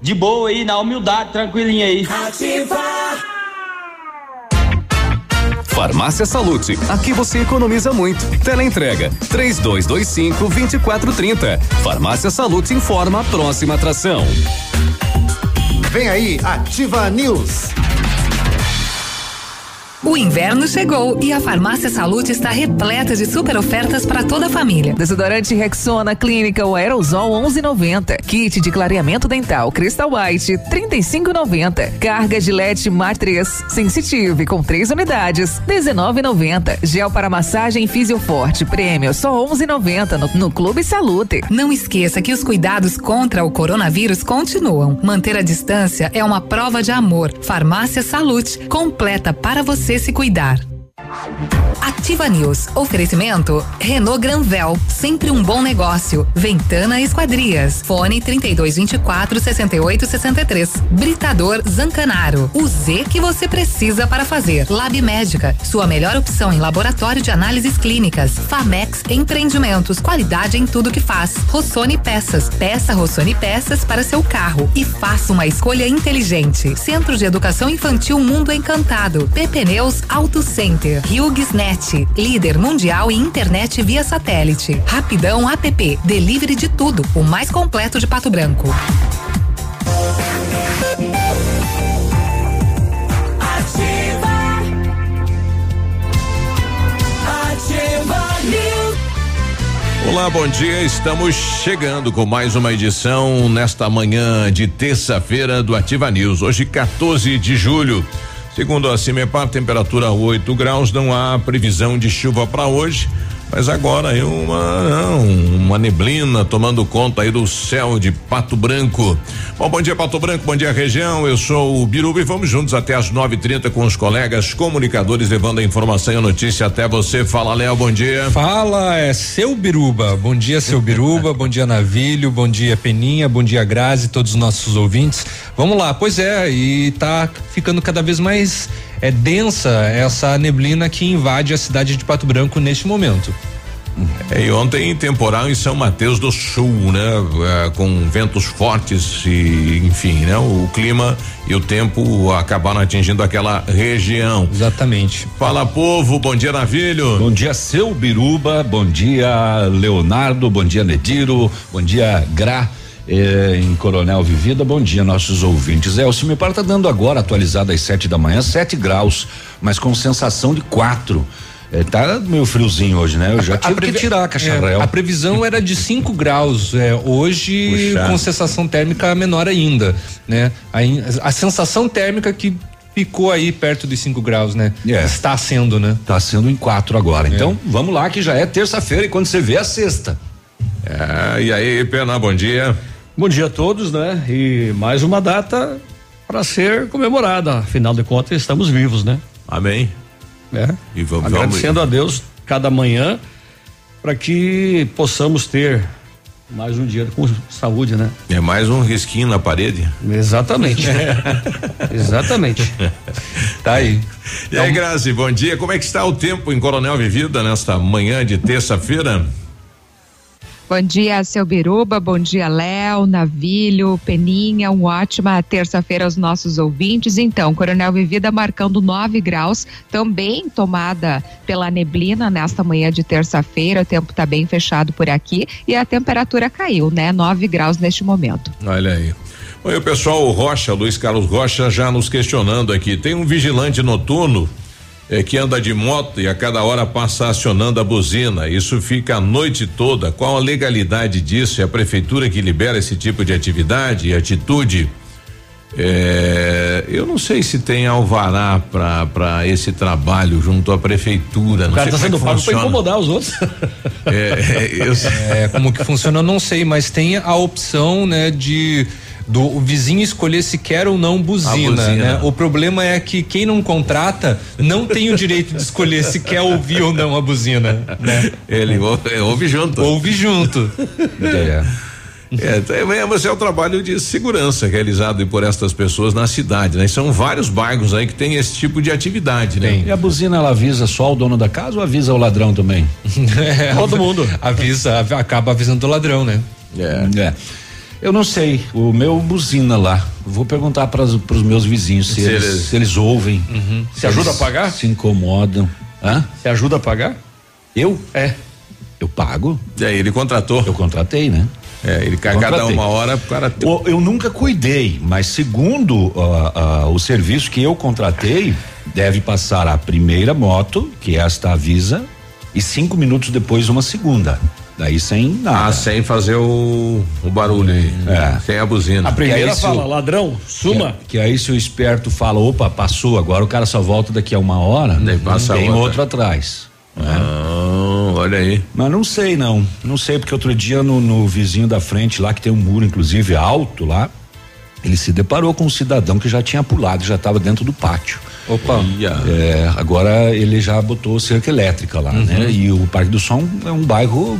de boa aí, na humildade, tranquilinha aí. Ativa! Farmácia Salute, aqui você economiza muito. Teleentrega, três dois, dois cinco, vinte e quatro, trinta. Farmácia Salute informa a próxima atração. Vem aí, Ativa News. O inverno chegou e a Farmácia Salute está repleta de super ofertas para toda a família. Desodorante Rexona Clínica ou Aerosol 11,90. Kit de clareamento dental Crystal White 35,90. Carga Gillette Mar 3 Sensitive com três unidades 19,90. Gel para massagem Fisioforte Prêmio só 11,90 no, no Clube Salute. Não esqueça que os cuidados contra o coronavírus continuam. Manter a distância é uma prova de amor. Farmácia Salute completa para você se cuidar. Ativa News. Oferecimento Renault Granvel, sempre um bom negócio. Ventana Esquadrias. Fone 3224 6863. Britador Zancanaro. O Z que você precisa para fazer. Lab Médica, sua melhor opção em laboratório de análises clínicas. Famex Empreendimentos, qualidade em tudo que faz. Rossoni Peças. Peça Rossoni Peças para seu carro e faça uma escolha inteligente. Centro de Educação Infantil Mundo Encantado. PP Neus Auto Center. HughesNet líder mundial em internet via satélite. Rapidão app, delivery de tudo, o mais completo de Pato Branco. Olá, bom dia. Estamos chegando com mais uma edição nesta manhã de terça-feira do Ativa News. Hoje, 14 de julho. Segundo a Cimepar, temperatura 8 graus, não há previsão de chuva para hoje. Mas agora aí uma, não, uma neblina tomando conta aí do céu de Pato Branco. Bom, bom dia Pato Branco, bom dia região. Eu sou o Biruba e vamos juntos até as 9:30 com os colegas comunicadores levando a informação e a notícia até você. Fala, Léo, bom dia. Fala, é seu Biruba. Bom dia, seu Biruba. bom dia, Navilho. Bom dia, Peninha. Bom dia, Grazi, todos os nossos ouvintes. Vamos lá, pois é, e tá ficando cada vez mais é densa essa neblina que invade a cidade de Pato Branco neste momento. É, e ontem temporal em São Mateus do Sul, né? É, com ventos fortes e, enfim, né? O clima e o tempo acabaram atingindo aquela região. Exatamente. Fala povo, bom dia Navilho. Bom dia seu Biruba, bom dia Leonardo, bom dia Nediro, bom dia Gra. Eh, em Coronel Vivida. Bom dia, nossos ouvintes. É, o Cimepar está dando agora, atualizado às 7 da manhã, 7 graus, mas com sensação de 4. É, tá meio friozinho hoje, né? Eu já tive que tirar a cacharel. É, a previsão era de 5 graus. É, hoje, Puxa. com sensação térmica menor ainda, né? A, a sensação térmica que ficou aí perto de 5 graus, né? É. Está sendo, né? Está sendo em 4 agora. É. Então, vamos lá que já é terça-feira e quando você vê a sexta. É, e aí, Pena, bom dia. Bom dia a todos, né? E mais uma data para ser comemorada. Afinal de contas, estamos vivos, né? Amém. É. E vamos, Agradecendo vamos... a Deus cada manhã para que possamos ter mais um dia com saúde, né? É mais um risquinho na parede. Exatamente. Exatamente. tá aí. E aí, então, Grazi, bom dia. Como é que está o tempo em Coronel Vivida nesta manhã de terça-feira? Bom dia, seu Biruba, bom dia, Léo, Navilho, Peninha, uma ótima terça-feira aos nossos ouvintes. Então, Coronel Vivida marcando 9 graus, também tomada pela neblina nesta manhã de terça-feira, o tempo está bem fechado por aqui e a temperatura caiu, né? 9 graus neste momento. Olha aí. Oi, o pessoal Rocha, Luiz Carlos Rocha, já nos questionando aqui. Tem um vigilante noturno é, que anda de moto e a cada hora passa acionando a buzina. Isso fica a noite toda. Qual a legalidade disso? É a prefeitura que libera esse tipo de atividade e atitude? É, eu não sei se tem alvará para esse trabalho junto à prefeitura. O cara está é sendo pago para incomodar os outros. É, eu... é, como que funciona, eu não sei, mas tem a opção, né, de do vizinho escolher se quer ou não buzina, buzina, né? O problema é que quem não contrata não tem o direito de escolher se quer ouvir ou não a buzina, né? Ele ouve junto. Ouve junto. é. É, mas é o trabalho de segurança realizado por estas pessoas na cidade, né? São vários bairros aí que tem esse tipo de atividade, né? E a buzina ela avisa só o dono da casa ou avisa o ladrão também? é, Todo mundo. Avisa, acaba avisando o ladrão, né? É. é. Eu não sei, o meu buzina lá. Vou perguntar para os meus vizinhos se, se, eles, eles, se eles, ouvem. Uhum. Se, se ajuda a pagar? Se incomodam. Hã? Se ajuda a pagar? Eu? É. Eu pago. E aí, ele contratou? Eu contratei, né? É, ele cai cada uma hora o cara. Eu, eu nunca cuidei, mas segundo uh, uh, o serviço que eu contratei, deve passar a primeira moto, que esta avisa, e cinco minutos depois uma segunda. Daí sem nada. Ah, sem fazer o, o barulho aí. É. Sem a buzina. A primeira fala, o, ladrão, suma. Que, que, aí se o esperto fala, opa, passou, agora o cara só volta daqui a uma hora, Daí passa tem outra. outro atrás. Né? Ah, olha aí. Mas não sei não, não sei porque outro dia no, no vizinho da frente lá que tem um muro inclusive alto lá, ele se deparou com um cidadão que já tinha pulado, já estava dentro do pátio. Opa. É, agora ele já botou cerca elétrica lá, uhum. né? E o Parque do Som é um bairro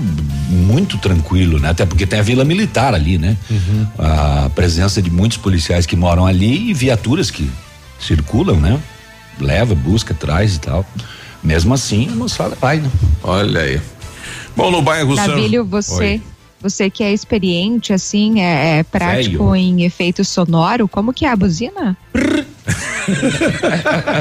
muito tranquilo, né? Até porque tem a Vila Militar ali, né? Uhum. A presença de muitos policiais que moram ali e viaturas que circulam, né? Leva, busca, traz e tal. Mesmo assim, a moçada vai, né? Olha aí. Bom, no bairro Navilho, São... você. Oi. Você que é experiente, assim, é, é prático Velho. em efeito sonoro, como que é a buzina?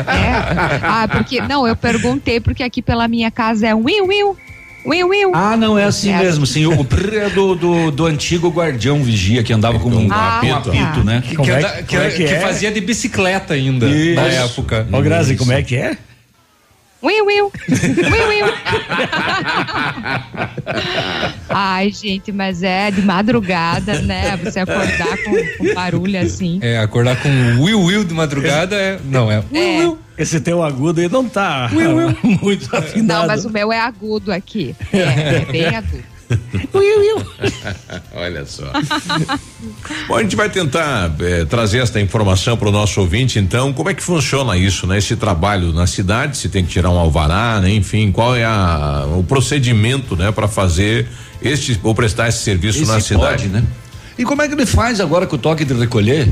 É. Ah, porque. Não, eu perguntei porque aqui pela minha casa é um will, will. Will, will. Ah, não, é assim é mesmo, assim. sim. O prr é do, do, do, antigo guardião vigia que andava com um, ah, um apito, tá. né? Que, que, anda, que, é que, é? fazia de bicicleta ainda Isso. na época. Ô, Grazi, como é que é? Will, Will. Will, Will. Ai, gente, mas é de madrugada, né? Você acordar com, com barulho assim. É, acordar com Will, Will de madrugada é. Não, é Will, é. Will. Esse teu agudo aí não tá will, will. muito afinado. Não, mas o meu é agudo aqui. É, é bem agudo. Olha só. Bom, a gente vai tentar é, trazer esta informação para o nosso ouvinte, então, como é que funciona isso, né? Esse trabalho na cidade, se tem que tirar um alvará, né? Enfim, qual é a, o procedimento, né? Para fazer este, ou prestar esse serviço esse na cidade, pode, né? E como é que ele faz agora com o toque de recolher?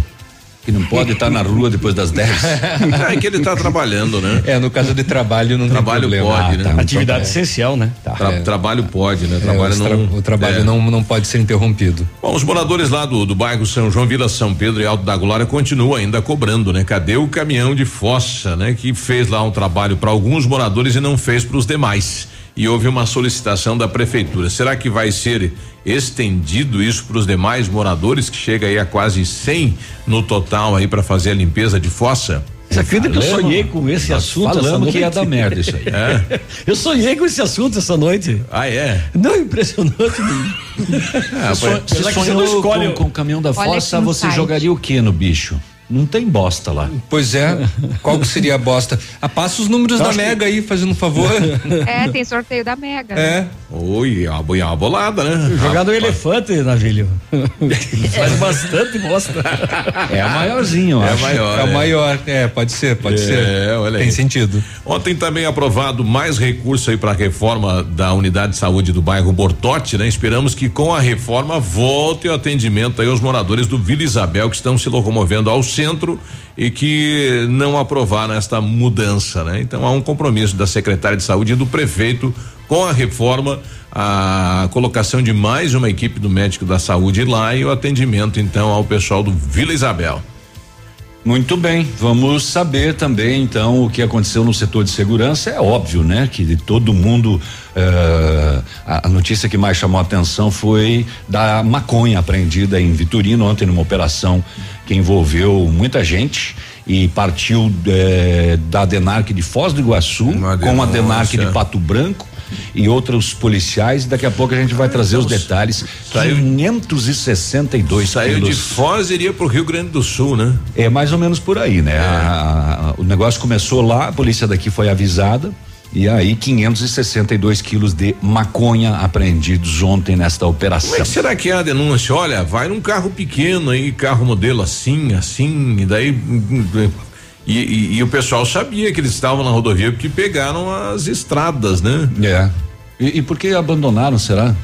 Que não pode estar na rua depois das 10. é que ele está trabalhando, né? É, no caso de trabalho não trabalho tem problema. pode, né? Ah, tá, Atividade então, é. essencial, né? Tá. Tra é. Trabalho pode, né? Trabalho é, não, o trabalho é. não, não pode ser interrompido. Bom, os moradores lá do, do bairro São João, Vila São Pedro e Alto da Glória continuam ainda cobrando, né? Cadê o caminhão de fossa, né? Que fez lá um trabalho para alguns moradores e não fez para os demais e houve uma solicitação da prefeitura. Será que vai ser estendido isso para os demais moradores que chega aí a quase 100 no total aí para fazer a limpeza de fossa? Você acredita que eu sonhei com esse Nós assunto falamos que ia dar merda isso aí. É. Eu sonhei com esse assunto essa noite. Ah, é? Não, impressionante. ah, você sonhou com, com o caminhão da fossa, você jogaria o que no bicho? Não tem bosta lá. Pois é. Qual que seria a bosta? Ah, passa os números Eu da Mega que... aí, fazendo um favor. É, tem sorteio da Mega. É. Oi, a, uma bolada, né? Jogar no elefante, Navilho. Faz bastante bosta. É a maiorzinho, É a maior. É, é. a maior. É, pode ser, pode é, ser. Olha tem aí. sentido. Ontem também aprovado mais recurso aí para a reforma da unidade de saúde do bairro Bortote, né? Esperamos que com a reforma volte o atendimento aí aos moradores do Vila Isabel que estão se locomovendo aos centro e que não aprovaram esta mudança, né? Então há um compromisso da secretária de saúde e do prefeito com a reforma, a colocação de mais uma equipe do médico da saúde lá e o atendimento então ao pessoal do Vila Isabel. Muito bem, vamos saber também então o que aconteceu no setor de segurança. É óbvio, né? Que todo mundo. Uh, a, a, notícia que mais chamou a atenção foi da maconha apreendida em Vitorino ontem numa operação que envolveu muita gente e partiu eh, da Denarc de Foz do Iguaçu com a Denarc de Pato Branco e outros policiais. Daqui a pouco a gente vai trazer os detalhes. Saiu 562 Saiu quilos. de Foz iria para o Rio Grande do Sul, né? É mais ou menos por aí, né? É. A, a, o negócio começou lá, a polícia daqui foi avisada. E aí, 562 quilos de maconha apreendidos ontem nesta operação. Como é que será que é a denúncia? Olha, vai num carro pequeno aí, carro modelo assim, assim, e daí. E, e, e, o pessoal sabia que eles estavam na rodovia porque pegaram as estradas, né? É. E, e por que abandonaram, será?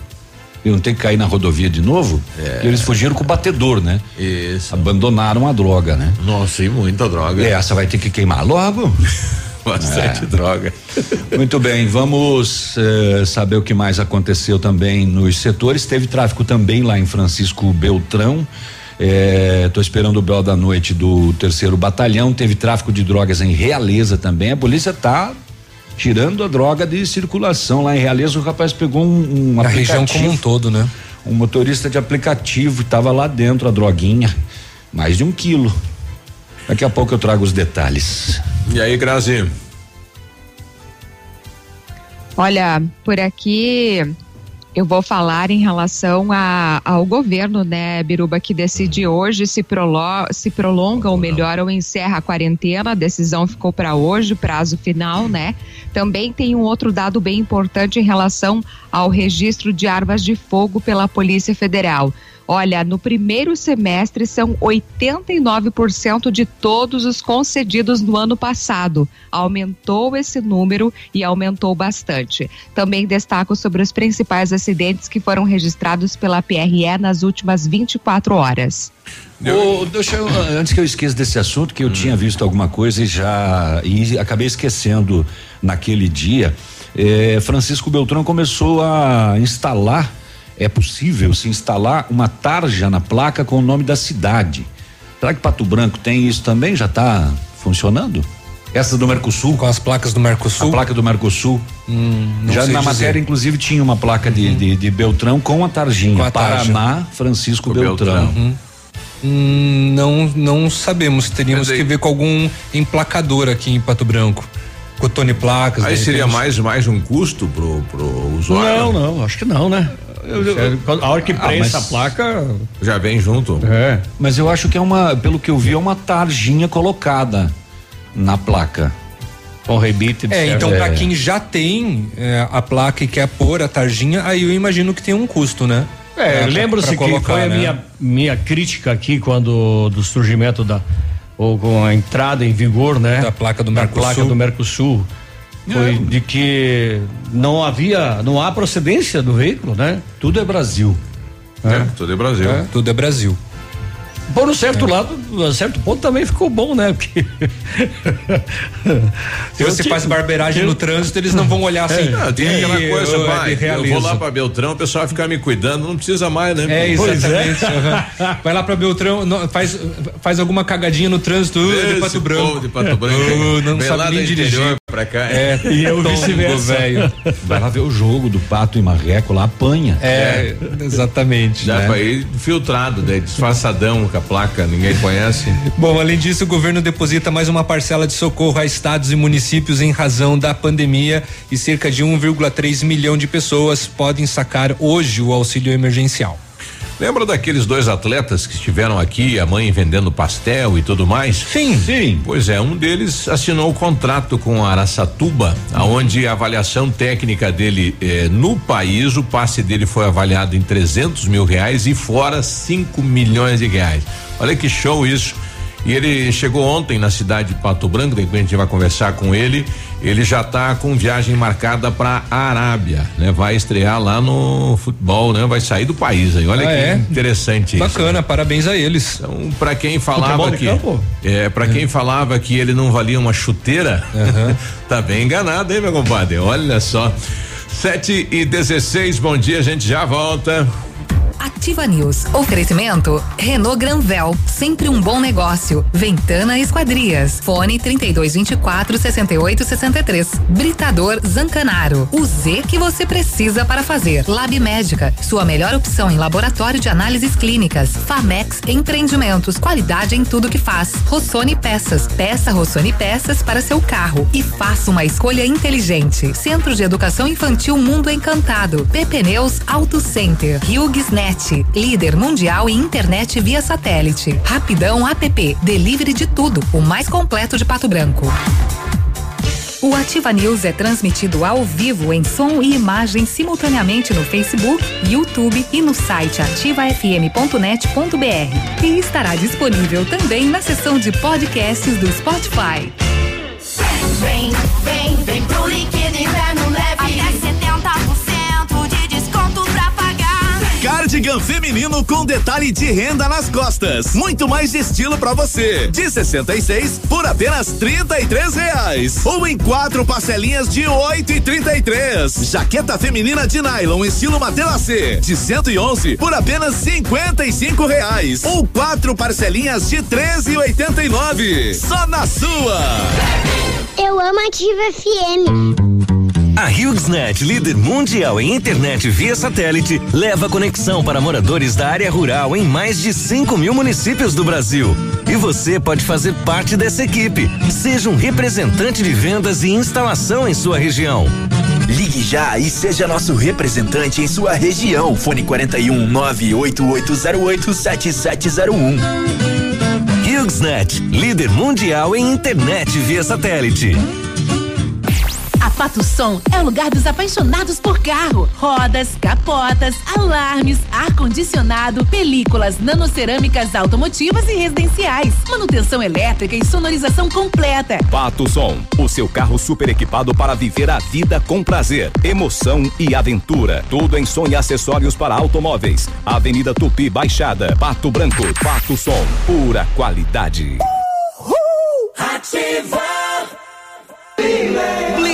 E não tem que cair na rodovia de novo? É. Eles fugiram com o batedor, né? Isso. Abandonaram a droga, né? Nossa, e muita droga. É, essa vai ter que queimar logo. Bastante é. droga. Muito bem, vamos eh, saber o que mais aconteceu também nos setores. Teve tráfico também lá em Francisco Beltrão. Estou é, esperando o Bel da noite do terceiro batalhão. Teve tráfico de drogas em Realeza também. A polícia está tirando a droga de circulação lá em Realeza. O rapaz pegou um, um a região como um todo, né? Um motorista de aplicativo estava lá dentro a droguinha, mais de um quilo. Daqui a pouco eu trago os detalhes. E aí, Grazi? Olha, por aqui eu vou falar em relação a, ao governo, né, Biruba, que decide hoje se, prolo, se prolonga ou melhor ou encerra a quarentena. A decisão ficou para hoje, prazo final, né? Também tem um outro dado bem importante em relação ao registro de armas de fogo pela Polícia Federal. Olha, no primeiro semestre são 89% de todos os concedidos no ano passado. Aumentou esse número e aumentou bastante. Também destaco sobre os principais acidentes que foram registrados pela PRE nas últimas 24 horas. Oh, deixa eu, antes que eu esqueça desse assunto, que eu hum. tinha visto alguma coisa e já e acabei esquecendo naquele dia. Eh, Francisco Beltrão começou a instalar é possível se instalar uma tarja na placa com o nome da cidade. Será que Pato Branco tem isso também? Já está funcionando? Essa do Mercosul? Com as placas do Mercosul? A placa do Mercosul. Hum, Já na matéria, inclusive, tinha uma placa de, uhum. de, de, Beltrão com a tarjinha. Com a Paraná, Francisco Beltrão. Beltrão. Uhum. Hum, não, não sabemos. Teríamos que ver com algum emplacador aqui em Pato Branco. Cotone placas. Aí seria mais, mais um custo pro, pro usuário? Não, não, acho que não, né? A hora que prensa ah, a placa. Já vem junto. É. Mas eu acho que é uma, pelo que eu vi, é uma tarjinha colocada na placa. Com rebite. É, então para é. quem já tem é, a placa e quer pôr a tarjinha, aí eu imagino que tem um custo, né? É, lembra-se que foi a né? minha, minha crítica aqui quando do surgimento da ou com a entrada em vigor, né? Da placa do Mercosul. Da placa do Mercosul foi de que não havia, não há procedência do veículo, né? Tudo é Brasil. É, é tudo é Brasil. É. Tudo é Brasil. Por um certo é. lado, a certo ponto também ficou bom, né? Porque se você faz barbeiragem no trânsito, eles não vão olhar assim. É, tem aquela coisa, eu, pai, eu vou lá pra Beltrão, o pessoal ficar me cuidando, não precisa mais, né? É, exatamente. É. Vai lá pra Beltrão, faz, faz alguma cagadinha no trânsito uh, de Pato Branco. De Pato Branco. Uh, não sabe nem dirigir. Pra cá. É, e eu vice-versa. Vai lá ver o jogo do Pato e Marreco, lá apanha. É, exatamente. Já né? foi filtrado, né? disfarçadão a placa, ninguém conhece. Bom, além disso, o governo deposita mais uma parcela de socorro a estados e municípios em razão da pandemia e cerca de 1,3 milhão de pessoas podem sacar hoje o auxílio emergencial. Lembra daqueles dois atletas que estiveram aqui, a mãe vendendo pastel e tudo mais? Sim. Sim. Pois é, um deles assinou o contrato com a Araçatuba, uhum. aonde a avaliação técnica dele eh, no país, o passe dele foi avaliado em 300 mil reais e fora 5 milhões de reais. Olha que show isso. E ele chegou ontem na cidade de Pato Branco, de repente a gente vai conversar com ele. Ele já está com viagem marcada para a Arábia, né? Vai estrear lá no futebol, né? Vai sair do país aí. Olha ah, que é? interessante Bacana, isso, né? parabéns a eles. Então, para quem falava que é, para quem falava que ele não valia uma chuteira, uhum. tá bem enganado, hein, meu compadre? Olha só. Sete e dezesseis, bom dia, a gente já volta. Ativa News. Oferecimento Renault Granvel, sempre um bom negócio. Ventana Esquadrias. Fone 3224 6863. Britador Zancanaro. O Z que você precisa para fazer. Lab Médica, sua melhor opção em laboratório de análises clínicas. Famex Empreendimentos, qualidade em tudo que faz. Rossoni Peças. Peça Rossoni Peças para seu carro e faça uma escolha inteligente. Centro de Educação Infantil Mundo Encantado. PP Neus Auto Center. HughesNet Net, líder mundial em internet via satélite. Rapidão app, delivery de tudo, o mais completo de Pato Branco. O Ativa News é transmitido ao vivo em som e imagem simultaneamente no Facebook, YouTube e no site ativafm.net.br. E estará disponível também na seção de podcasts do Spotify. Vem, vem, vem pro Liquida cardigan feminino com detalhe de renda nas costas. Muito mais estilo para você. De 66 por apenas 33 reais. Ou em quatro parcelinhas de 8 e 33. Jaqueta feminina de nylon estilo C de 111 por apenas 55 reais. Ou quatro parcelinhas de 13,89. Só na sua. Eu amo Ativa FM. A HughesNet, líder mundial em internet via satélite, leva conexão para moradores da área rural em mais de 5 mil municípios do Brasil. E você pode fazer parte dessa equipe. Seja um representante de vendas e instalação em sua região. Ligue já e seja nosso representante em sua região. Fone 41 98808 7701. HughesNet, líder mundial em internet via satélite. Pato Som é o lugar dos apaixonados por carro. Rodas, capotas, alarmes, ar-condicionado, películas, nanocerâmicas automotivas e residenciais. Manutenção elétrica e sonorização completa. Pato Som, o seu carro super equipado para viver a vida com prazer, emoção e aventura. Tudo em som e acessórios para automóveis. Avenida Tupi Baixada, Pato Branco. Pato Som, pura qualidade. Uhul. Ativa!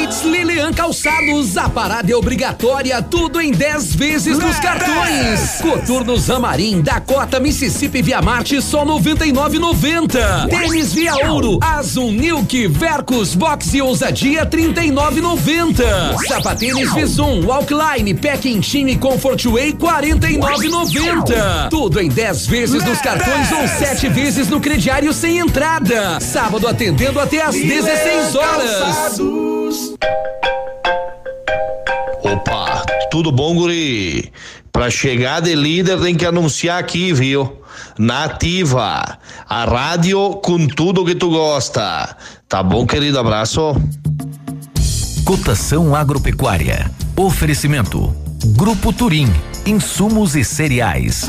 Blitz Lilian Calçados, a parada é obrigatória, tudo em 10 vezes nos cartões. Coturnos Amarim, Dakota, Mississippi Via Marte, só 99,90. Tênis Via Ouro, Azul, Nilk, Vercos, Box e Ousadia, 39,90. Sapatênis Visum, Walkline, Packing Chine Comfort Way, 49,90. Tudo em 10 vezes nos cartões ou 7 vezes no crediário sem entrada. Sábado atendendo até às 16 horas. Opa, tudo bom, guri? Pra chegar de líder tem que anunciar aqui, viu? Nativa, a rádio com tudo que tu gosta. Tá bom, querido? Abraço. Cotação agropecuária. Oferecimento. Grupo Turim. Insumos e cereais.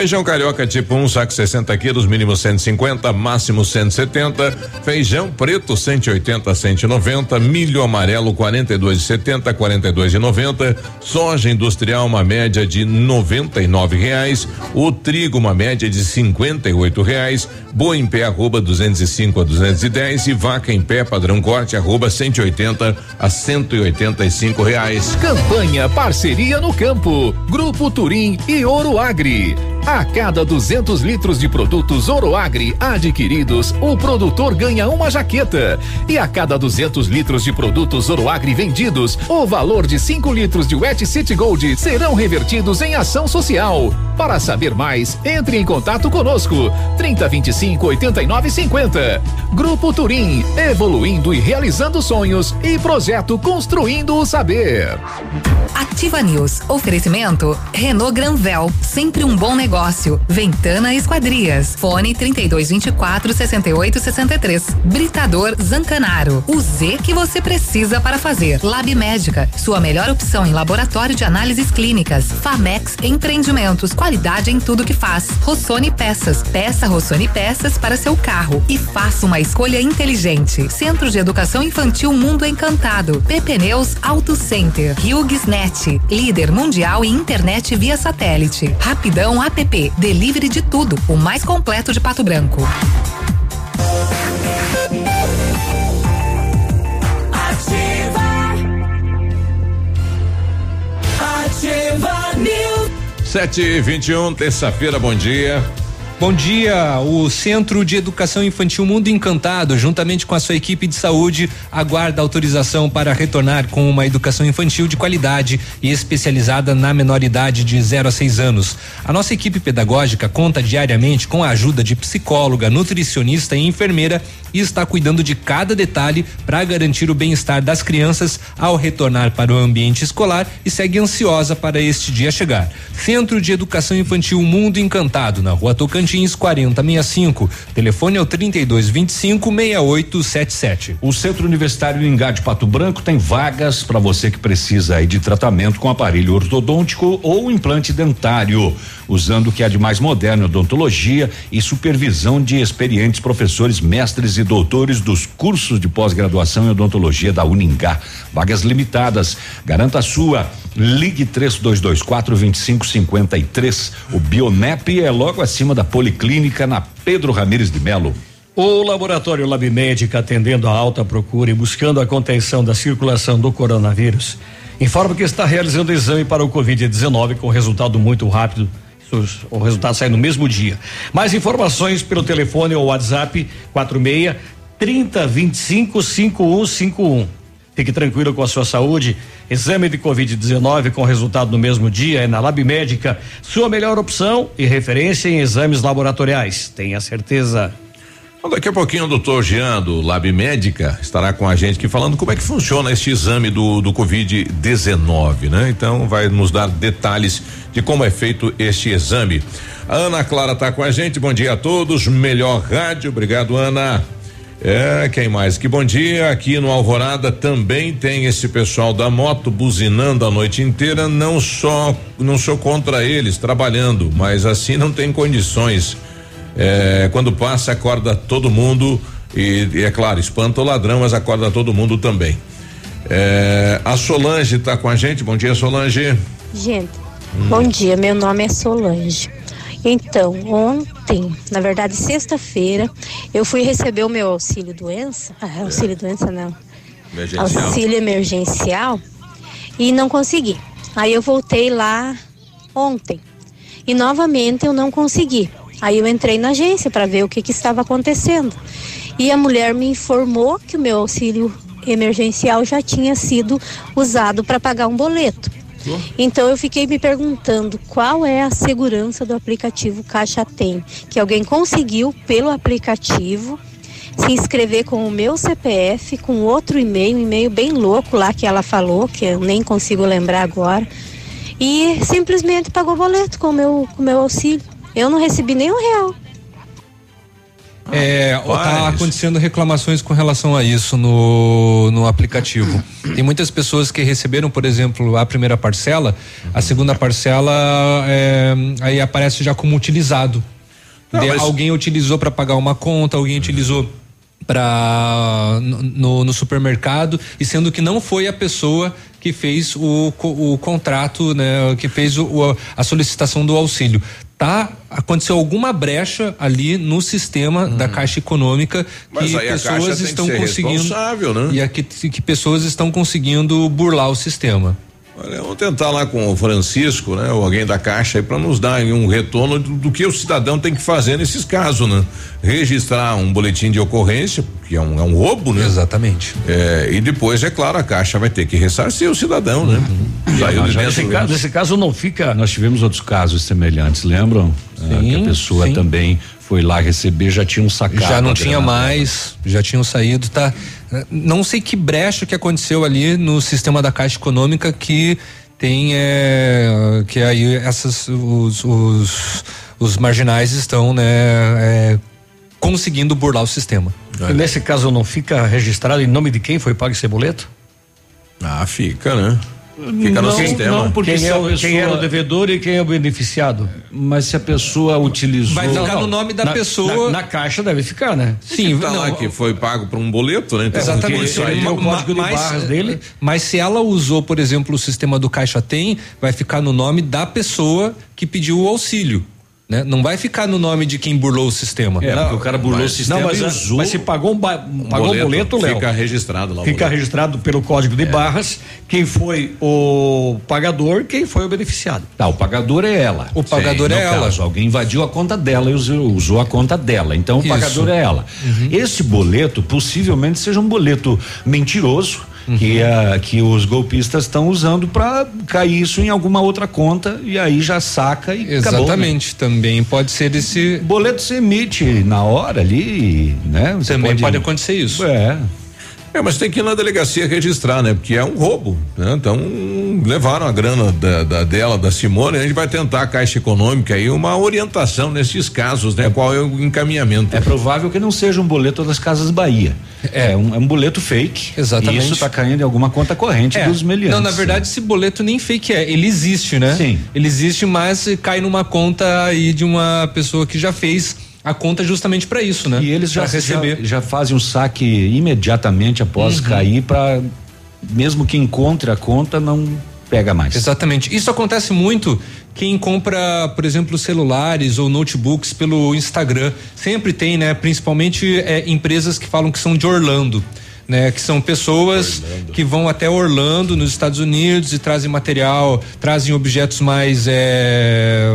Feijão carioca tipo 1, um, saco 60 quilos, mínimo 150, máximo 170. Feijão preto 180 190. Milho amarelo 42,70 42,90. Soja industrial uma média de 99 reais. O trigo uma média de 58 reais. Boa em pé arroba 205 a 210 e vaca em pé padrão corte arroba 180 a 185 reais. Campanha Parceria no Campo. Grupo Turim e Ouro Agri. A cada 200 litros de produtos Oroagri adquiridos, o produtor ganha uma jaqueta. E a cada 200 litros de produtos Oroagri vendidos, o valor de 5 litros de Wet City Gold serão revertidos em ação social. Para saber mais, entre em contato conosco. 3025 89 50. Grupo Turim, evoluindo e realizando sonhos e projeto Construindo o Saber. Ativa News. Oferecimento Renault Granvel, sempre um bom negócio. Ventana Esquadrias. Fone 3224 6863. Britador Zancanaro. O Z que você precisa para fazer. Lab Médica, sua melhor opção em laboratório de análises clínicas. Famex Empreendimentos, qualidade em tudo que faz. Rossoni Peças. Peça Rossoni Peças para seu carro e faça uma escolha inteligente. Centro de Educação Infantil Mundo Encantado. PP Auto Center. HughesNet, líder mundial em internet via satélite. Rapidão app, delivery de tudo, o mais completo de Pato Branco. Ativa. Ativa News. Sete e vinte e um, terça-feira, bom dia. Bom dia. O Centro de Educação Infantil Mundo Encantado, juntamente com a sua equipe de saúde, aguarda autorização para retornar com uma educação infantil de qualidade e especializada na menoridade de 0 a 6 anos. A nossa equipe pedagógica conta diariamente com a ajuda de psicóloga, nutricionista e enfermeira e está cuidando de cada detalhe para garantir o bem-estar das crianças ao retornar para o ambiente escolar e segue ansiosa para este dia chegar. Centro de Educação Infantil Mundo Encantado, na Rua Tocantins Tocantins 40 65. Telefone é o 32 25 6877. O Centro Universitário Ingá de Pato Branco tem vagas para você que precisa aí de tratamento com aparelho ortodôntico ou implante dentário, usando o que há de mais moderno, odontologia e supervisão de experientes professores, mestres e doutores dos cursos de pós-graduação em odontologia da Uningá. Vagas limitadas. Garanta a sua. Ligue 3224 2553. O Bionep é logo acima da Policlínica na Pedro Ramires de Melo. O laboratório Lab Médica, atendendo a alta procura e buscando a contenção da circulação do coronavírus, informa que está realizando exame para o Covid-19 com resultado muito rápido. O resultado sai no mesmo dia. Mais informações pelo telefone ou WhatsApp 46 3025 5151. Fique tranquilo com a sua saúde. Exame de Covid-19 com resultado no mesmo dia é na Lab Médica, sua melhor opção e referência em exames laboratoriais. Tenha certeza. Bom, daqui a pouquinho o doutor Jean do Lab Médica estará com a gente aqui falando como é que funciona este exame do, do Covid-19, né? Então vai nos dar detalhes de como é feito este exame. A Ana Clara está com a gente, bom dia a todos, melhor rádio, obrigado Ana. É, quem mais? Que bom dia. Aqui no Alvorada também tem esse pessoal da moto buzinando a noite inteira. Não só, não sou contra eles trabalhando, mas assim não tem condições. É, quando passa, acorda todo mundo e, e, é claro, espanta o ladrão, mas acorda todo mundo também. É, a Solange está com a gente. Bom dia, Solange. Gente, hum. bom dia. Meu nome é Solange. Então, ontem, na verdade, sexta-feira, eu fui receber o meu auxílio doença. Ah, auxílio doença não. Emergencial. Auxílio emergencial e não consegui. Aí eu voltei lá ontem e novamente eu não consegui. Aí eu entrei na agência para ver o que, que estava acontecendo. E a mulher me informou que o meu auxílio emergencial já tinha sido usado para pagar um boleto. Então eu fiquei me perguntando qual é a segurança do aplicativo Caixa Tem, que alguém conseguiu pelo aplicativo se inscrever com o meu CPF, com outro e-mail, um e-mail bem louco lá que ela falou, que eu nem consigo lembrar agora, e simplesmente pagou boleto com o meu, com meu auxílio. Eu não recebi nem um real. É, tá acontecendo reclamações com relação a isso no, no aplicativo. Tem muitas pessoas que receberam, por exemplo, a primeira parcela, a segunda parcela é, aí aparece já como utilizado. Não, De, alguém utilizou para pagar uma conta, alguém utilizou para no, no, supermercado e sendo que não foi a pessoa que fez o, o contrato, né, que fez o, a solicitação do auxílio tá aconteceu alguma brecha ali no sistema da uhum. Caixa Econômica que pessoas estão conseguindo né? e aqui que pessoas estão conseguindo burlar o sistema. Olha, vamos tentar lá com o Francisco, né? Ou alguém da Caixa aí para nos dar um retorno do, do, que o cidadão tem que fazer nesses casos, né? Registrar um boletim de ocorrência, que é um, é um roubo, né? Exatamente. É, e depois, é claro, a Caixa vai ter que ressarcir o cidadão, né? Uhum. Saiu de nesse, caso, nesse caso não fica. Nós tivemos outros casos semelhantes, lembram? Sim, ah, que a pessoa sim. também foi lá receber, já tinham sacado. Já não tinha mais, já tinham saído, tá? Não sei que brecha que aconteceu ali no sistema da Caixa Econômica que tem é, que aí essas os, os, os marginais estão né é, conseguindo burlar o sistema. E nesse caso não fica registrado em nome de quem foi pago esse boleto? Ah, fica, né? Fica não, no sistema. Não, porque quem, é, o, quem era o devedor e quem é o beneficiado. Mas se a pessoa utilizou. Vai ficar no nome da na, pessoa. Na, na, caixa deve ficar, né? Sim, tá não, que foi pago por um boleto, né? Então, exatamente. Isso aí é o código mas, de barras dele. Mas se ela usou, por exemplo, o sistema do Caixa Tem, vai ficar no nome da pessoa que pediu o auxílio. Né? Não vai ficar no nome de quem burlou o sistema. É, porque o cara burlou mas, o sistema não, mas, e usou. Mas se pagou um, ba, pagou boleto, um boleto, Léo. Fica registrado lá. Fica registrado pelo código de é. barras quem foi o pagador, quem foi o beneficiado. Tá, o pagador é ela. O pagador Sim, é ela. Caso, alguém invadiu a conta dela e usou, usou a conta dela. Então o Isso. pagador é ela. Uhum. Esse boleto possivelmente seja um boleto mentiroso uhum. que, a, que os golpistas estão usando para cair isso em alguma outra conta e aí já saca e Exatamente, acabou, né? também pode ser esse. Boleto se emite na hora ali, né? Você também pode, pode acontecer isso. É. É, mas tem que ir na delegacia registrar, né? Porque é um roubo, né? Então, levaram a grana da, da dela, da Simone, a gente vai tentar a Caixa Econômica aí uma orientação nesses casos, né? Qual é o encaminhamento? É provável que não seja um boleto das Casas Bahia. É, um, é um boleto fake. Exatamente. E isso está caindo em alguma conta corrente É. dos meliantes. Não, na verdade, esse boleto nem fake é. Ele existe, né? Sim. Ele existe, mas cai numa conta aí de uma pessoa que já fez a conta justamente para isso, né? E eles já, receber. já, já fazem um saque imediatamente após Uhum. cair para mesmo que encontre a conta não pega mais. Exatamente. Isso acontece muito quem compra, por exemplo, celulares ou notebooks pelo Instagram. Sempre tem, né? Principalmente é, empresas que falam que são de Orlando. Né, que são pessoas que vão até Orlando, nos Estados Unidos, e trazem material, trazem objetos mais é,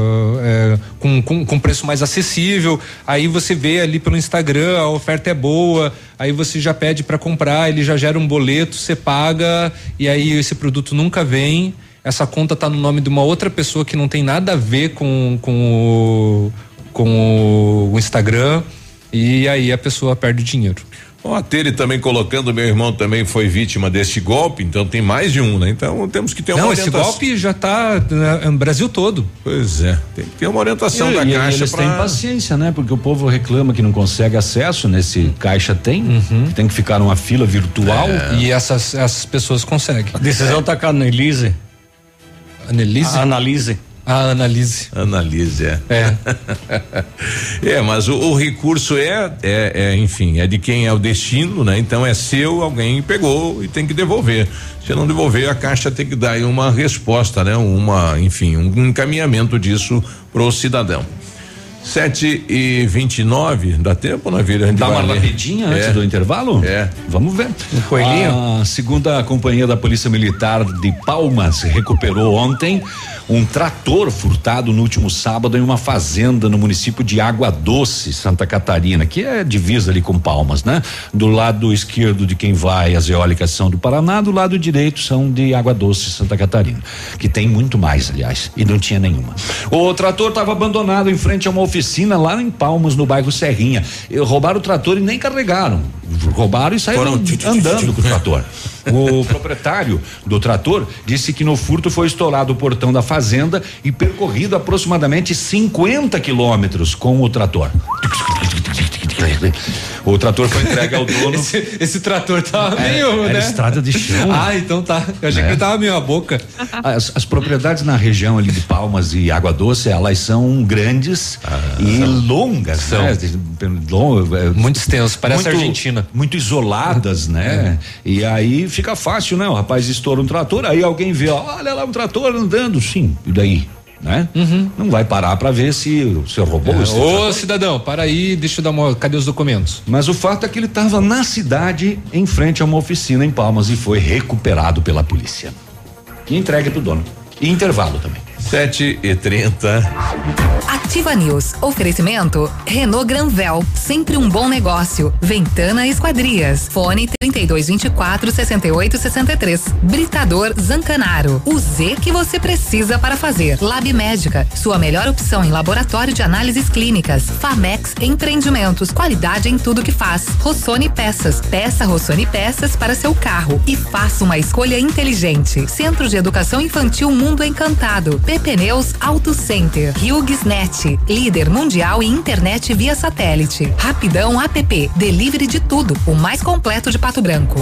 é, com, com, com preço mais acessível. Aí você vê ali pelo Instagram, a oferta é boa, aí você já pede para comprar, ele já gera um boleto, você paga, e aí esse produto nunca vem essa conta tá no nome de uma outra pessoa que não tem nada a ver com, com, o, com o Instagram e aí a pessoa perde dinheiro. Ó, a Tere também colocando, meu irmão também foi vítima deste golpe, então tem mais de um, né? Então temos que ter uma não, esse orientação. golpe já tá né, no Brasil todo. Pois é, tem que ter uma orientação E- da e Caixa eles pra- têm paciência, né? Porque o povo reclama que não consegue acesso nesse caixa tem, Uhum. tem que ficar numa fila virtual. É. E essas, essas pessoas conseguem. A decisão tá com a Annelise. Annelise? A Analise. A Analise. Analise, é. É. é, mas o, o recurso é, é, é, enfim, é de quem é o destino, né? Então é seu, alguém pegou e tem que devolver. Se não devolver, a Caixa tem que dar aí uma resposta, né? Uma, enfim, um encaminhamento disso pro cidadão. Sete e vinte e nove, dá tempo, na vida? A gente Dá uma rapidinha É. antes do intervalo? É. Vamos ver. Um coelhinho? A segunda companhia da Polícia Militar de Palmas recuperou ontem um trator furtado no último sábado em uma fazenda no município de Água Doce, Santa Catarina, que é divisa ali com Palmas, né? Do lado esquerdo de quem vai as eólicas são do Paraná, do lado direito são de Água Doce, Santa Catarina, que tem muito mais, aliás, e não tinha nenhuma. O trator estava abandonado em frente a uma oficina lá em Palmas, no bairro Serrinha. E roubaram o trator e nem carregaram. Roubaram e saíram andando com o trator. O proprietário do trator disse que no furto foi estourado o portão da fazenda e percorrido aproximadamente 50 quilômetros com o trator. O trator foi entregue ao dono. Esse, esse trator tava É, meio, era né? estrada de chão. Ah, então tá. Eu achei É. que ele tava meio a boca. As, as propriedades na região ali de Palmas e Água Doce, elas são grandes e longas, São. né? Long- é, Muito extenso, parece muito- Argentina. Muito isoladas, né? E aí fica fácil, né? O rapaz estoura um trator, aí alguém vê, ó, olha lá um trator andando, sim, e daí? Né? Não vai parar pra ver se se roubou esse Uhum. É, Ô, cidadão, para aí, deixa eu dar uma. Cadê os documentos? Mas o fato é que ele estava na cidade, em frente a uma oficina em Palmas e foi recuperado pela polícia. E entregue pro dono. E intervalo também. Sete e trinta. Ativa News. Oferecimento Renault Granvel, sempre um bom negócio. Ventana Esquadrias. Fone 3224 6863. Britador Zancanaro. O Z que você precisa para fazer. Lab Médica, sua melhor opção em laboratório de análises clínicas. Famex Empreendimentos, qualidade em tudo que faz. Rossoni Peças. Peça Rossoni Peças para seu carro e faça uma escolha inteligente. Centro de Educação Infantil Mundo Encantado. PP Neus Auto Center. HughesNet, líder mundial em internet via satélite. Rapidão app, delivery de tudo, o mais completo de Pato Branco.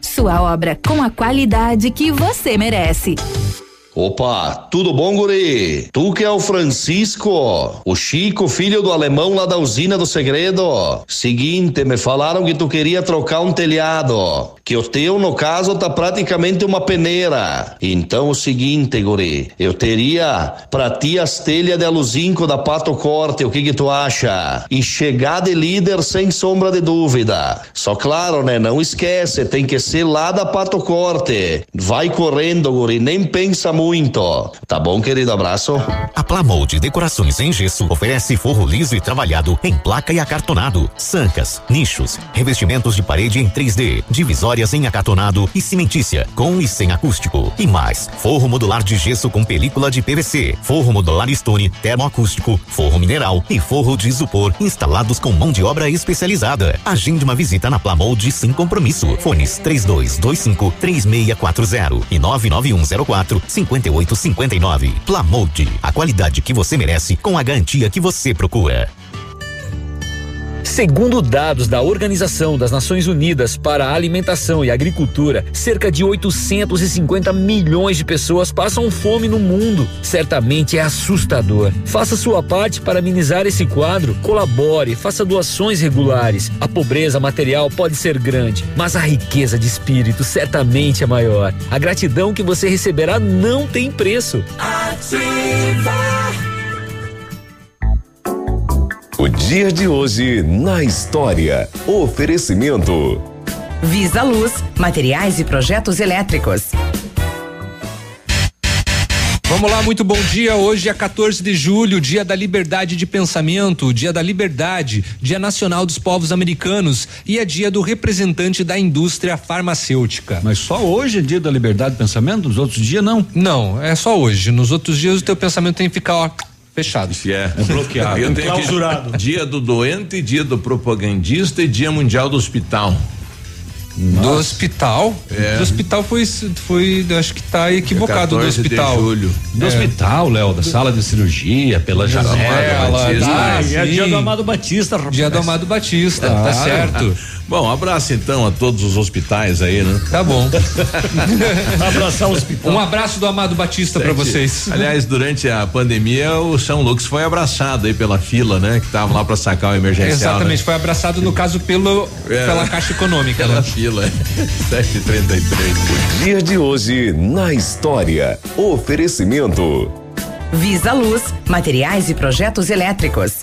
Sua obra com a qualidade que você merece. Opa, tudo bom, guri? Tu que é o Francisco, o Chico, filho do alemão lá da usina do segredo. Seguinte, me falaram que tu queria trocar um telhado, que o teu, no caso, tá praticamente uma peneira. Então, o seguinte, guri, eu teria pra ti as telhas de aluzinco da Pato Corte, o que que tu acha? E chegar de líder sem sombra de dúvida. Só claro, né, não esquece, tem que ser lá da Pato Corte. Vai correndo, guri, nem pensa muito. Tá bom, querido? Abraço. A Plamold Decorações em Gesso oferece forro liso e trabalhado em placa e acartonado, sancas, nichos, revestimentos de parede em 3D, divisórias em acartonado e cimentícia, com e sem acústico. E mais, forro modular de gesso com película de PVC, forro modular stone, termoacústico, forro mineral e forro de isopor instalados com mão de obra especializada. Agende uma visita na Plamold sem compromisso. Fones 3225 3640 e 99104 5859. Plamold, a qualidade que você merece com a garantia que você procura. Segundo dados da Organização das Nações Unidas para a Alimentação e Agricultura, cerca de 850 milhões de pessoas passam fome no mundo. Certamente é assustador. Faça sua parte para minimizar esse quadro, colabore, faça doações regulares. A pobreza material pode ser grande, mas a riqueza de espírito certamente é maior. A gratidão que você receberá não tem preço. O dia de hoje na história. Oferecimento. Visa Luz, materiais e projetos elétricos. Vamos lá, muito bom dia. Hoje é 14 de julho, dia da liberdade de pensamento, dia da liberdade, dia nacional dos povos americanos e é dia do representante da indústria farmacêutica. Mas só hoje é dia da liberdade de pensamento? Nos outros dias não? Não, é só hoje. Nos outros dias o teu pensamento tem que ficar, ó, fechado. Se é. É bloqueado. Eu tenho aqui Clausurado. dia do doente, dia do propagandista e dia mundial do hospital. Do hospital? É. Do hospital foi, foi, acho que tá equivocado do 14 de hospital. Do É. hospital, Léo, da sala de cirurgia, pela janela. Batista. Ah, Ah, e é dia do Amado Batista, rapaz. Dia do Amado Batista, Ah. tá certo. Bom, abraço então a todos os hospitais aí, né? Tá bom. Abraçar o hospital. Um abraço do Amado Batista pra vocês. Aliás, durante a pandemia, o São Lucas foi abraçado aí pela fila, né? Que tava lá pra sacar o emergencial. Exatamente, né? foi abraçado no caso pelo É. pela Caixa Econômica, Pela né? fila. 7h33. Dia de hoje na história. Oferecimento. Visa Luz, materiais e projetos elétricos.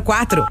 6004.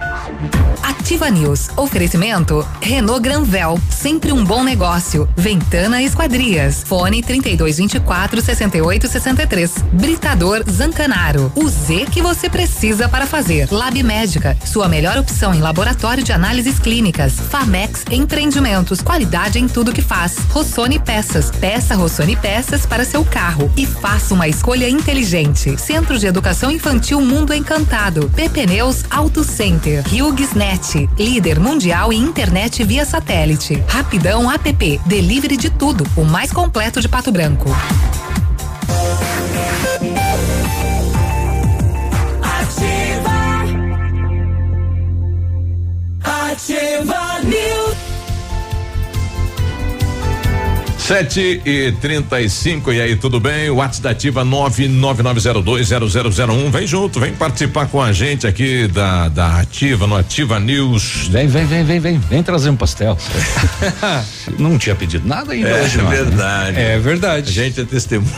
Ativa News. Oferecimento Renault Granvel, sempre um bom negócio. Ventana Esquadrias. Fone 3224 6863. Britador Zancanaro. O Z que você precisa para fazer. Lab Médica, sua melhor opção em laboratório de análises clínicas. Famex Empreendimentos, qualidade em tudo que faz. Rossoni Peças. Peça Rossoni Peças para seu carro e faça uma escolha inteligente. Centro de Educação Infantil Mundo Encantado. PP Neus Auto Center. HughesNet, líder mundial em internet via satélite. Rapidão app, delivery de tudo, o mais completo de Pato Branco. Ativa. Ativa News. 7 e 35 e aí, tudo bem? WhatsApp da Ativa 999020001. Vem junto, vem participar com a gente aqui da, da Ativa, no Ativa News. Vem, vem, vem, vem, vem. Vem trazer um pastel. Não tinha pedido nada ainda É hoje, não. verdade. É verdade. A gente é testemunha.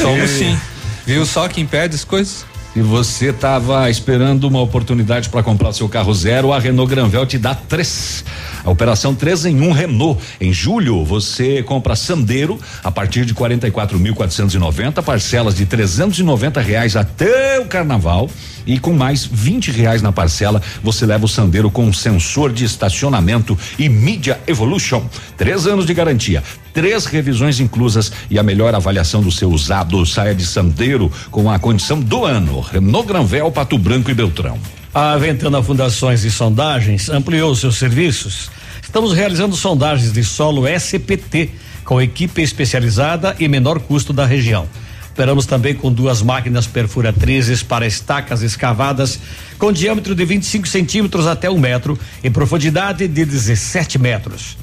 Somos sim. Viu só que impede as coisas? Se você estava esperando uma oportunidade para comprar seu carro zero, a Renault Granvel te dá três. A operação 3 em 1 um Renault. Em julho, você compra Sandero a partir de 44.490, parcelas de 390 reais até o carnaval. E com mais 20 reais na parcela, você leva o Sandero com sensor de estacionamento e Media Evolution. Três anos de garantia. Três revisões inclusas e a melhor avaliação do seu usado. Saia de Sandeiro com a condição do ano. Renault Granvel, Pato Branco e Beltrão. A Ventana Fundações e Sondagens ampliou seus serviços. Estamos realizando sondagens de solo SPT com equipe especializada e menor custo da região. Operamos também com duas máquinas perfuratrizes para estacas escavadas com diâmetro de 25 centímetros até um metro e profundidade de 17 metros.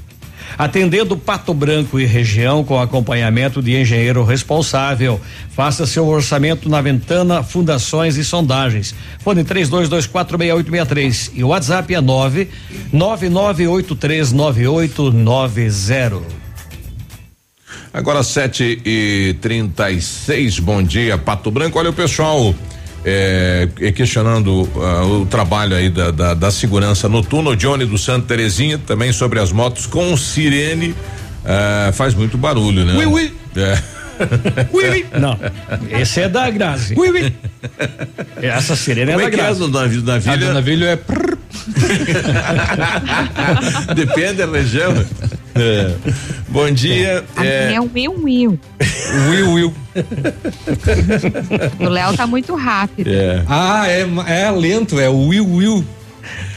Atendendo Pato Branco e região com acompanhamento de engenheiro responsável. Faça seu orçamento na Ventana Fundações e Sondagens. Fone 32246863 e o WhatsApp é 9 99839890. Agora 7 e 36 bom dia, Pato Branco. Olha o pessoal é, é questionando uh, o trabalho aí da, da, da, segurança noturna. O Johnny do Santo Terezinha também sobre as motos com sirene. Uh, faz muito barulho, né? Ui, ui. É. Ui, ui. Não, esse é da Grazi. Ui, ui. Essa sirene Como é da é é Grazi. do navio? navio A do navio é. Depende da região. É. Bom dia. Aqui É, é o Will Will. Will Will. O Léo tá muito rápido. é. Ah, é, é lento, é o Will Will.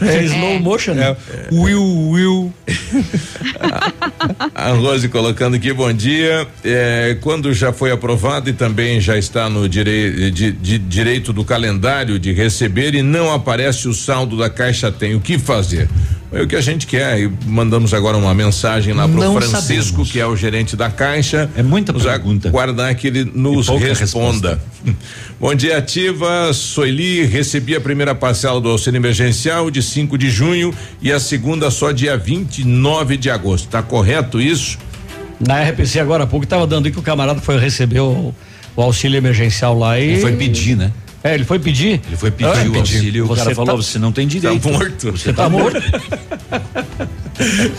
É slow motion. É, Will Will. A Rose colocando aqui, bom dia. É, quando já foi aprovado e também já está no direi de- de direito do calendário de receber e não aparece o saldo da caixa, tem o que fazer? É o que a gente quer. E mandamos agora uma mensagem lá pro Não Francisco, sabemos. que é o gerente da caixa. É muita nos pergunta. Aguardar que ele nos responda. Bom dia, ativa. Soili, recebi a primeira parcela do auxílio emergencial de 5 de junho e a segunda só dia 29 de agosto. Tá correto isso? Na RPC agora há pouco tava dando aí que o camarada foi receber o, o auxílio emergencial lá e. Ele foi pedir, né? É, ele foi pedir. Ele foi pedir Ah, o auxílio e o Você cara falou: tá- você não tem direito. Tá morto. Você Tá tá morto.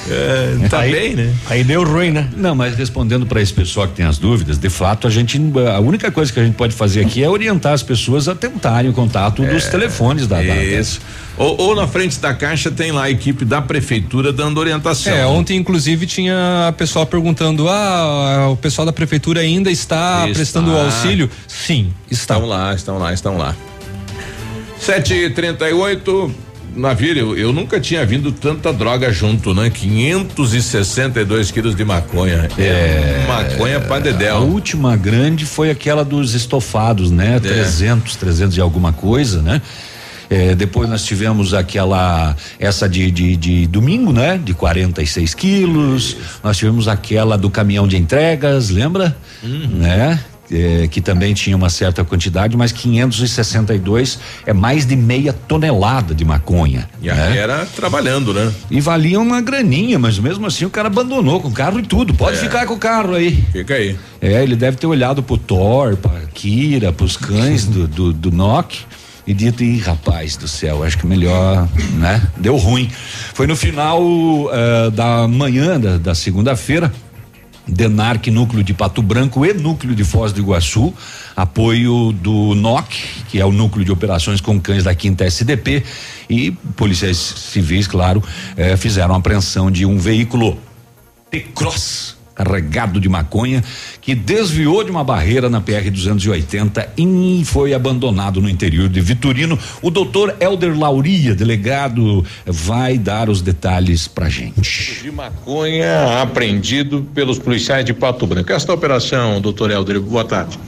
É, tá Aí- bem, né? Aí deu ruim, né? Não, mas respondendo para esse pessoal que tem as dúvidas, de fato, a gente a única coisa que a gente pode fazer aqui é orientar as pessoas a tentarem o contato dos telefones da, da- da- Isso. Ou, ou na frente da caixa tem lá a equipe da prefeitura dando orientação. É, ontem inclusive tinha pessoal perguntando: ah, o pessoal da prefeitura ainda está, Está. prestando o auxílio? Sim, está. Estão lá, estão lá, estão lá. 7h38. Navírio, eu, eu nunca tinha vindo tanta droga junto, né? 562 quilos de maconha. É, maconha pra A dedéu. última grande foi aquela dos estofados, né? 300, 300 e alguma coisa, né? É, depois nós tivemos aquela, essa de, de, de domingo, né? De 46 quilos. Nós tivemos aquela do caminhão de entregas, lembra? Né? É, que também tinha uma certa quantidade, mas 562 é mais de meia tonelada de maconha. E né? era trabalhando, né? E valia uma graninha, mas mesmo assim o cara abandonou com o carro e tudo. Pode É. ficar com o carro aí. Fica aí. É, ele deve ter olhado pro Thor, pra Kira, pros cães do, do, do Nock e dito, ih, rapaz do céu, acho que melhor, né? Deu ruim. Foi no final eh, da manhã da, da segunda-feira. Denarc, núcleo de Pato Branco e núcleo de Foz do Iguaçu, apoio do NOC, que é o núcleo de operações com cães da quinta SDP, e policiais civis, claro, eh, fizeram apreensão de um veículo T-Cross carregado de maconha que desviou de uma barreira na PR 280 e foi abandonado no interior de Vitorino. O doutor Elder Lauria, delegado, vai dar os detalhes pra gente. de maconha apreendido pelos policiais de Pato Branco. Esta operação, doutor Helder, boa tarde.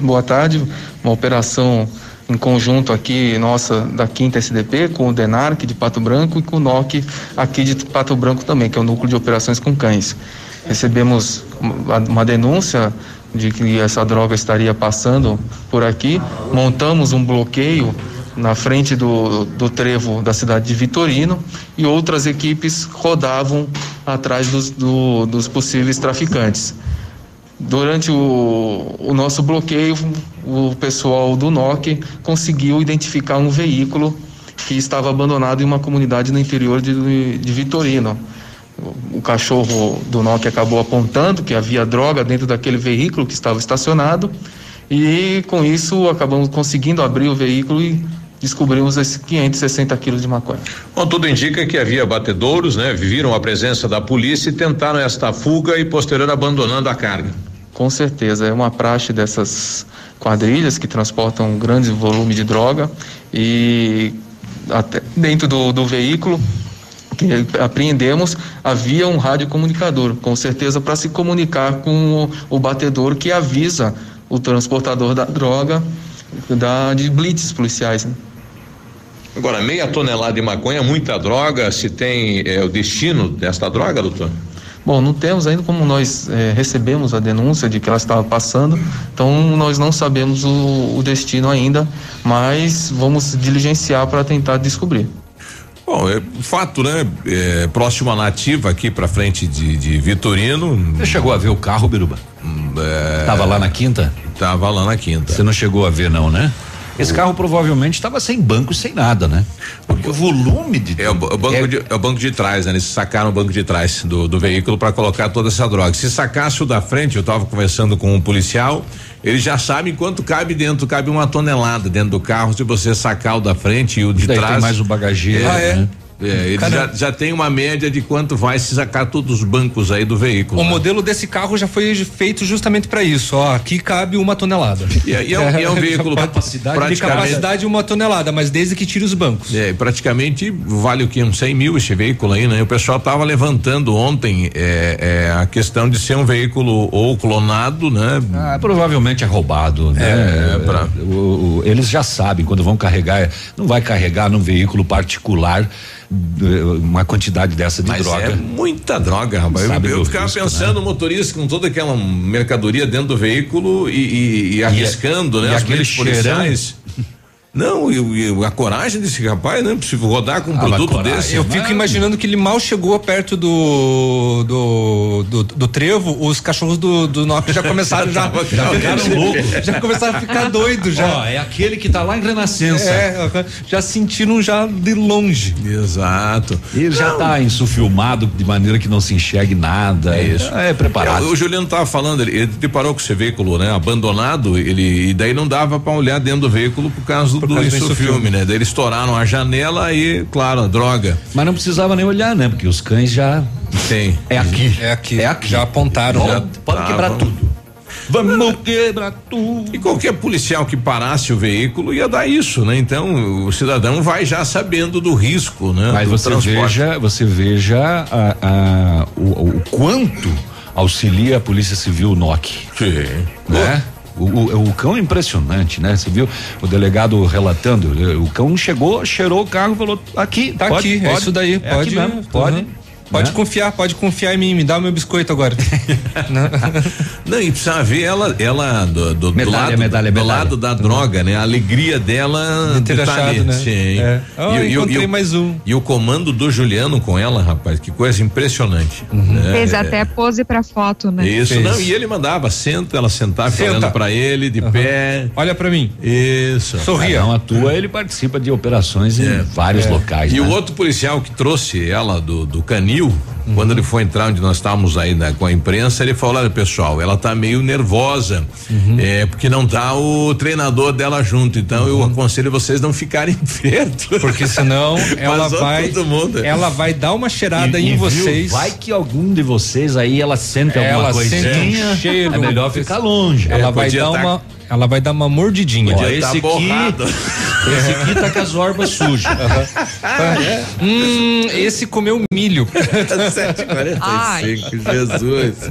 Boa tarde, uma operação em conjunto aqui nossa da Quinta SDP com o Denarc de Pato Branco e com o NOC aqui de Pato Branco também, que é o núcleo de operações com cães. Recebemos uma, denúncia de que essa droga estaria passando por aqui, montamos um bloqueio na frente do, do trevo da cidade de Vitorino e outras equipes rodavam atrás dos, do- dos possíveis traficantes. Durante o, o nosso bloqueio, o pessoal do NOC conseguiu identificar um veículo que estava abandonado em uma comunidade no interior de, de Vitorino. O, cachorro do NOC acabou apontando que havia droga dentro daquele veículo que estava estacionado e com isso acabamos conseguindo abrir o veículo e descobrimos esses 560 quilos de maconha. Bom, tudo indica que havia batedouros, né? Viram a presença da polícia e tentaram esta fuga e posterior abandonando a carga. Com certeza, é uma praxe dessas quadrilhas que transportam um grande volume de droga e até dentro do, do veículo que apreendemos havia um radiocomunicador, com certeza para se comunicar com o, o batedor que avisa o transportador da droga da, de blitz policiais. Né? Agora, meia tonelada de maconha, muita droga. Se tem é, o destino desta droga, doutor? Bom, não temos ainda como nós eh, recebemos a denúncia de que ela estava passando, então nós não sabemos o, o destino ainda, mas vamos diligenciar para tentar descobrir. Bom, é fato, né? É, próximo à nativa aqui para frente de, de Vitorino. Você chegou a ver o carro, Biruba? É, Tava lá na quinta? Tava lá na quinta. Você não chegou a ver, não, né? Esse carro provavelmente estava sem banco, sem nada, né? Porque o volume de. É o, o banco, é, de, é o banco de trás, né? Eles sacaram o banco de trás do, do veículo para colocar toda essa droga. Se sacasse o da frente, eu estava conversando com um policial, ele já sabe quanto cabe dentro, cabe uma tonelada dentro do carro se você sacar o da frente e o de Daí trás. tem mais o bagageiro, É, é. né? É, ele já, já tem uma média de quanto vai se sacar todos os bancos aí do veículo. O né? modelo desse carro já foi feito justamente para isso. Ó, aqui cabe uma tonelada. E, é- e é, um- e é um veículo capacidade de praticamente- capacidade uma tonelada, mas desde que tire os bancos. É, praticamente vale o que? Uns 100 mil esse veículo aí, né? O pessoal tava levantando ontem é, é, a questão de ser um veículo ou clonado, né? Ah, provavelmente é roubado, né? É, pra- O- o- eles já sabem quando vão carregar, não vai carregar num veículo particular uma quantidade dessa de Mas droga. é muita droga, rapaz. Eu, Sabe eu ficava risco, pensando, o motorista com toda aquela mercadoria dentro do veículo e, e- e arriscando, né? e As aquele blitz policiais. Não, e, a coragem desse rapaz, né? Se rodar com um Ah, produto coragem, desse. Eu fico imaginando que ele mal chegou perto do do, do, do trevo, os cachorros do, do Nokia já começaram já, Já ficaram loucos. já começaram a ficar doidos já. Ó, é aquele que tá lá em Renascença. É, já sentiram já de longe. Exato. Ele já tá insufilmado de maneira que não se enxergue nada. É isso. É preparado. O, o Juliano tava falando, ele, ele deparou com esse veículo, né? Abandonado, ele, e daí não dava pra olhar dentro do veículo por causa do, causa do insufilme. né? Daí eles estouraram a janela e, claro, a droga. Mas não precisava nem olhar, né? Porque os cães já. Tem. É aqui. É aqui. É aqui. Já apontaram. Pode, já. pode quebrar tudo. Vamos quebrar tudo. E qualquer policial que parasse o veículo ia dar isso, né? Então o cidadão vai já sabendo do risco, né? Mas do você transporte. veja, você veja a- a- o, o quanto auxilia a Polícia Civil NOC. Sim. Né? O, o- o cão é impressionante, né? Você viu o delegado relatando, o cão chegou, cheirou o carro e falou, aqui, Tá pode, aqui, pode, é isso daí. é pode, mesmo, pode. Uhum. Pode né? confiar, pode confiar em mim, me dá o meu biscoito agora. Não, e precisa ver ela, ela do, do, do Medalha, lado, medalha, do medalha. lado da droga, né? A alegria dela De ter tá achado, né? Sim. É. Oh, o- encontrei o- mais um. E o comando do Juliano com ela, rapaz, que coisa impressionante. né? Fez É, até pose pra foto, né? Isso, Fez. não, e ele mandava, senta, ela sentava, Senta. olhando pra ele, de pé. Olha pra mim. Isso. Sorria. Não atua, ele participa de operações em vários locais. E né? o outro policial que trouxe ela do, do canil, mil? Quando ele foi entrar onde nós estávamos aí né, com a imprensa, ele falou: olha, pessoal, ela tá meio nervosa, é, porque não tá o treinador dela junto. Então eu aconselho vocês não ficarem perto. Porque senão ela vai. todo mundo. Ela vai dar uma cheirada E- em e viu, vocês. Vai que algum de vocês aí ela sente Ela alguma sente coisinha. um cheiro. É melhor ficar longe. Ela É, vai dar tá- uma. Ela vai dar uma mordidinha. Ó, Podia esse tá aqui, esse aqui tá com as orbas sujas. Hum, esse comeu milho. 7h45, Jesus.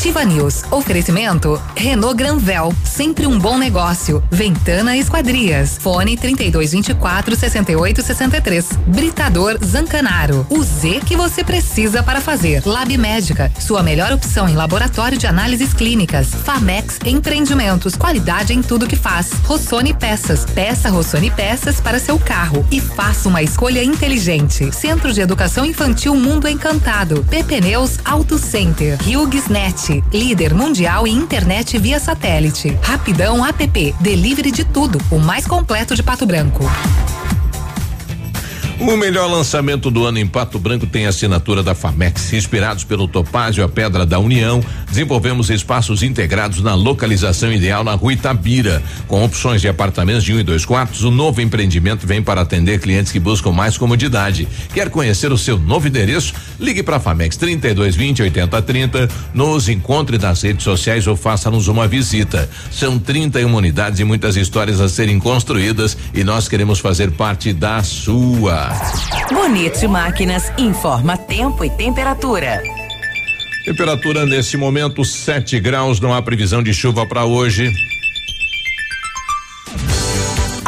Ativa News. Oferecimento Renault Granvel, sempre um bom negócio. Ventana Esquadrias. Fone 3224 6863. Britador Zancanaro. O Z que você precisa para fazer. Lab Médica, sua melhor opção em laboratório de análises clínicas. Famex Empreendimentos, qualidade em tudo que faz. Rossoni Peças. Peça Rossoni Peças para seu carro e faça uma escolha inteligente. Centro de Educação Infantil Mundo Encantado. PP Neus Auto Center. Líder mundial em internet via satélite. Rapidão App, delivery de tudo, o mais completo de Pato Branco. O melhor lançamento do ano em Pato Branco tem assinatura da Famex. Inspirados pelo Topázio, a Pedra da União, desenvolvemos espaços integrados na localização ideal na rua Itabira. Com opções de apartamentos de um e dois quartos, o novo empreendimento vem para atender clientes que buscam mais comodidade. Quer conhecer o seu novo endereço? Ligue para a Famex 3220 8030, nos encontre nas redes sociais ou faça-nos uma visita. São 31 unidades e muitas histórias a serem construídas e nós queremos fazer parte da sua. Bonito Máquinas informa tempo e temperatura. Temperatura nesse momento 7 graus, não há previsão de chuva para hoje.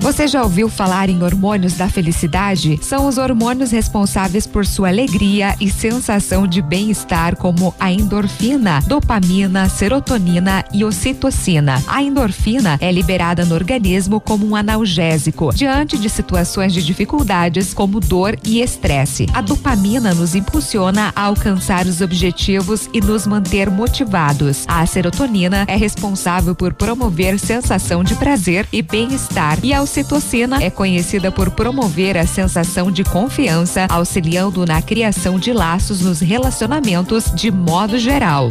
Você já ouviu falar em hormônios da felicidade? São os hormônios responsáveis por sua alegria e sensação de bem-estar, como a endorfina, dopamina, serotonina e ocitocina. A endorfina é liberada no organismo como um analgésico diante de situações de dificuldades como dor e estresse. A dopamina nos impulsiona a alcançar os objetivos e nos manter motivados. A serotonina é responsável por promover sensação de prazer e bem-estar e a ocitocina é conhecida por promover a sensação de confiança, auxiliando na criação de laços nos relacionamentos de modo geral.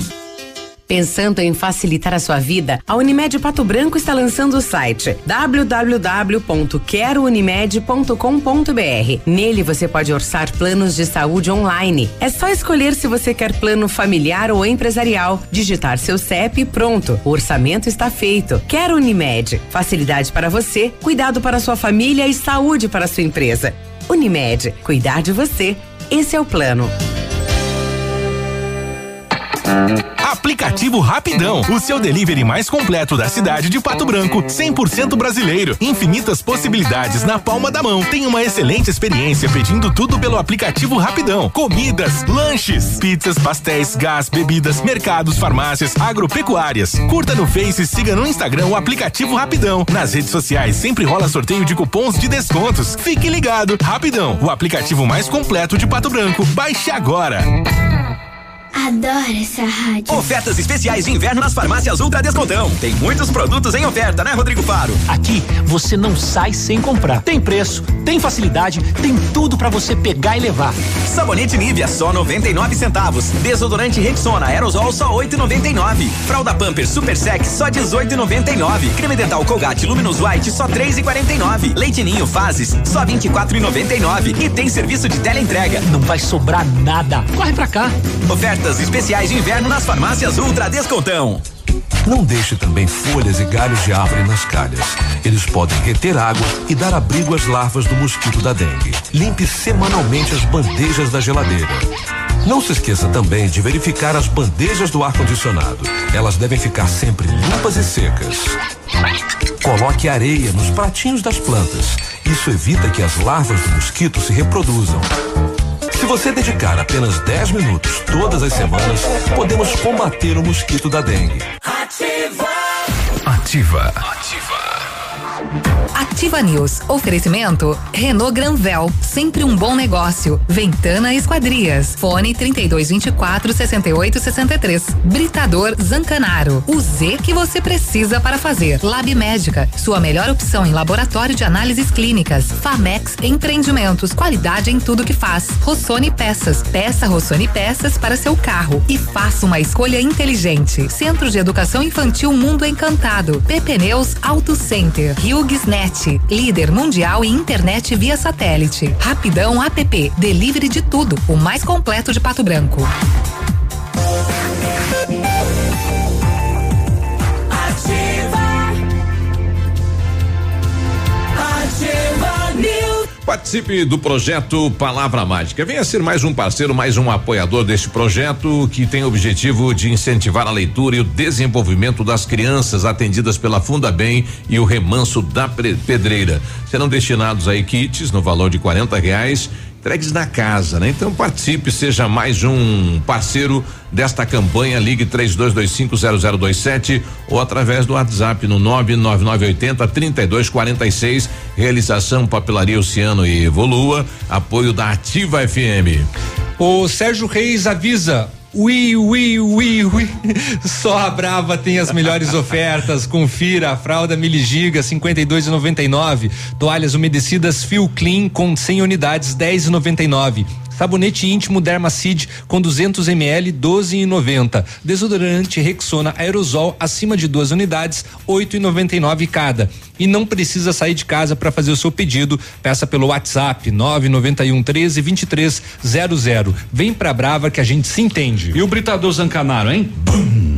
Pensando em facilitar a sua vida, a Unimed Pato Branco está lançando o site www.querounimed.com.br. Nele você pode orçar planos de saúde online. É só escolher se você quer plano familiar ou empresarial, digitar seu CEP e pronto. O orçamento está feito. Quero Unimed. Facilidade para você, cuidado para sua família e saúde para sua empresa. Unimed, cuidar de você. Esse é o plano. Aplicativo Rapidão, o seu delivery mais completo da cidade de Pato Branco, 100% brasileiro. Infinitas possibilidades na palma da mão. Tem uma excelente experiência pedindo tudo pelo aplicativo Rapidão. Comidas, lanches, pizzas, pastéis, gás, bebidas, mercados, farmácias, agropecuárias. Curta no Face e siga no Instagram o aplicativo Rapidão. Nas redes sociais sempre rola sorteio de cupons de descontos. Fique ligado. Rapidão, o aplicativo mais completo de Pato Branco. Baixe agora. Adoro essa rádio. Ofertas especiais de inverno nas farmácias Ultra Descontão. Tem muitos produtos em oferta, né, Rodrigo Faro? Aqui você não sai sem comprar. Tem preço, tem facilidade, tem tudo para você pegar e levar. Sabonete Nivea só 99 centavos. Desodorante Rexona Aerosol só 8,99. Fralda Pamper Super Sec só 18,99. Creme dental Colgate Luminous White só 3,49. Leite Ninho Fases só 24,99. E tem serviço de teleentrega. Não vai sobrar nada. Corre pra cá. Ofertas especiais de inverno nas farmácias Ultra Descontão. Não deixe também folhas e galhos de árvore nas calhas. Eles podem reter água e dar abrigo às larvas do mosquito da dengue. Limpe semanalmente as bandejas da geladeira. Não se esqueça também de verificar as bandejas do ar-condicionado. Elas devem ficar sempre limpas e secas. Coloque areia nos pratinhos das plantas. Isso evita que as larvas do mosquito se reproduzam. Se você dedicar apenas 10 minutos todas as semanas, podemos combater o mosquito da dengue. Ativa. Ativa News. Oferecimento Renault Granvel, sempre um bom negócio. Ventana Esquadrias. Fone 3224 6863. Britador Zancanaro. O Z que você precisa para fazer. Lab Médica, sua melhor opção em laboratório de análises clínicas. Famex Empreendimentos, qualidade em tudo que faz. Rossoni Peças. Peça Rossoni Peças para seu carro e faça uma escolha inteligente. Centro de Educação Infantil Mundo Encantado. PP Neus Auto Center. HughesNet, líder mundial em internet via satélite. Rapidão app, delivery de tudo, o mais completo de Pato Branco. Participe do projeto Palavra Mágica. Venha ser mais um parceiro, mais um apoiador deste projeto que tem o objetivo de incentivar a leitura e o desenvolvimento das crianças atendidas pela Funda Bem e o Remanso da Pedreira. Serão destinados aí kits no valor de 40 reais entregues na casa, né? Então participe, seja mais um parceiro desta campanha, ligue 32250027 ou através do WhatsApp no 99980 3246, realização Papelaria Oceano e Evolua, apoio da Ativa FM. O Sérgio Reis avisa Ui, ui, ui, ui. Só a Brava tem as melhores ofertas. Confira a fralda Miligiga 52,99. Toalhas umedecidas Feel Clean com 100 unidades 10,99. Sabonete íntimo Dermacid com 200 ml 12,90. Desodorante Rexona aerosol acima de duas unidades 8,99 cada. E não precisa sair de casa para fazer o seu pedido. Peça pelo WhatsApp 991 13 23 00. Vem pra Brava que a gente se entende. E o Britador Zancanaro, hein? Bum,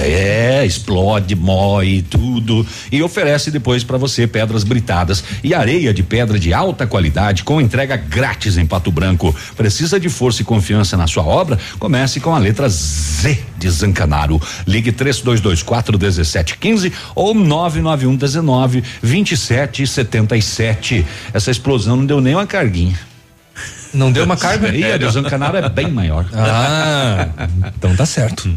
é, explode, moe tudo e oferece depois para você pedras britadas e areia de pedra de alta qualidade com entrega grátis em Pato Branco. Precisa de força e confiança na sua obra? Comece com a letra Z de Zancanaro. Ligue 3224 1715 ou 991 19 2777. Essa explosão não deu nem uma carguinha. Não deu uma carga? E a do Zancanaro é bem maior. Ah, então tá certo.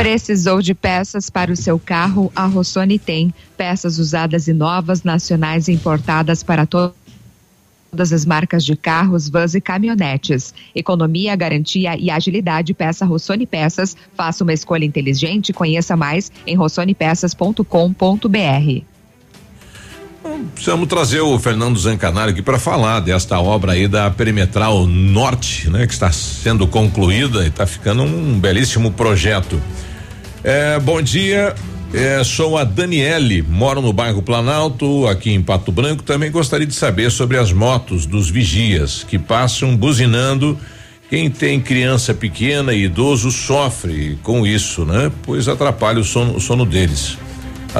Precisou de peças para o seu carro? A Rossoni tem. Peças usadas e novas, nacionais e importadas para todos todas as marcas de carros, vans e caminhonetes. Economia, garantia e agilidade. Peça Rossoni Peças. Faça uma escolha inteligente. Conheça mais em rossonepeças.com.br. Precisamos trazer o Fernando Zancanaro aqui para falar desta obra aí da Perimetral Norte, né? Que está sendo concluída e está ficando um belíssimo projeto. É, bom dia, é, sou a Daniele, moro no bairro Planalto, aqui em Pato Branco. Também gostaria de saber sobre as motos dos vigias que passam buzinando. Quem tem criança pequena e idoso sofre com isso, né? Pois atrapalha o sono, o sono deles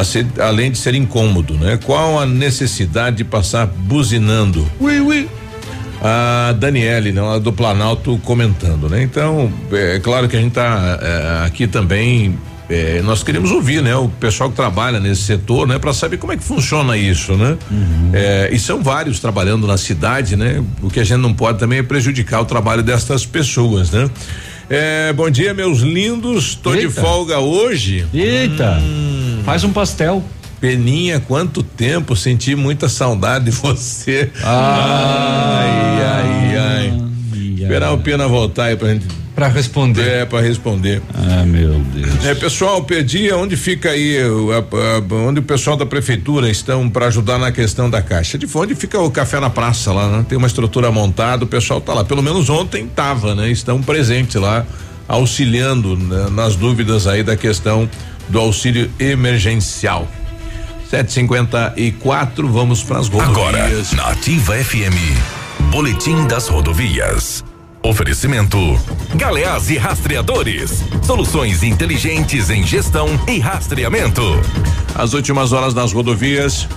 ser, além de ser incômodo, né? Qual a necessidade de passar buzinando? Ui, ui. A Daniele, né, do Planalto, comentando, né? Então, é, é claro que a gente está é, aqui também. É, nós queremos ouvir, né? O pessoal que trabalha nesse setor, né? Para saber como é que funciona isso, né? Uhum. É, e são vários trabalhando na cidade, né? O que a gente não pode também é prejudicar o trabalho destas pessoas, né? É, bom dia, meus lindos. Tô Eita. de folga hoje. Eita. Hum. Faz um pastel. Peninha, quanto tempo senti muita saudade de você. Ai, ai, ai. Esperar o Pena voltar aí pra gente para responder. É, para responder. Ah, meu Deus. É, pessoal, pedi onde fica aí, a, a, onde o pessoal da prefeitura estão para ajudar na questão da caixa. De onde fica o café na praça lá, né? Tem uma estrutura montada, o pessoal tá lá. Pelo menos ontem tava, né? Estão presentes lá, auxiliando né, nas dúvidas aí da questão do auxílio emergencial. 754, vamos para as rodovias. Agora, na Ativa FM, Boletim das Rodovias. Oferecimento: Galeás e Rastreadores. Soluções inteligentes em gestão e rastreamento. As últimas horas das rodovias.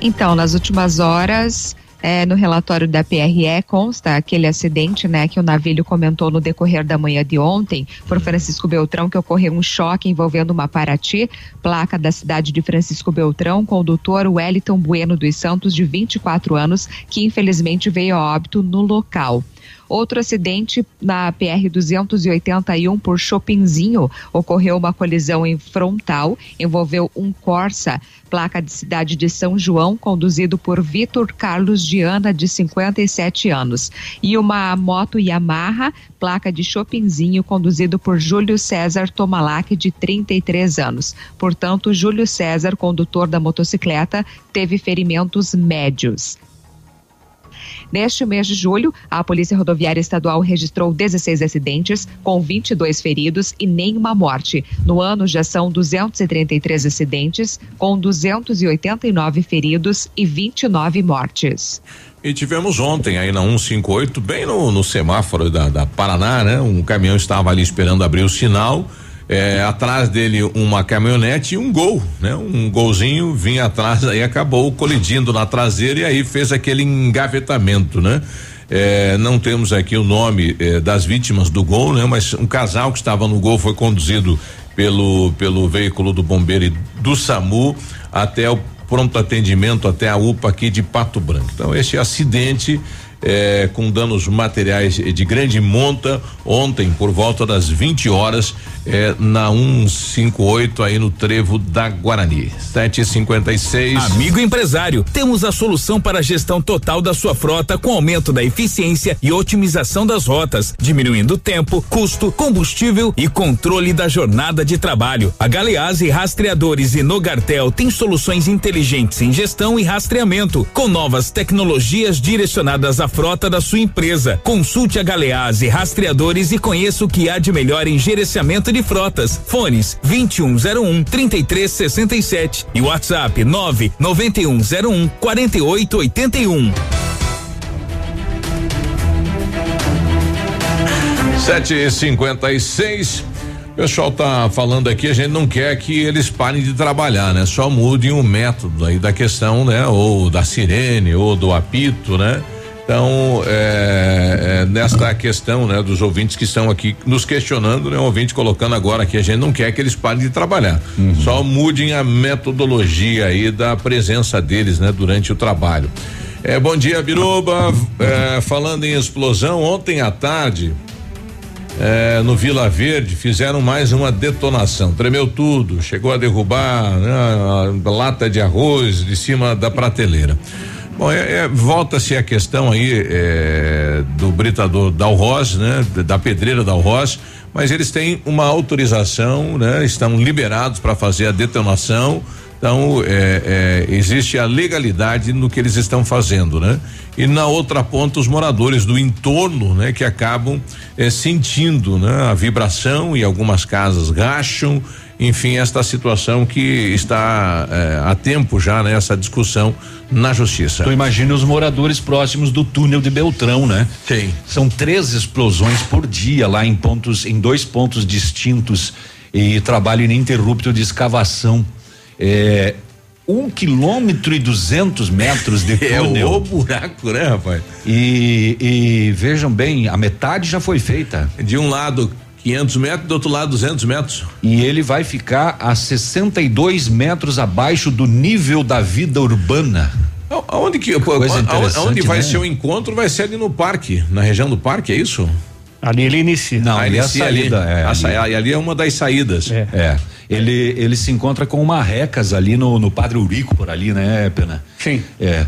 Então, nas últimas horas, é, no relatório da PRE consta aquele acidente, né, que o navio comentou no decorrer da manhã de ontem, por uhum. Francisco Beltrão, que ocorreu um choque envolvendo uma Paraty, placa da cidade de Francisco Beltrão, condutor Wellington Bueno dos Santos, de 24 anos, que infelizmente veio a óbito no local. Outro acidente na PR 281 por Chopinzinho ocorreu uma colisão em frontal, envolveu um Corsa, placa de cidade de São João, conduzido por Vitor Carlos Diana, de 57 anos, e uma moto Yamaha, placa de Chopinzinho, conduzido por Júlio César Tomalac, de 33 anos. Portanto, Júlio César, condutor da motocicleta, teve ferimentos médios. Neste mês de julho, a Polícia Rodoviária Estadual registrou 16 acidentes, com 22 feridos e nenhuma morte. No ano já são 233 acidentes, com 289 feridos e 29 mortes. E tivemos ontem aí na 158, bem no, no semáforo da, da Paraná, né? Um caminhão estava ali esperando abrir o sinal é, atrás dele uma caminhonete e um gol, né? Um golzinho vinha atrás, aí acabou colidindo na traseira e aí fez aquele engavetamento, né? É, não temos aqui o nome é, das vítimas do gol, né? Mas um casal que estava no gol foi conduzido pelo pelo veículo do bombeiro e do SAMU até o pronto atendimento até a UPA aqui de Pato Branco. Então esse acidente é, com danos materiais de grande monta ontem por volta das 20 horas é, na 158 aí no trevo da Guarani. 756. Amigo empresário, temos a solução para a gestão total da sua frota com aumento da eficiência e otimização das rotas, diminuindo tempo, custo, combustível e controle da jornada de trabalho. A Galeazzi Rastreadores e Nogartel tem soluções inteligentes em gestão e rastreamento, com novas tecnologias direcionadas à frota da sua empresa. Consulte a Galeazzi Rastreadores e conheça o que há de melhor em gerenciamento de frotas. Fones 2101 3367 e WhatsApp 99101 4881. Sete e cinquenta e seis. O pessoal tá falando aqui, a gente não quer que eles parem de trabalhar, né? Só mudem o método aí da questão, né? Ou da sirene, ou do apito, né? Então, é, é, nesta questão, né, dos ouvintes que estão aqui nos questionando, né, o ouvinte colocando agora que a gente não quer que eles parem de trabalhar. Uhum. Só mudem a metodologia aí da presença deles, né, durante o trabalho. É, bom dia, Biruba. É, falando em explosão, ontem à tarde, é, no Vila Verde, fizeram mais uma detonação. Tremeu tudo, chegou a derrubar né, a lata de arroz de cima da prateleira. Bom, é, é, volta-se a questão aí é, do britador da Alroz, né? Da pedreira da Alroz, mas eles têm uma autorização, né? Estão liberados para fazer a detonação. Então, é, é, existe a legalidade no que eles estão fazendo, né? E na outra ponta, os moradores do entorno, né? Que acabam é, sentindo, né? A vibração e algumas casas racham, enfim, esta situação que está é, há tempo já nessa né, discussão na justiça. Tu imagina os moradores próximos do túnel de Beltrão, né? Sim. São três explosões por dia lá em pontos, em dois pontos distintos e trabalho ininterrupto de escavação. É, um quilômetro e duzentos metros de túnel. É o buraco, né, rapaz? E, e vejam bem, a metade já foi feita. De um lado 500 metros, do outro lado 200 metros. E ele vai ficar a 62 metros abaixo do nível da vida urbana. Aonde que aonde vai né? ser o encontro? Vai ser ali no parque, na região do parque, é isso? Ali ele inicia. Não, ah, ali é a saída. Ali. É, a ali. Sa ali é uma das saídas. É. é. Ele, ele se encontra com uma recas ali no, no Padre Urico por ali, né, Pena? Sim. É.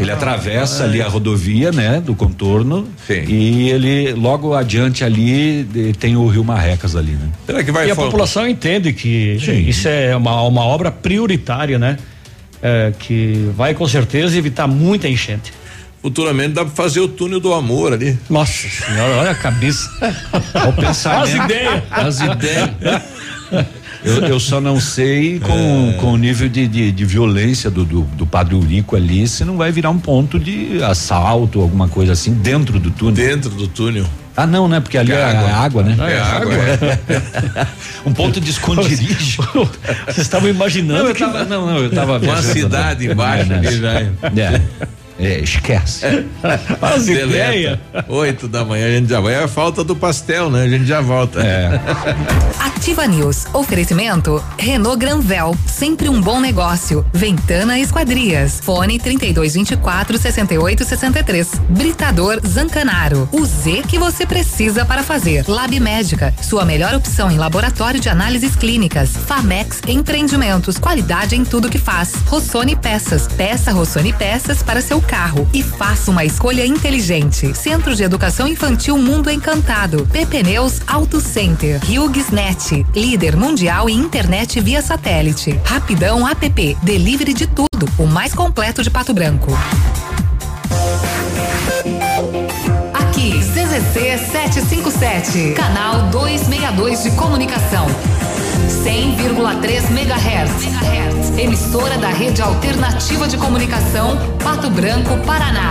Ele atravessa ali a rodovia, né, do contorno. Sim. E ele logo adiante ali tem o Rio Marrecas ali, né? Será que vai e a população entende que Sim. isso é uma, uma obra prioritária, né? É, que vai com certeza evitar muita enchente. Futuramente dá para fazer o túnel do amor ali. Nossa senhora, olha a cabeça. Olha o pensamento. As ideias. As ideias. Eu, eu, só não sei com, é. com o nível de, de, de violência do, do, do, Padre Urico ali, se não vai virar um ponto de assalto, alguma coisa assim, dentro do túnel. Dentro do túnel. Ah, não, né? Porque ali é, é água, água né? É, é água. É. um ponto de esconderijo. Vocês estavam imaginando? Não, eu tava, não, não, eu tava Uma cidade embaixo ali já. É. É, esquece. As ideias. Oito da manhã a gente já vai. É a falta do pastel, né? A gente já volta. É. Ativa News. Oferecimento Renault Granvel. Sempre um bom negócio. Ventana Esquadrias. Fone 3224 6863. Britador Zancanaro. O Z que você precisa para fazer. Lab Médica. Sua melhor opção em laboratório de análises clínicas. Famex Empreendimentos. Qualidade em tudo que faz. Rossoni Peças. Peça Rossoni Peças para seu carro e faça uma escolha inteligente. Centro de Educação Infantil Mundo Encantado. PP Neus Auto Center. HughesNet. Líder mundial em internet via satélite. Rapidão App. Delivery de tudo. O mais completo de Pato Branco. Aqui, CZC 757. Canal 262 de Comunicação. 100,3 MHz. Emissora da Rede Alternativa de Comunicação, Pato Branco, Paraná.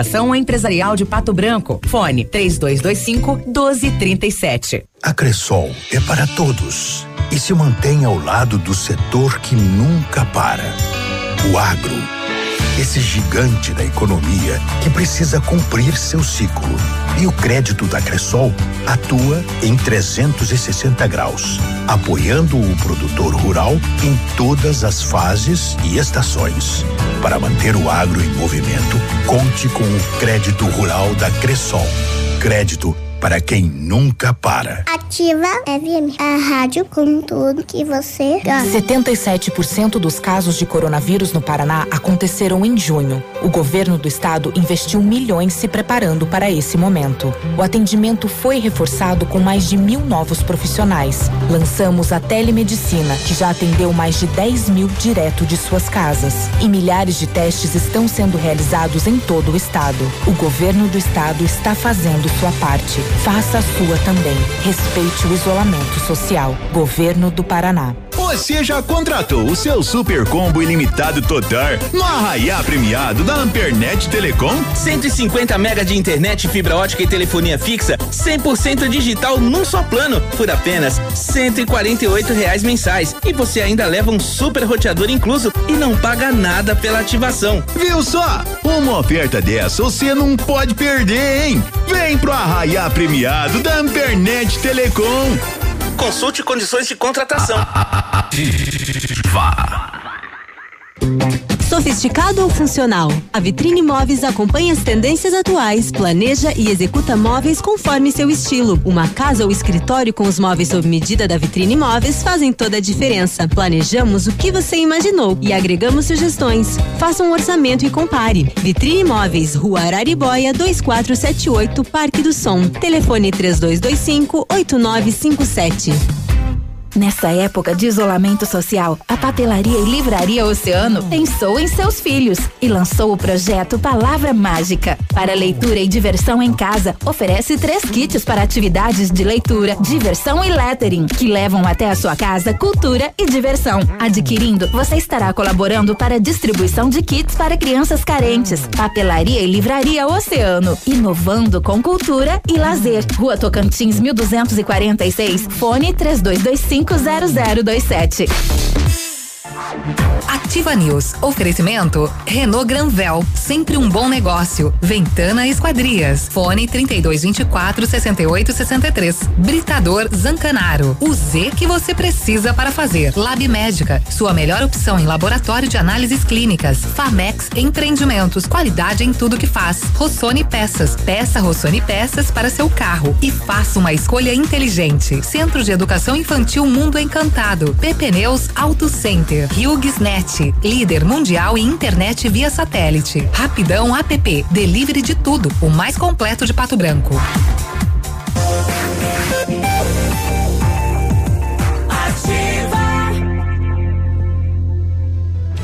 Empresarial de Pato Branco. Fone 3225 1237. A Cressol é para todos e se mantém ao lado do setor que nunca para. O agro. Esse gigante da economia que precisa cumprir seu ciclo. E o crédito da Cressol atua em 360 graus, apoiando o produtor rural em todas as fases e estações. Para manter o agro em movimento, conte com o crédito rural da Cressol. Crédito para quem nunca para. Ativa FM, a rádio com tudo que você gosta. 77% dos casos de coronavírus no Paraná aconteceram em junho. O governo do estado investiu milhões se preparando para esse momento. O atendimento foi reforçado com mais de mil novos profissionais. Lançamos a telemedicina, que já atendeu mais de 10 mil direto de suas casas. E milhares de testes estão sendo realizados em todo o estado. O governo do estado está fazendo sua parte. Faça a sua também. Respeite o isolamento social. Governo do Paraná. Você já contratou o seu super combo ilimitado total no Arraiá Premiado da Ampernet Telecom? 150 mega de internet, fibra ótica e telefonia fixa, 100% digital num só plano, por apenas 148 reais mensais. E você ainda leva um super roteador incluso e não paga nada pela ativação. Viu só? Uma oferta dessa você não pode perder, hein? Vem pro Arraiá Premiado da Ampernet Telecom. Consulte condições de contratação. Sofisticado ou funcional? A Vitrine Móveis acompanha as tendências atuais, planeja e executa móveis conforme seu estilo. Uma casa ou escritório com os móveis sob medida da Vitrine Móveis fazem toda a diferença. Planejamos o que você imaginou e agregamos sugestões. Faça um orçamento e compare. Vitrine Móveis, Rua Araribóia, 2478, Parque do Som. Telefone 3225 8957. Nessa época de isolamento social, a Papelaria e Livraria Oceano pensou em seus filhos e lançou o projeto Palavra Mágica. Para leitura e diversão em casa, oferece três kits para atividades de leitura, diversão e lettering, que levam até a sua casa cultura e diversão. Adquirindo, você estará colaborando para a distribuição de kits para crianças carentes. Papelaria e Livraria Oceano, inovando com cultura e lazer. Rua Tocantins, 1246, fone 3225 0027. Ativa News. Oferecimento Renault Granvel, sempre um bom negócio. Ventana Esquadrias. Fone 3224 6863. Britador Zancanaro. O Z que você precisa para fazer. Lab Médica, sua melhor opção em laboratório de análises clínicas. Famex Empreendimentos, qualidade em tudo que faz. Rossoni Peças. Peça Rossoni Peças para seu carro e faça uma escolha inteligente. Centro de Educação Infantil Mundo Encantado. PP Neus Auto Center. HughesNet, líder mundial em internet via satélite. Rapidão app, delivery de tudo, o mais completo de Pato Branco.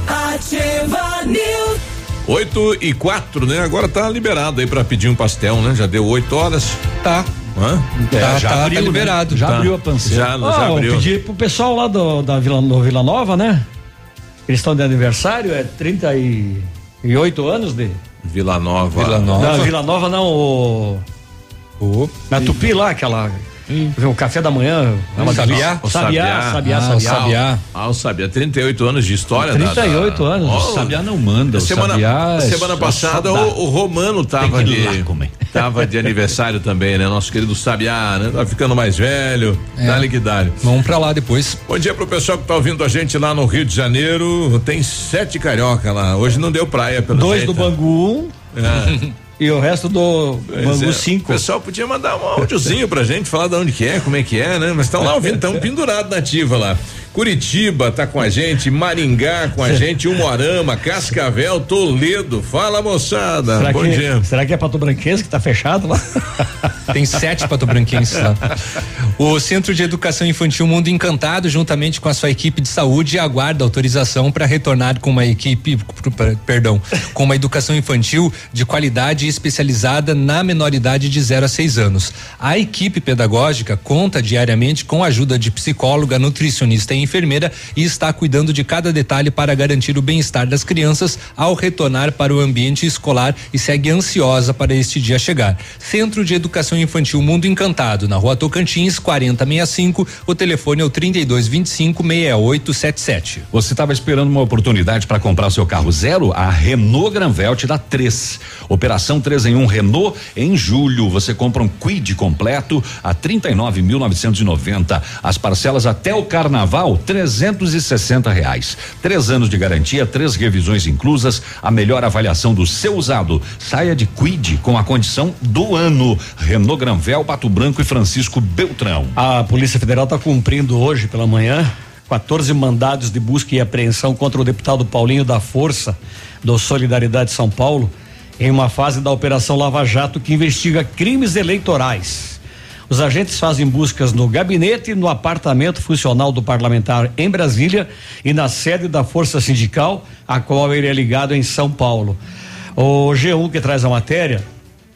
Ativa News. 8 e 4, né? Agora tá liberado aí pra pedir um pastel, né? Já deu 8 horas. Tá. Hã? É, Tá, já tá, abriu, tá né? liberado. Já Tá. abriu a panceira. Já- Ó, já eu abriu. pedi pro pessoal lá do, da Vila, no Vila Nova, né? Eles estão de aniversário, é 38 anos de. Vila Nova. Vila Nova. Não, Vila Nova não, o. Na Tupi lá, aquela. O café da manhã. é uma Sabiá? delícia. Sabiá, Sabiá, Ah, Sabiá. o Sabiá. Ah, o Sabiá, 38 anos de história. da- 38 da- anos. Ó, O Sabiá não manda, o semana, Sabiá é semana só- passada o, o Romano tava comer. Tava de aniversário também, né? Nosso querido Sabiá, né? Tá ficando mais velho. É. Dá-lhe que dá Vamos pra lá depois. Bom dia pro pessoal que tá ouvindo a gente lá no Rio de Janeiro. Tem sete carioca lá. Hoje não deu praia, pelo Dois jeito. do Bangu 1 É. e o resto do Pois Bangu é. 5. O pessoal podia mandar um áudiozinho pra gente, falar de onde que é, como é que é, né? Mas estão lá ouvindo, estão pendurados na ativa lá. Curitiba tá com a gente, Maringá com a gente, Umuarama, Cascavel, Toledo. Fala, moçada. Será Bom que, dia. será que é Pato Branquense que tá fechado lá? Tem sete patobranquenses lá. O Centro de Educação Infantil Mundo Encantado, juntamente com a sua equipe de saúde, aguarda autorização para retornar com uma equipe, perdão, com uma educação infantil de qualidade e especializada na menoridade de 0 a 6 anos. A equipe pedagógica conta diariamente com a ajuda de psicóloga, nutricionista e enfermeira e está cuidando de cada detalhe para garantir o bem-estar das crianças ao retornar para o ambiente escolar e segue ansiosa para este dia chegar. Centro de Educação Infantil Mundo Encantado, na rua Tocantins, 4065. O telefone é o 3225 6877. Você estava esperando uma oportunidade para comprar seu carro zero? A Renault Granvel te dá três. Operação 3 em 1 Renault em julho. Você compra um Quid completo a 39.990. As parcelas até o carnaval, 360 reais. Três anos de garantia, três revisões inclusas, a melhor avaliação do seu usado. Saia de Quid com a condição do ano. Renault Granvel, Pato Branco e Francisco Beltrão. A Polícia Federal está cumprindo hoje pela manhã 14 mandados de busca e apreensão contra o deputado Paulinho da Força, do Solidariedade São Paulo, em uma fase da Operação Lava Jato que investiga crimes eleitorais. Os agentes fazem buscas no gabinete no apartamento funcional do parlamentar em Brasília e na sede da Força Sindical, a qual ele é ligado em São Paulo. O G1 que traz a matéria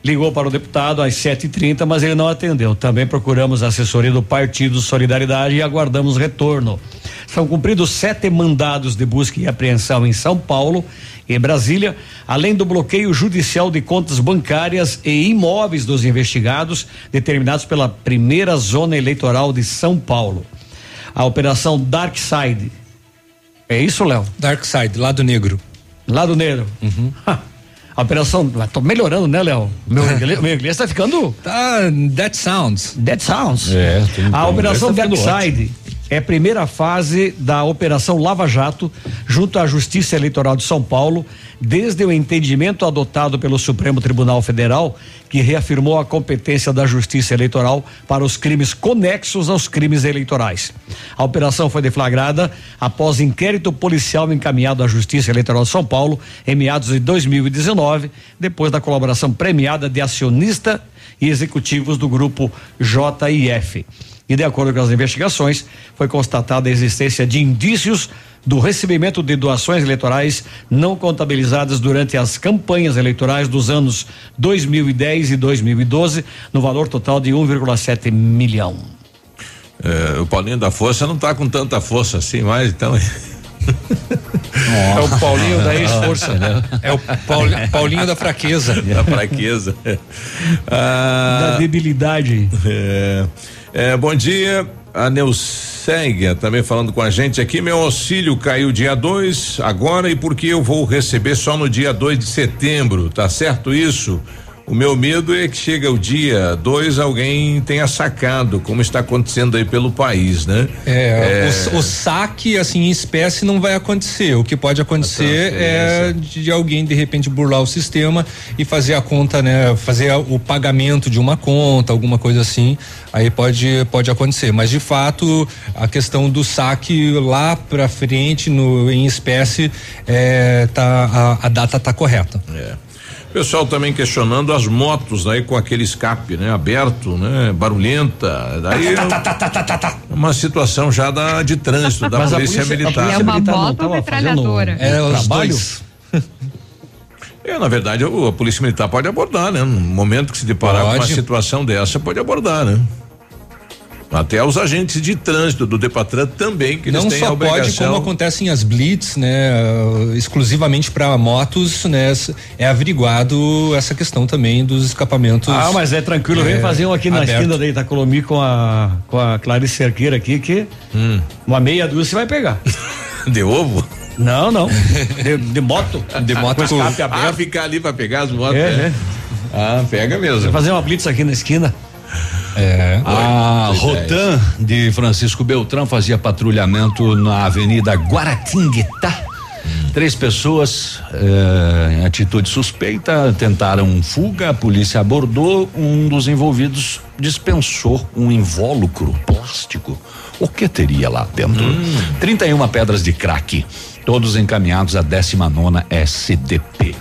ligou para o deputado às 7h30, mas ele não atendeu. Também procuramos a assessoria do Partido Solidariedade e aguardamos retorno. São cumpridos sete mandados de busca e apreensão em São Paulo e Brasília, além do bloqueio judicial de contas bancárias e imóveis dos investigados, determinados pela primeira zona eleitoral de São Paulo. A operação Dark Side. É isso, Léo? Dark Side, lado negro. Lado negro. A operação. Tô melhorando, né, Léo? Meu inglês, meu inglês tá ficando. Tá, that sounds. That sounds. É, tem- A operação tá Backside é a primeira fase da operação Lava Jato, junto à Justiça Eleitoral de São Paulo, desde o entendimento adotado pelo Supremo Tribunal Federal, que reafirmou a competência da Justiça Eleitoral para os crimes conexos aos crimes eleitorais. A operação foi deflagrada após inquérito policial encaminhado à Justiça Eleitoral de São Paulo em meados de 2019, depois da colaboração premiada de acionista e executivos do grupo JIF. E de acordo com as investigações, foi constatada a existência de indícios do recebimento de doações eleitorais não contabilizadas durante as campanhas eleitorais dos anos 2010 e 2012, no valor total de 1,7 milhão. É, o Paulinho da Força não tá com tanta força assim mais, então. É o Paulinho da ex-força. É o Pauli- Paulinho da fraqueza. Da fraqueza. Ah, Da debilidade. É, é, bom dia, a Neuségia também falando com a gente aqui. Meu auxílio caiu dia 2 agora e porque eu vou receber só no dia 2 de setembro, tá certo isso? O meu medo é que chega o dia 2 alguém tenha sacado, como está acontecendo aí pelo país, né? É, É. O, o saque, assim, em espécie não vai acontecer. O que pode acontecer é de, de alguém, de repente, burlar o sistema e fazer a conta, né? Fazer a- o pagamento de uma conta, alguma coisa assim. Aí pode, pode acontecer. Mas, de fato, a questão do saque lá pra frente, no, em espécie, é, tá, a, a data tá correta. É. Pessoal também questionando as motos aí com aquele escape, né? Aberto, né? Barulhenta. Daí é uma situação já da, de trânsito da polícia, polícia- a militar. polícia É uma moto metralhadora? É, os trabalho? dois. É, na verdade, a polícia militar pode abordar, né? No momento que se deparar com uma Pode. situação dessa, pode abordar, né? Até os agentes de trânsito do Depatran também, que eles não têm a só pode, obrigação. como acontecem as blitz, né? exclusivamente para motos, né? É averiguado essa questão também dos escapamentos. Ah, mas é tranquilo, vem é, fazer um aqui na aberto. esquina da Itacolomi com a, com a Clarice Cerqueira aqui, que uma meia dúzia você vai pegar. De ovo? Não, não. De, de moto. De moto com escape Ah, ficar ali pra pegar as motos. É, né? é. Ah, pega mesmo. Vai fazer uma blitz aqui na esquina. É. A Oi, Rotan de Francisco Beltrão fazia patrulhamento na Avenida Guaratinguetá. Três pessoas eh, em atitude suspeita tentaram fuga, a polícia abordou, um dos envolvidos dispensou um invólucro plástico. O que teria lá dentro? 31 pedras de crack, todos encaminhados à 19 SDP.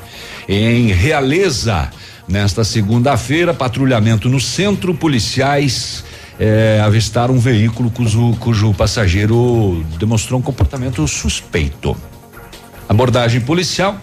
Em Realeza, nesta segunda-feira, patrulhamento no centro, policiais eh, avistaram um veículo cujo, cujo passageiro demonstrou um comportamento suspeito. Abordagem policial.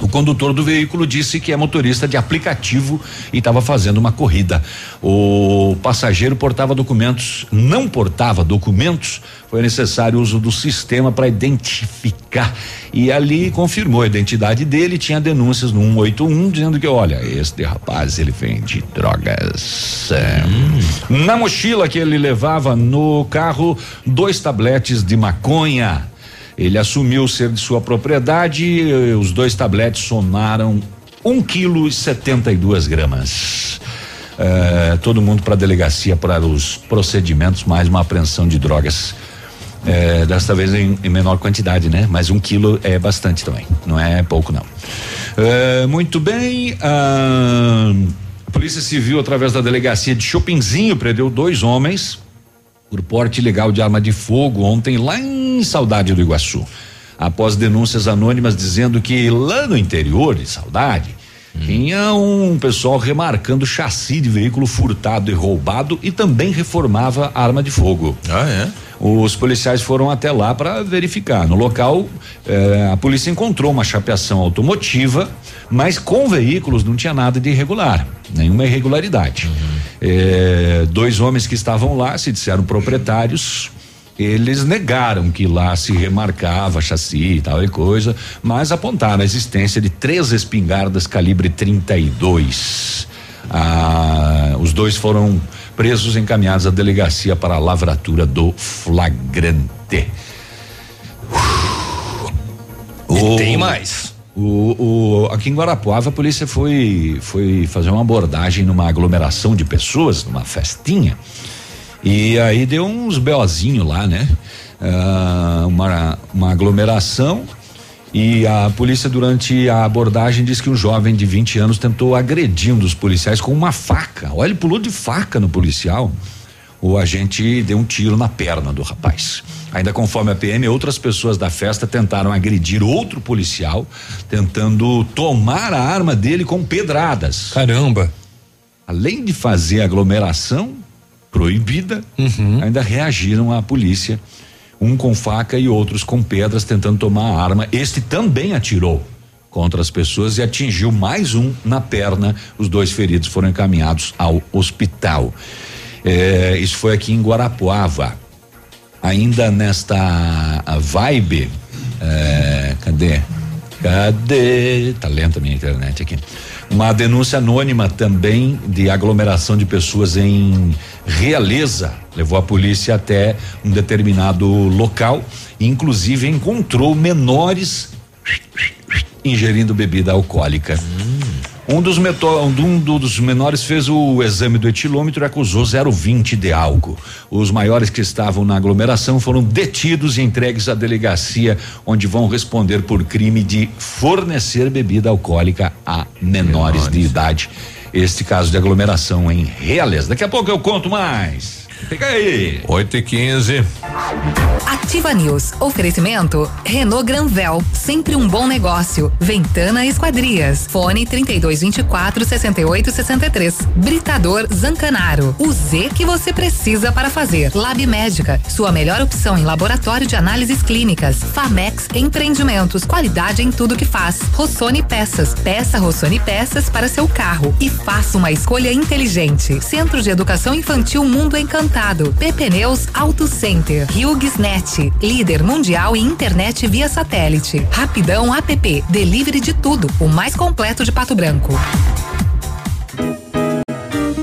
O condutor do veículo disse que é motorista de aplicativo e estava fazendo uma corrida. O passageiro portava documentos, não portava documentos. Foi necessário o uso do sistema para identificar. E ali confirmou a identidade dele. Tinha denúncias no 181 dizendo que, olha, este rapaz ele vende drogas. É. Na mochila que ele levava no carro, dois tabletes de maconha. Ele assumiu ser de sua propriedade. e Os dois tabletes somaram um quilo e setenta e duas gramas. É, todo mundo para a delegacia para os procedimentos, mais uma apreensão de drogas. É, desta vez em, em menor quantidade, né? Mas um quilo é bastante também, não é pouco não. É, muito bem. a Polícia Civil, através da delegacia de Chopinzinho, prendeu dois homens por porte ilegal de arma de fogo ontem lá em Saudade do Iguaçu. Após denúncias anônimas dizendo que lá no interior de Saudade tinha um pessoal remarcando chassi de veículo furtado e roubado e também reformava arma de fogo. Ah, é? Os policiais foram até lá para verificar. No local, eh, a polícia encontrou uma chapeação automotiva, mas com veículos não tinha nada de irregular, nenhuma irregularidade. Eh, dois homens que estavam lá se disseram proprietários. Eles negaram que lá se remarcava chassi e tal e coisa, mas apontaram a existência de três espingardas calibre 32. Ah, os dois foram presos e encaminhados à delegacia para a lavratura do flagrante. E tem mais. O, o, aqui em Guarapuava a polícia foi foi fazer uma abordagem numa aglomeração de pessoas, numa festinha. E aí deu uns BOzinho lá, né? Ah, uma, uma aglomeração e a polícia durante a abordagem disse que um jovem de 20 anos tentou agredir um dos policiais com uma faca. Olha, ele pulou de faca no policial. O agente deu um tiro na perna do rapaz. Ainda conforme a PM, outras pessoas da festa tentaram agredir outro policial, tentando tomar a arma dele com pedradas. Caramba! Além de fazer aglomeração proibida, ainda reagiram à polícia, um com faca e outros com pedras tentando tomar a arma. Este também atirou contra as pessoas e atingiu mais um na perna. Os dois feridos foram encaminhados ao hospital. É, isso foi aqui em Guarapuava. Ainda nesta vibe, é, cadê? Cadê? Tá lenta a minha internet aqui. Uma denúncia anônima também de aglomeração de pessoas em Realeza levou a polícia até um determinado local, e inclusive encontrou menores ingerindo bebida alcoólica. Um dos, um dos menores fez o exame do etilômetro e acusou 0,20 de álcool. Os maiores que estavam na aglomeração foram detidos e entregues à delegacia, onde vão responder por crime de fornecer bebida alcoólica a menores, menores. de idade. Este caso de aglomeração em Realeza. Daqui a pouco eu conto mais. Fica aí. 8 e 15. Ativa News. Oferecimento Renault Granvel, sempre um bom negócio. Ventana Esquadrias. Fone 3224 6863. Britador Zancanaro. O Z que você precisa para fazer. Lab Médica, sua melhor opção em laboratório de análises clínicas. Famex Empreendimentos, qualidade em tudo que faz. Rossoni Peças. Peça Rossoni Peças para seu carro e faça uma escolha inteligente. Centro de Educação Infantil Mundo Encantado. PP Neus Auto Center. HughesNet, líder mundial em internet via satélite. Rapidão app, delivery de tudo, o mais completo de Pato Branco.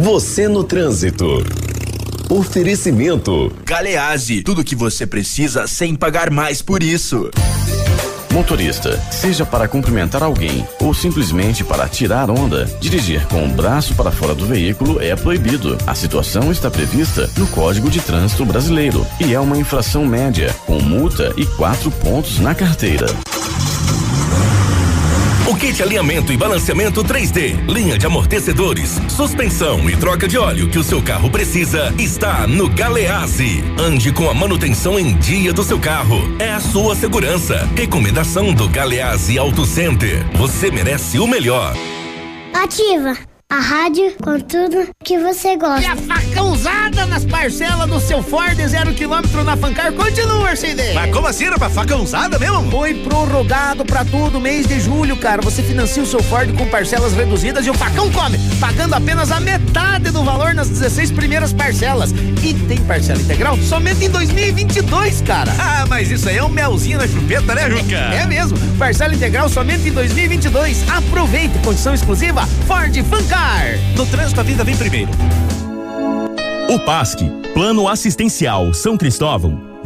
Você no trânsito. Oferecimento. Galease, tudo que você precisa sem pagar mais por isso. Motorista, seja para cumprimentar alguém ou simplesmente para tirar onda, dirigir com o braço para fora do veículo é proibido. A situação está prevista no Código de Trânsito Brasileiro e é uma infração média, com multa e quatro pontos na carteira. Kit alinhamento e balanceamento 3D, linha de amortecedores, suspensão e troca de óleo que o seu carro precisa está no Galeazzi. Ande com a manutenção em dia do seu carro. É a sua segurança. Recomendação do Galeazzi Auto Center. Você merece o melhor. Ativa a rádio com tudo que você gosta. E a facãozada nas parcelas do seu Ford zero quilômetro na Fancar continua, CD. Mas como assim, rapaz? Facãozada mesmo? Foi prorrogado pra todo mês de julho, cara. Você financia o seu Ford com parcelas reduzidas e o facão come, pagando apenas a metade do valor nas 16 primeiras parcelas. E tem parcela integral somente em 2022, cara. Ah, mas isso aí é um melzinho na chupeta, né, Juca? É, é mesmo. Parcela integral somente em 2022. Aproveite, condição exclusiva Ford Fancar. No trânsito, a vida vem primeiro. O PASC, Plano Assistencial São Cristóvão,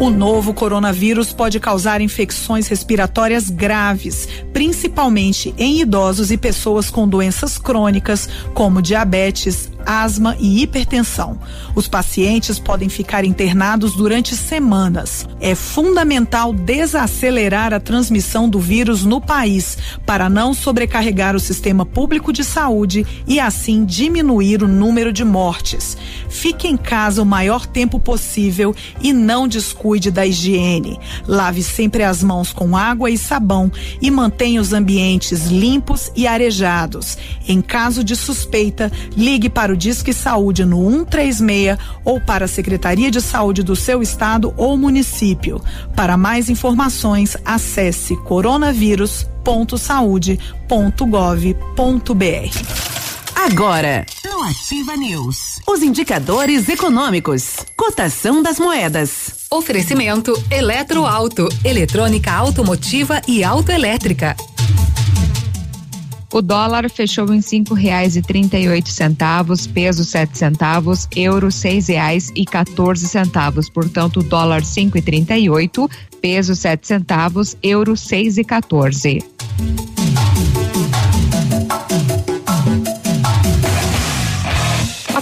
O novo coronavírus pode causar infecções respiratórias graves, principalmente em idosos e pessoas com doenças crônicas, como diabetes, asma e hipertensão. Os pacientes podem ficar internados durante semanas. É fundamental desacelerar a transmissão do vírus no país para não sobrecarregar o sistema público de saúde e assim diminuir o número de mortes. Fique em casa o maior tempo possível e não descuide da higiene. Lave sempre as mãos com água e sabão e mantenha os ambientes limpos e arejados. Em caso de suspeita, ligue para o Disque Saúde no 136 ou para a Secretaria de Saúde do seu estado ou município. Para mais informações, acesse coronavírus.saude.gov.br. Agora, no Ativa News, os indicadores econômicos, cotação das moedas. Oferecimento Eletroauto, eletrônica automotiva e autoelétrica. O dólar fechou em cinco reais e trinta e oito centavos, peso sete centavos, euro seis reais e 14 centavos. Portanto, dólar cinco e trinta e oito, peso sete centavos, euro seis e 14.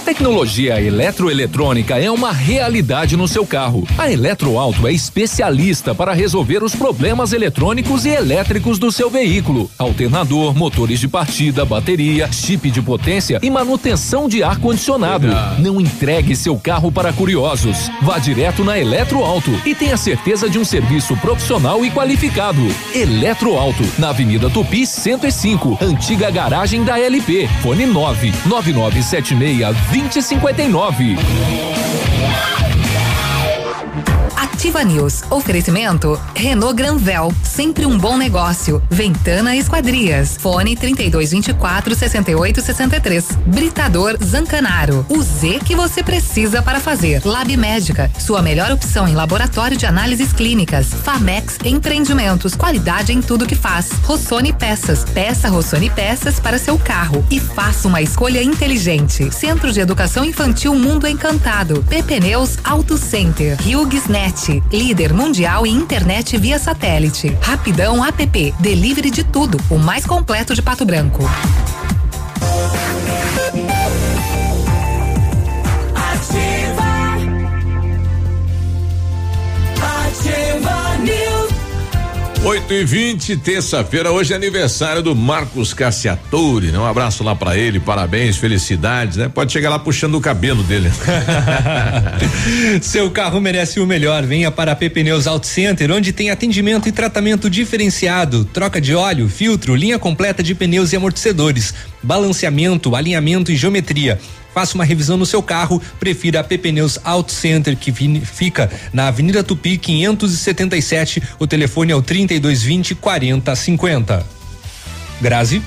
Tecnologia eletroeletrônica é uma realidade no seu carro. A Eletroauto é especialista para resolver os problemas eletrônicos e elétricos do seu veículo: alternador, motores de partida, bateria, chip de potência e manutenção de ar condicionado. Não entregue seu carro para curiosos. Vá direto na Eletroauto e tenha certeza de um serviço profissional e qualificado. Eletroauto, na Avenida Tupi 105, antiga garagem da LP. Fone 9 9976 2059. Ativa News. Oferecimento Renault Granvel, sempre um bom negócio. Ventana Esquadrias. Fone 3224 6863. Britador Zancanaro. O Z que você precisa para fazer. Lab Médica, sua melhor opção em laboratório de análises clínicas. Famex Empreendimentos, qualidade em tudo que faz. Rossoni Peças. Peça Rossoni Peças para seu carro e faça uma escolha inteligente. Centro de Educação Infantil Mundo Encantado. PP Neus Auto Center. Líder mundial em internet via satélite. Rapidão app, delivery de tudo, o mais completo de Pato Branco. 8 e 20 terça-feira, hoje é aniversário do Marcos Cassiatore, né? Um abraço lá pra ele, parabéns, felicidades, né? Pode chegar lá puxando o cabelo dele. Seu carro merece o melhor. Venha para a P Pneus Auto Center, onde tem atendimento e tratamento diferenciado, troca de óleo, filtro, linha completa de pneus e amortecedores, balanceamento, alinhamento e geometria. Faça uma revisão no seu carro, prefira a Pneus Auto Center, que fica na Avenida Tupi 577. O telefone é o 3220 4050. Grazi.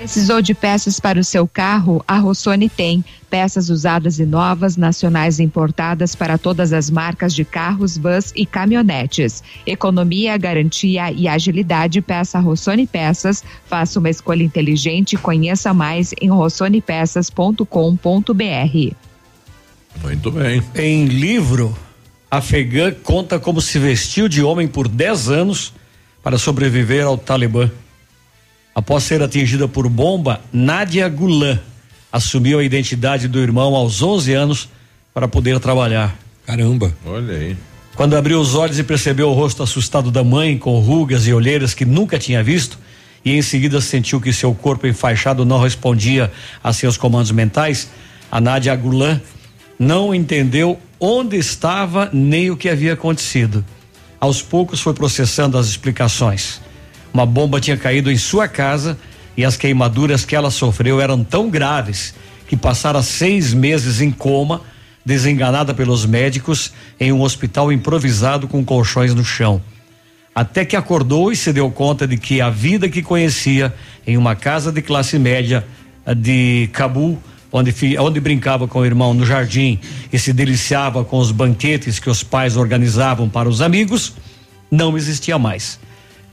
Precisou de peças para o seu carro? A Rossoni tem. Peças usadas e novas, nacionais e importadas para todas as marcas de carros, vans e caminhonetes. Economia, garantia e agilidade. Peça Rossoni Peças. Faça uma escolha inteligente. Conheça mais em rossonepeças.com.br. Muito bem. Em livro, afegã conta como se vestiu de homem por 10 anos para sobreviver ao Talibã. Após ser atingida por bomba, Nadia Gulan assumiu a identidade do irmão aos 11 anos para poder trabalhar. Caramba. Olha aí. Quando abriu os olhos e percebeu o rosto assustado da mãe, com rugas e olheiras que nunca tinha visto, e em seguida sentiu que seu corpo enfaixado não respondia a seus comandos mentais, a Nadia Gulan não entendeu onde estava nem o que havia acontecido. Aos poucos foi processando as explicações. Uma bomba tinha caído em sua casa e as queimaduras que ela sofreu eram tão graves que passara seis meses em coma, desenganada pelos médicos, em um hospital improvisado com colchões no chão. Até que acordou e se deu conta de que a vida que conhecia em uma casa de classe média de Cabul, onde, onde brincava com o irmão no jardim e se deliciava com os banquetes que os pais organizavam para os amigos, não existia mais.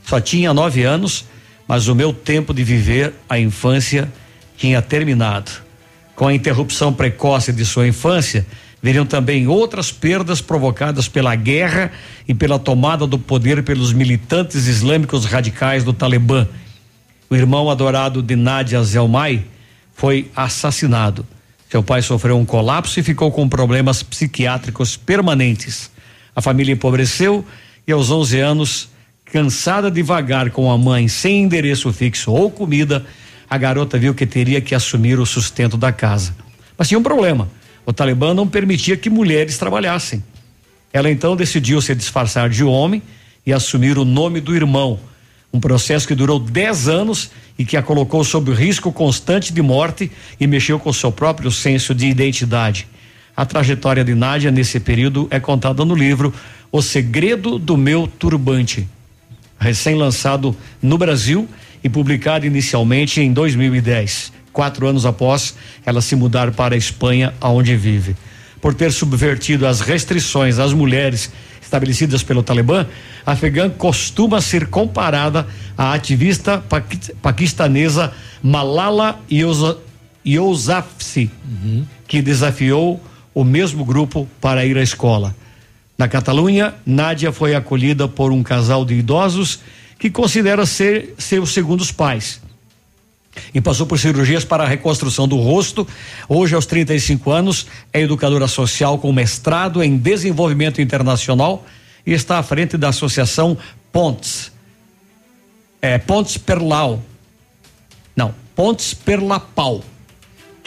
Só tinha nove anos, mas o meu tempo de viver a infância tinha terminado. Com a interrupção precoce de sua infância, viriam também outras perdas provocadas pela guerra e pela tomada do poder pelos militantes islâmicos radicais do Talibã. O irmão adorado de Nadia Zelmai foi assassinado. Seu pai sofreu um colapso e ficou com problemas psiquiátricos permanentes. A família empobreceu e aos 11 anos Cansada de vagar com a mãe sem endereço fixo ou comida, a garota viu que teria que assumir o sustento da casa. Mas tinha um problema: o Talibã não permitia que mulheres trabalhassem. Ela então decidiu se disfarçar de homem e assumir o nome do irmão. Um processo que durou 10 anos e que a colocou sob risco constante de morte e mexeu com seu próprio senso de identidade. A trajetória de Nádia nesse período é contada no livro O Segredo do Meu Turbante recém-lançado no Brasil e publicado inicialmente em 2010, quatro anos após ela se mudar para a Espanha, aonde vive. Por ter subvertido as restrições às mulheres estabelecidas pelo Talibã, a afegã costuma ser comparada à ativista paquistanesa Malala Yousafzai, uhum. que desafiou o mesmo grupo para ir à escola. Na Catalunha, Nádia foi acolhida por um casal de idosos que considera ser seus segundos pais. E passou por cirurgias para a reconstrução do rosto. Hoje, aos 35 anos, é educadora social com mestrado em desenvolvimento internacional e está à frente da Associação Pontes. É, Pontes Perlau. Não, Pontes Perlapau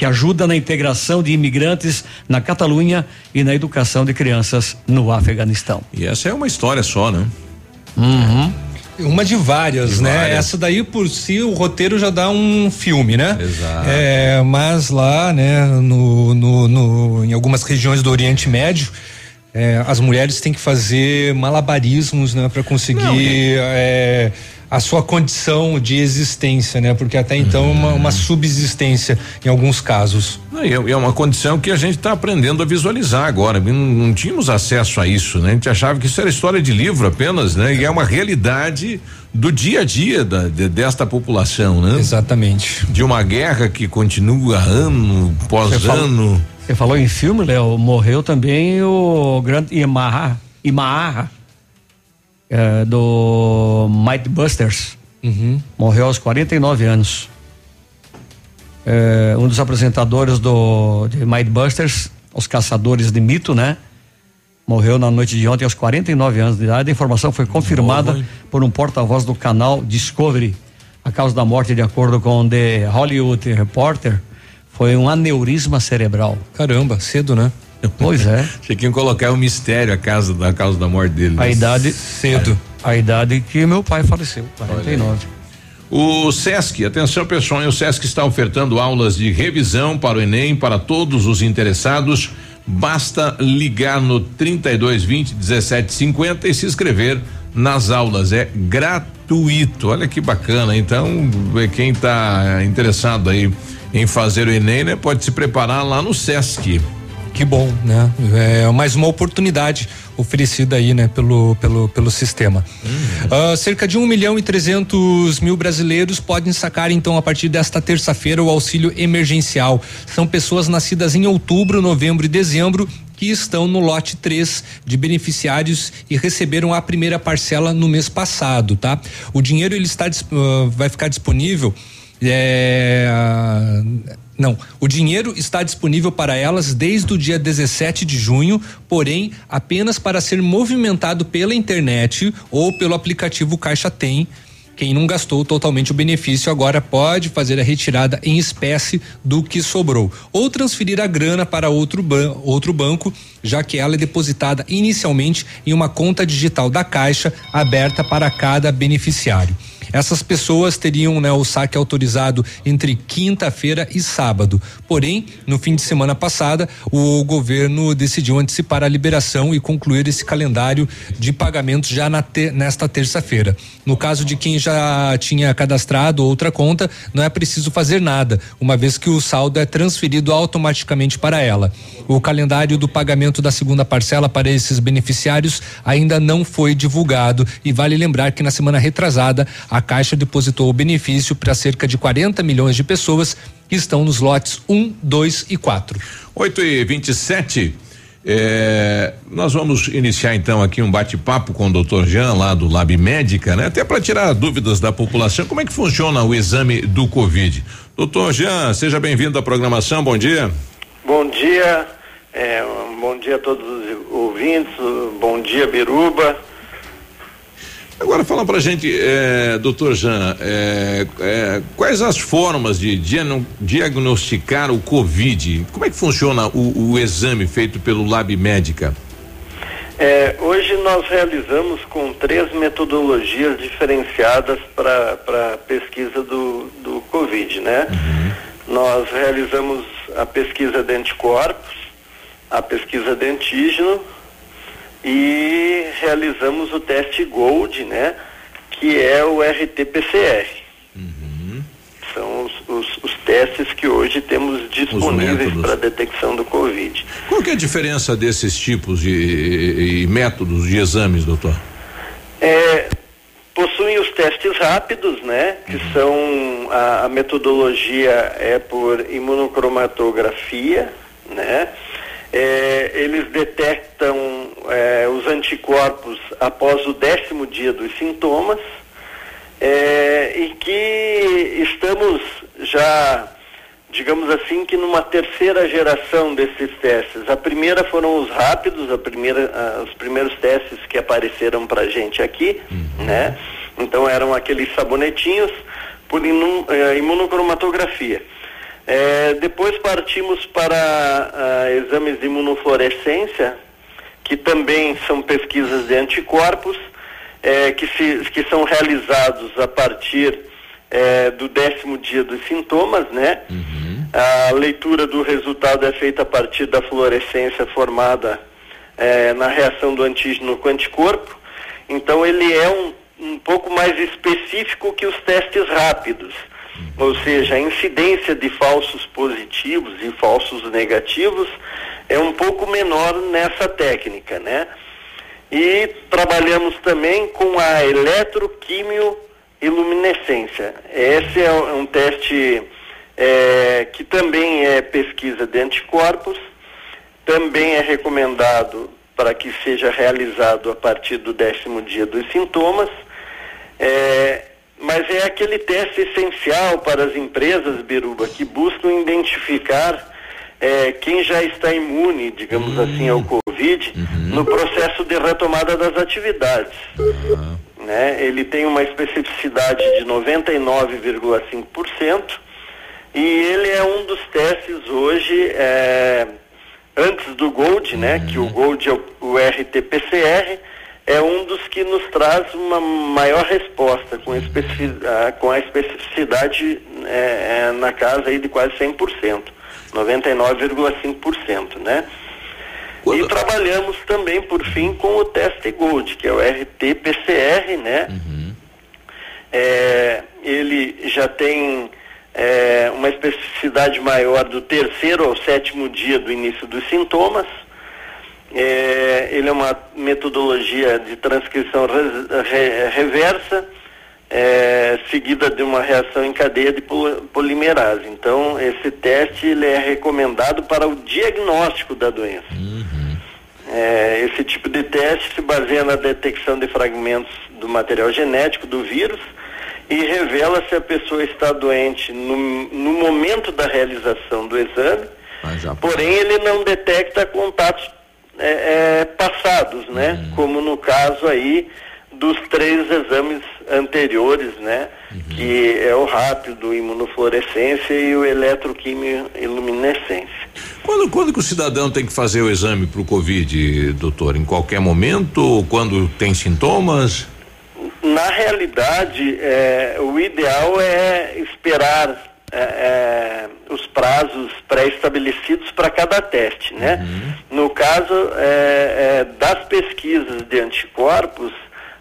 que ajuda na integração de imigrantes na Catalunha e na educação de crianças no Afeganistão. E essa é uma história só, né? Uhum. Uma de várias, de né? Várias. Essa daí por si o roteiro já dá um filme, né? Exato. É, mas lá, né, no, no, no, em algumas regiões do Oriente Médio, é, as mulheres têm que fazer malabarismos, né, para conseguir Não, é, a sua condição de existência, né? Porque até então é uma, uma subsistência em alguns casos. Não, é, é uma condição que a gente está aprendendo a visualizar agora. Não, não, tínhamos acesso a isso, né? A gente achava que isso era história de livro apenas, né? E é uma realidade do dia a dia da, de, desta população, né? Exatamente. De uma guerra que continua ano pós você ano. Você falou em filme, Léo? Morreu também o grande Imarra. Imarra é, do Might Busters. Uhum. Morreu aos 49 anos. É, um dos apresentadores do de Might Busters, os caçadores de mito, né? Morreu na noite de ontem aos 49 anos de idade. A informação foi confirmada hein? por um porta-voz do canal Discovery. A causa da morte, de acordo com The Hollywood Reporter, foi um aneurisma cerebral. Caramba, cedo, né? Pois é. Iam colocar um mistério a casa da causa da morte dele. A idade cedo. A, idade que meu pai faleceu, 49. O SESC, atenção pessoal, o SESC está ofertando aulas de revisão para o Enem para todos os interessados. Basta ligar no 3220 1750 e se inscrever nas aulas. É gratuito. Olha que bacana. Então, quem está interessado aí em fazer o Enem, né, pode se preparar lá no SESC. Que bom, né? É mais uma oportunidade oferecida aí, né, pelo, pelo, pelo sistema. Ah, cerca de 1 milhão e 300 mil brasileiros podem sacar, então, a partir desta terça-feira, o auxílio emergencial. São pessoas nascidas em outubro, novembro e dezembro que estão no lote 3 de beneficiários e receberam a primeira parcela no mês passado, tá? O dinheiro ele está ah, vai ficar disponível é, não, o dinheiro está disponível para elas desde o dia 17 de junho, porém apenas para ser movimentado pela internet ou pelo aplicativo Caixa Tem. Quem não gastou totalmente o benefício agora pode fazer a retirada em espécie do que sobrou ou transferir a grana para outro, ban outro banco, já que ela é depositada inicialmente em uma conta digital da Caixa aberta para cada beneficiário. Essas pessoas teriam né, o saque autorizado entre quinta-feira e sábado. Porém, no fim de semana passada, o governo decidiu antecipar a liberação e concluir esse calendário de pagamentos já nesta terça-feira. No caso de quem já tinha cadastrado outra conta, não é preciso fazer nada, uma vez que o saldo é transferido automaticamente para ela. O calendário do pagamento da segunda parcela para esses beneficiários ainda não foi divulgado e vale lembrar que na semana retrasada a Caixa depositou o benefício para cerca de 40 milhões de pessoas que estão nos lotes 1, 2 e 4. 8 e 27 é, nós vamos iniciar então aqui um bate-papo com o doutor Jean lá do Lab Médica, né? Até para tirar dúvidas da população, como é que funciona o exame do Covid? Doutor Jean, seja bem-vindo à programação, bom dia. Bom dia, é, um bom dia a todos os ouvintes, bom dia Biruba. Agora fala pra gente, é, doutor Jean, é, é, quais as formas de diagno- diagnosticar o Covid? Como é que funciona o, o exame feito pelo Lab Médica? É, hoje nós realizamos com três metodologias diferenciadas para a pesquisa do, do Covid, né? Nós realizamos a pesquisa de anticorpos, a pesquisa de antígeno e realizamos o teste Gold, né? Que é o RT-PCR. São os, os- os testes que hoje temos disponíveis para detecção do Covid. Qual que é a diferença desses tipos de e métodos de exames, doutor? É, possuem os testes rápidos, né? Que são a, a metodologia é por imunocromatografia, né? É, eles detectam é, os anticorpos após o décimo dia dos sintomas é, e que estamos já, digamos assim, que numa terceira geração desses testes. A primeira foram os rápidos, a primeira, ah, os primeiros testes que apareceram para gente aqui, né? Então eram aqueles sabonetinhos por inu- eh, imunocromatografia. Eh, depois partimos para ah, exames de imunofluorescência, que também são pesquisas de anticorpos, eh, que, se, que são realizados a partir eh, do décimo dia dos sintomas, né? A leitura do resultado é feita a partir da fluorescência formada eh, na reação do antígeno com anticorpo. Então ele é um, um pouco mais específico que os testes rápidos. Ou seja, a incidência de falsos positivos e falsos negativos é um pouco menor nessa técnica, né? E trabalhamos também com a eletroquimioiluminescência. Esse é um, um teste eh, que também é pesquisa de anticorpos, também é recomendado para que seja realizado a partir do décimo dia dos sintomas. É, mas é aquele teste essencial para as empresas, Biruba, que buscam identificar é, quem já está imune, digamos assim, ao Covid, no processo de retomada das atividades. Né? Ele tem uma especificidade de 99,5% e ele é um dos testes hoje, é, antes do Gold, né? Que o Gold é o, o RT-PCR, é um dos que nos traz uma maior resposta com, especifi- ah, com a especificidade é, é, na casa aí de quase 100%, 99,5%, né? E trabalhamos também, por fim, com o teste Gold, que é o RT-PCR, né? É, ele já tem uma especificidade maior do terceiro ao sétimo dia do início dos sintomas. É, ele é uma metodologia de transcrição res- re- reversa, é, seguida de uma reação em cadeia de pol- polimerase. Então, esse teste ele é recomendado para o diagnóstico da doença. É, esse tipo de teste se baseia na detecção de fragmentos do material genético do vírus e revela se a pessoa está doente no, no momento da realização do exame, porém ele não detecta contatos é, é, passados, né? Como no caso aí dos três exames anteriores, né? Que é o rápido, imunofluorescência e o eletroquimioiluminescência. Quando, quando que o cidadão tem que fazer o exame para o Covid, doutor? Em qualquer momento? Ou quando tem sintomas? Na realidade, é, o ideal é esperar é, é, os prazos pré-estabelecidos para cada teste, né? No caso é, é, das pesquisas de anticorpos,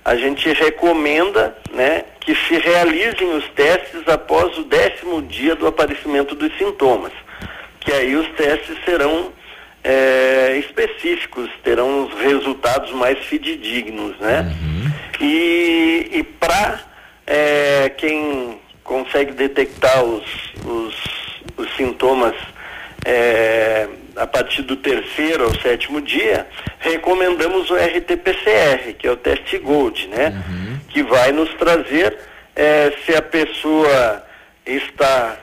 a gente recomenda, né, que se realizem os testes após o décimo dia do aparecimento dos sintomas, que aí os testes serão é, específicos, terão os resultados mais fidedignos, né? E, e para quem consegue detectar os, os, os sintomas é, a partir do terceiro ao sétimo dia, recomendamos o RT-PCR, que é o teste Gold, né? Que vai nos trazer é, se a pessoa está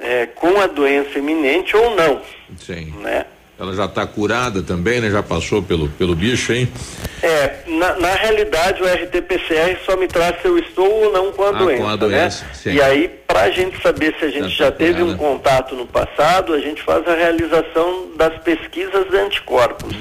é, com a doença iminente ou não. Sim. Né? Ela já está curada também, né? Já passou pelo, pelo bicho, hein? É, na, na realidade o RT-PCR só me traz se eu estou ou não com a Ah, com a doença, doença, né? sim. E aí, para a gente saber se a gente já teve um contato no passado, a gente faz a realização das pesquisas de anticorpos.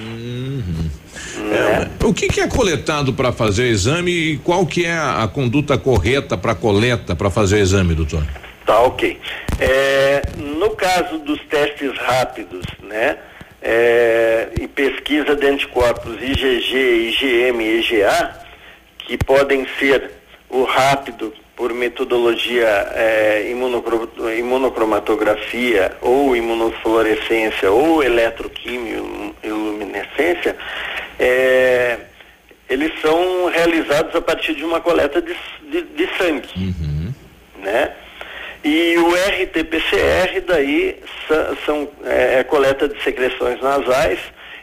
Né? O que, que é coletado para fazer exame e qual que é a, a conduta correta para coleta para fazer exame, doutor? Tá, ok. É, no caso dos testes rápidos, né? É, e pesquisa de anticorpos IgG, IgM e IgA, que podem ser o rápido por metodologia é, imunocro- imunocromatografia ou imunofluorescência ou eletroquimioiluminescência, é, eles são realizados a partir de uma coleta de, de, de sangue, né? E o RT-PCR daí são é, é coleta de secreções nasais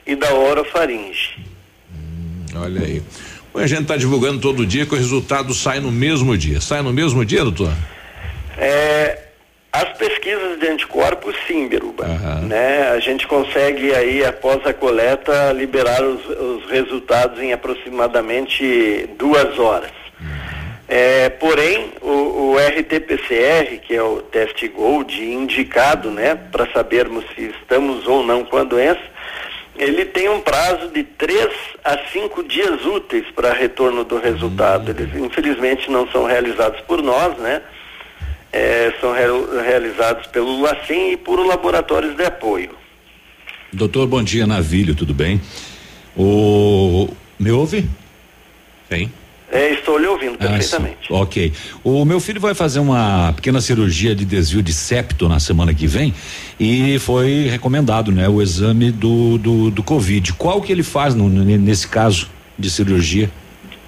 e da orofaringe. Olha aí. Bom, a gente está divulgando todo dia que o resultado sai no mesmo dia. Sai no mesmo dia, doutor? É, as pesquisas de anticorpos, sim, Beruba. Né? A gente consegue aí, após a coleta, liberar os, os resultados em aproximadamente duas horas. É, porém, o, o RT-PCR, que é o teste Gold indicado, né, para sabermos se estamos ou não com a doença, ele tem um prazo de três a cinco dias úteis para retorno do resultado. Eles, infelizmente, não são realizados por nós, né? É, são re- realizados pelo LACEN e por laboratórios de apoio. Doutor, bom dia, Navilho, tudo bem? O. Me ouve? Sim. É, estou lhe ouvindo Ah, perfeitamente. sim. ok. O meu filho vai fazer uma pequena cirurgia de desvio de septo na semana que vem e foi recomendado, né, o exame do, do, do Covid. Qual que ele faz no- nesse caso de cirurgia?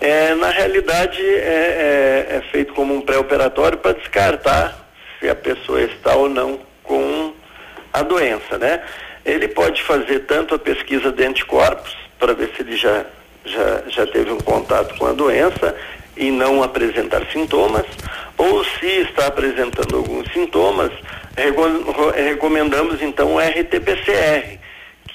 É, na realidade, é, é- é feito como um pré-operatório para descartar se a pessoa está ou não com a doença, né? Ele pode fazer tanto a pesquisa de anticorpos, para ver se ele já, já, já teve um contato com a doença e não apresentar sintomas, ou se está apresentando alguns sintomas, recomendamos então o RT-PCR,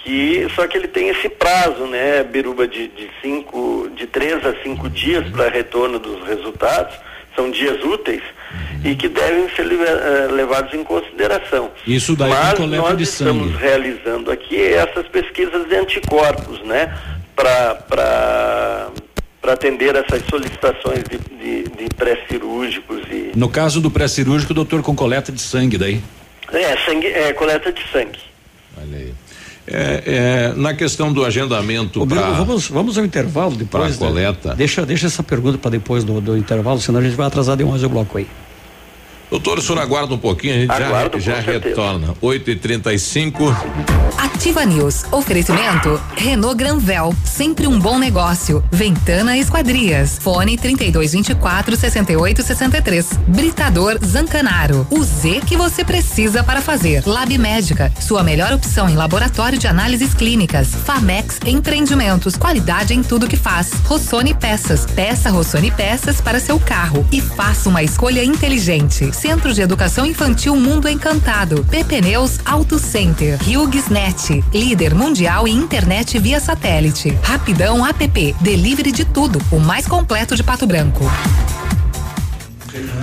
que só que ele tem esse prazo, né, Biruba, de, de cinco, de três a cinco dias para retorno dos resultados, são dias úteis e que devem ser eh, levados em consideração. Isso daí Mas coleta nós de estamos sangue. realizando aqui essas pesquisas de anticorpos, né, para para atender essas solicitações de, de, de pré-cirúrgicos e No caso do pré-cirúrgico, doutor, com coleta de sangue daí. é, sangue, é coleta de sangue. Olha aí. É, é, na questão do agendamento Ô, Biruba, para vamos, vamos ao intervalo depois. pra coleta. né? Deixa, deixa essa pergunta para depois do, do intervalo, senão a gente vai atrasar demais o bloco aí. Doutor, o senhor aguarda um pouquinho, a gente Aguardo, já, já retorna. 8 e 35 Ativa News. Oferecimento Renault Granvel, sempre um bom negócio. Ventana Esquadrias. Fone 3224 6863. Britador Zancanaro. O Z que você precisa para fazer. Lab Médica, sua melhor opção em laboratório de análises clínicas. Famex Empreendimentos, qualidade em tudo que faz. Rossoni Peças. Peça Rossoni Peças para seu carro e faça uma escolha inteligente. Centro de Educação Infantil Mundo Encantado. PP Neus Auto Center. Hughes Net, líder mundial em internet via satélite. Rapidão App, delivery de tudo, o mais completo de Pato Branco.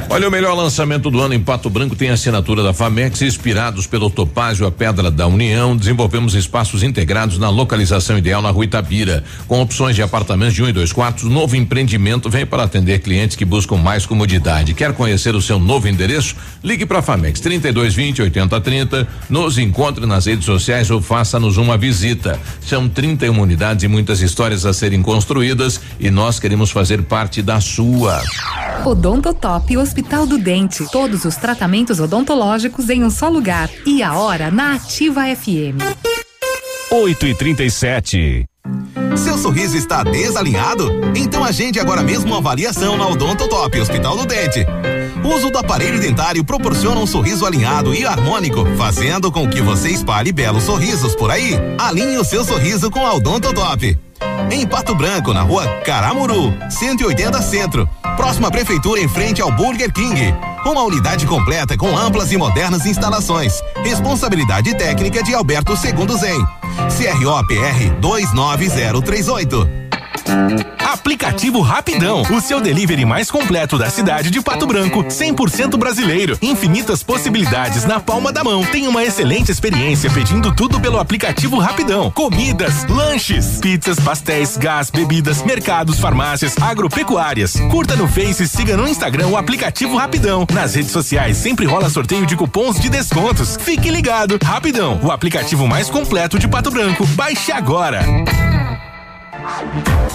Olha, o melhor lançamento do ano em Pato Branco tem assinatura da Famex, inspirados pelo Topázio, a Pedra da União. Desenvolvemos espaços integrados na localização ideal na rua Itabira, com opções de apartamentos de um e dois quartos. Novo empreendimento vem para atender clientes que buscam mais comodidade. Quer conhecer o seu novo endereço? Ligue para a Famex 3220 8030. Nos encontre nas redes sociais ou faça-nos uma visita. São 31 unidades e muitas histórias a serem construídas e nós queremos fazer parte da sua. Odontotop Hospital do Dente. Todos os tratamentos odontológicos em um só lugar. E a hora na Ativa FM. 8 e 37 Seu sorriso está desalinhado? Então agende agora mesmo uma avaliação na Odontotop Hospital do Dente. Uso do aparelho dentário proporciona um sorriso alinhado e harmônico, fazendo com que você espalhe belos sorrisos por aí. Alinhe o seu sorriso com a Odontotop. Em Pato Branco, na rua Caramuru, 180 Centro. Próxima prefeitura em frente ao Burger King. Uma unidade completa com amplas e modernas instalações. Responsabilidade técnica de Alberto Segundo Zen. CROPR 29038. Aplicativo Rapidão, o seu delivery mais completo da cidade de Pato Branco, 100% brasileiro. Infinitas possibilidades na palma da mão. Tem uma excelente experiência pedindo tudo pelo aplicativo Rapidão. Comidas, lanches, pizzas, pastéis, gás, bebidas, mercados, farmácias, agropecuárias. Curta no Face e siga no Instagram o aplicativo Rapidão. Nas redes sociais sempre rola sorteio de cupons de descontos. Fique ligado. Rapidão, o aplicativo mais completo de Pato Branco. Baixe agora.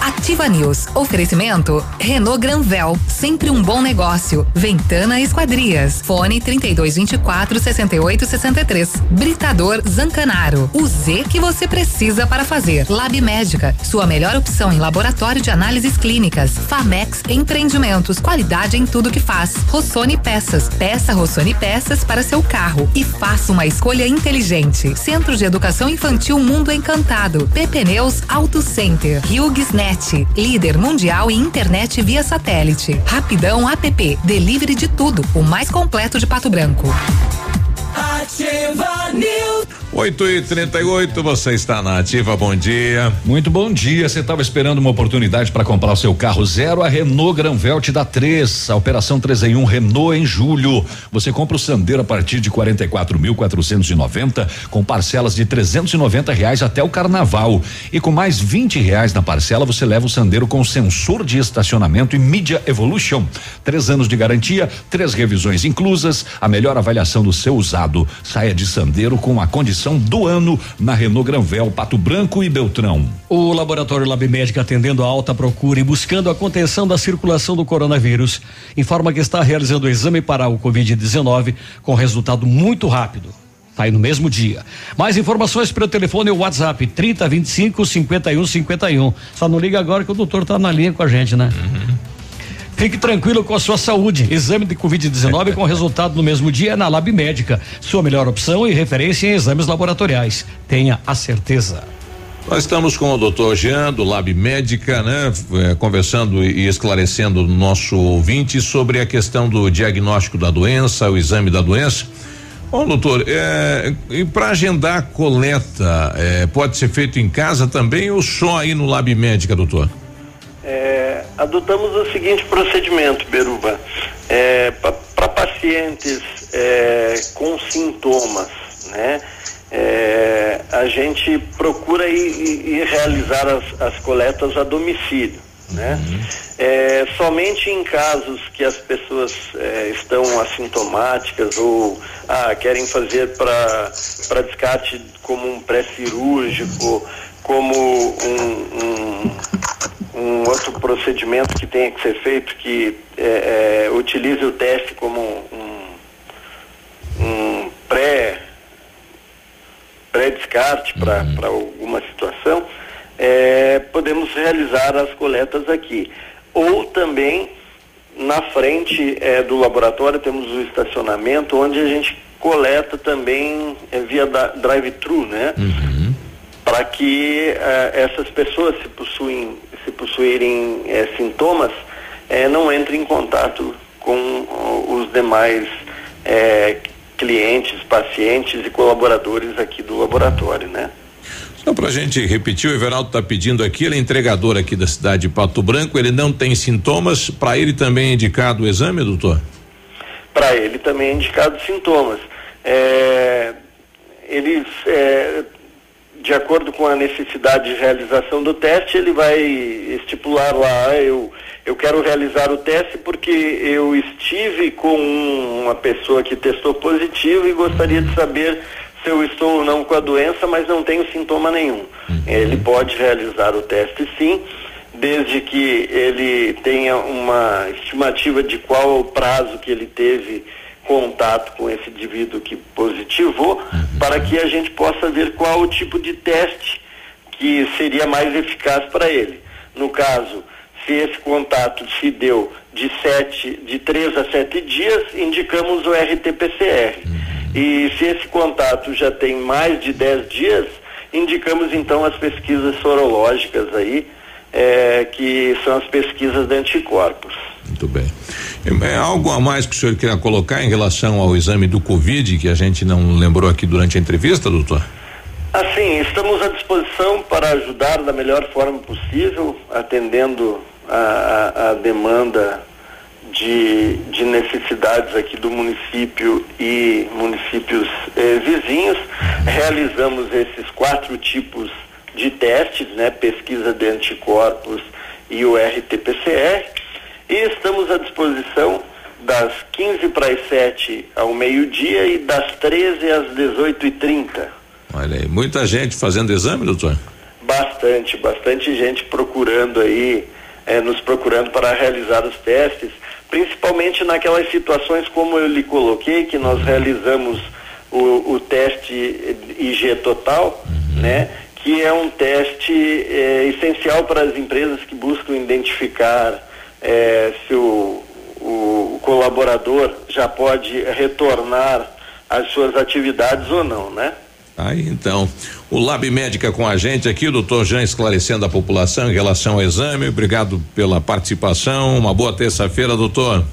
Ativa News. Oferecimento Renault Granvel, sempre um bom negócio. Ventana Esquadrias. Fone 3224 6863. Britador Zancanaro. O Z que você precisa para fazer. Lab Médica, sua melhor opção em laboratório de análises clínicas. Famex Empreendimentos, qualidade em tudo que faz. Rossoni Peças. Peça Rossoni Peças para seu carro e faça uma escolha inteligente. Centro de Educação Infantil Mundo Encantado. PP Neus Auto Center. Hughes Net, líder mundial em internet via satélite. Rapidão App, delivery de tudo, o mais completo de Pato Branco. Ativa News. 8 e 38 você está na ativa, bom dia. Muito bom dia. Você estava esperando uma oportunidade para comprar o seu carro zero? A Renault Granvel te dá três. A operação 3 em 1 Renault em julho. Você compra o Sandero a partir de 44.490 com parcelas de 390 reais até o carnaval. E com mais 20 reais na parcela, você leva o Sandero com sensor de estacionamento e Media Evolution. Três anos de garantia, três revisões inclusas, a melhor avaliação do seu usado. Saia de Sandero com a condição do ano na Renault Granvel, Pato Branco e Beltrão. O Laboratório Lab Médica, atendendo a alta procura e buscando a contenção da circulação do coronavírus, informa que está realizando o exame para o Covid-19 com resultado muito rápido. Sai no mesmo dia. Mais informações pelo telefone ou WhatsApp 3025 5151. Só não liga agora que o doutor está na linha com a gente, né? Fique tranquilo com a sua saúde. Exame de Covid-19 com resultado no mesmo dia é na Lab Médica. Sua melhor opção e referência em exames laboratoriais. Tenha a certeza. Nós estamos com o doutor Jean, do Lab Médica, né? eh, conversando e esclarecendo o nosso ouvinte sobre a questão do diagnóstico da doença, o exame da doença. Bom, doutor, é, e para agendar a coleta, é, pode ser feito em casa também ou só aí no Lab Médica, doutor? É, adotamos o seguinte procedimento, Beruba. É, para pacientes é, com sintomas, né? É, a gente procura ir, ir realizar as, as, coletas a domicílio. Né? Uhum. É, somente em casos que as pessoas é, estão assintomáticas ou ah, querem fazer para descarte como um pré-cirúrgico, como um, um, um, outro procedimento que tenha que ser feito que é, é, utilize o teste como um, um pré pré-descarte para uhum. alguma situação, é, podemos realizar as coletas aqui. Ou também na frente é, do laboratório temos o estacionamento onde a gente coleta também é, via drive-thru, né? Uhum. Para que é, essas pessoas, se, possuem, se possuírem é, sintomas, é, não entrem em contato com os demais clientes, pacientes e colaboradores aqui do laboratório, né? Só para a gente repetir, o Everaldo está pedindo aqui, ele é entregador aqui da cidade de Pato Branco, ele não tem sintomas, para ele também é indicado o exame, doutor? Para ele também é indicado sintomas. É, ele, é, de acordo com a necessidade de realização do teste, ele vai estipular lá, ah, eu, eu quero realizar o teste porque eu estive com uma pessoa que testou positivo e gostaria de saber se eu estou ou não com a doença, mas não tenho sintoma nenhum. Uhum. Ele pode realizar o teste sim, desde que ele tenha uma estimativa de qual o prazo que ele teve contato com esse indivíduo que positivou, uhum. para que a gente possa ver qual o tipo de teste que seria mais eficaz para ele. No caso, se esse contato se deu de sete, de três a sete dias, indicamos o RT-PCR. Uhum. E se esse contato já tem mais de 10 dias, indicamos então as pesquisas sorológicas aí, é, que são as pesquisas de anticorpos. Muito bem. É algo a mais que o senhor queria colocar em relação ao exame do Covid, que a gente não lembrou aqui durante a entrevista, doutor? Assim, estamos à disposição para ajudar da melhor forma possível, atendendo a, a, a demanda de, de necessidades aqui do município e municípios eh, vizinhos. Realizamos esses quatro tipos de testes, né? Pesquisa de anticorpos e o RT-PCR. E estamos à disposição das 15 para as 7 ao meio-dia e das 13 às 18h30. Olha aí, muita gente fazendo exame, doutor? Bastante, bastante gente procurando aí, eh, nos procurando para realizar os testes principalmente naquelas situações como eu lhe coloquei, que nós realizamos o, o teste IG total, uhum. né? Que é um teste é, essencial para as empresas que buscam identificar é, se o, o colaborador já pode retornar às suas atividades ou não, né? Aí então, o Lab Médica com a gente aqui, o doutor Jean esclarecendo a população em relação ao exame. Obrigado pela participação. Uma boa terça-feira, doutor.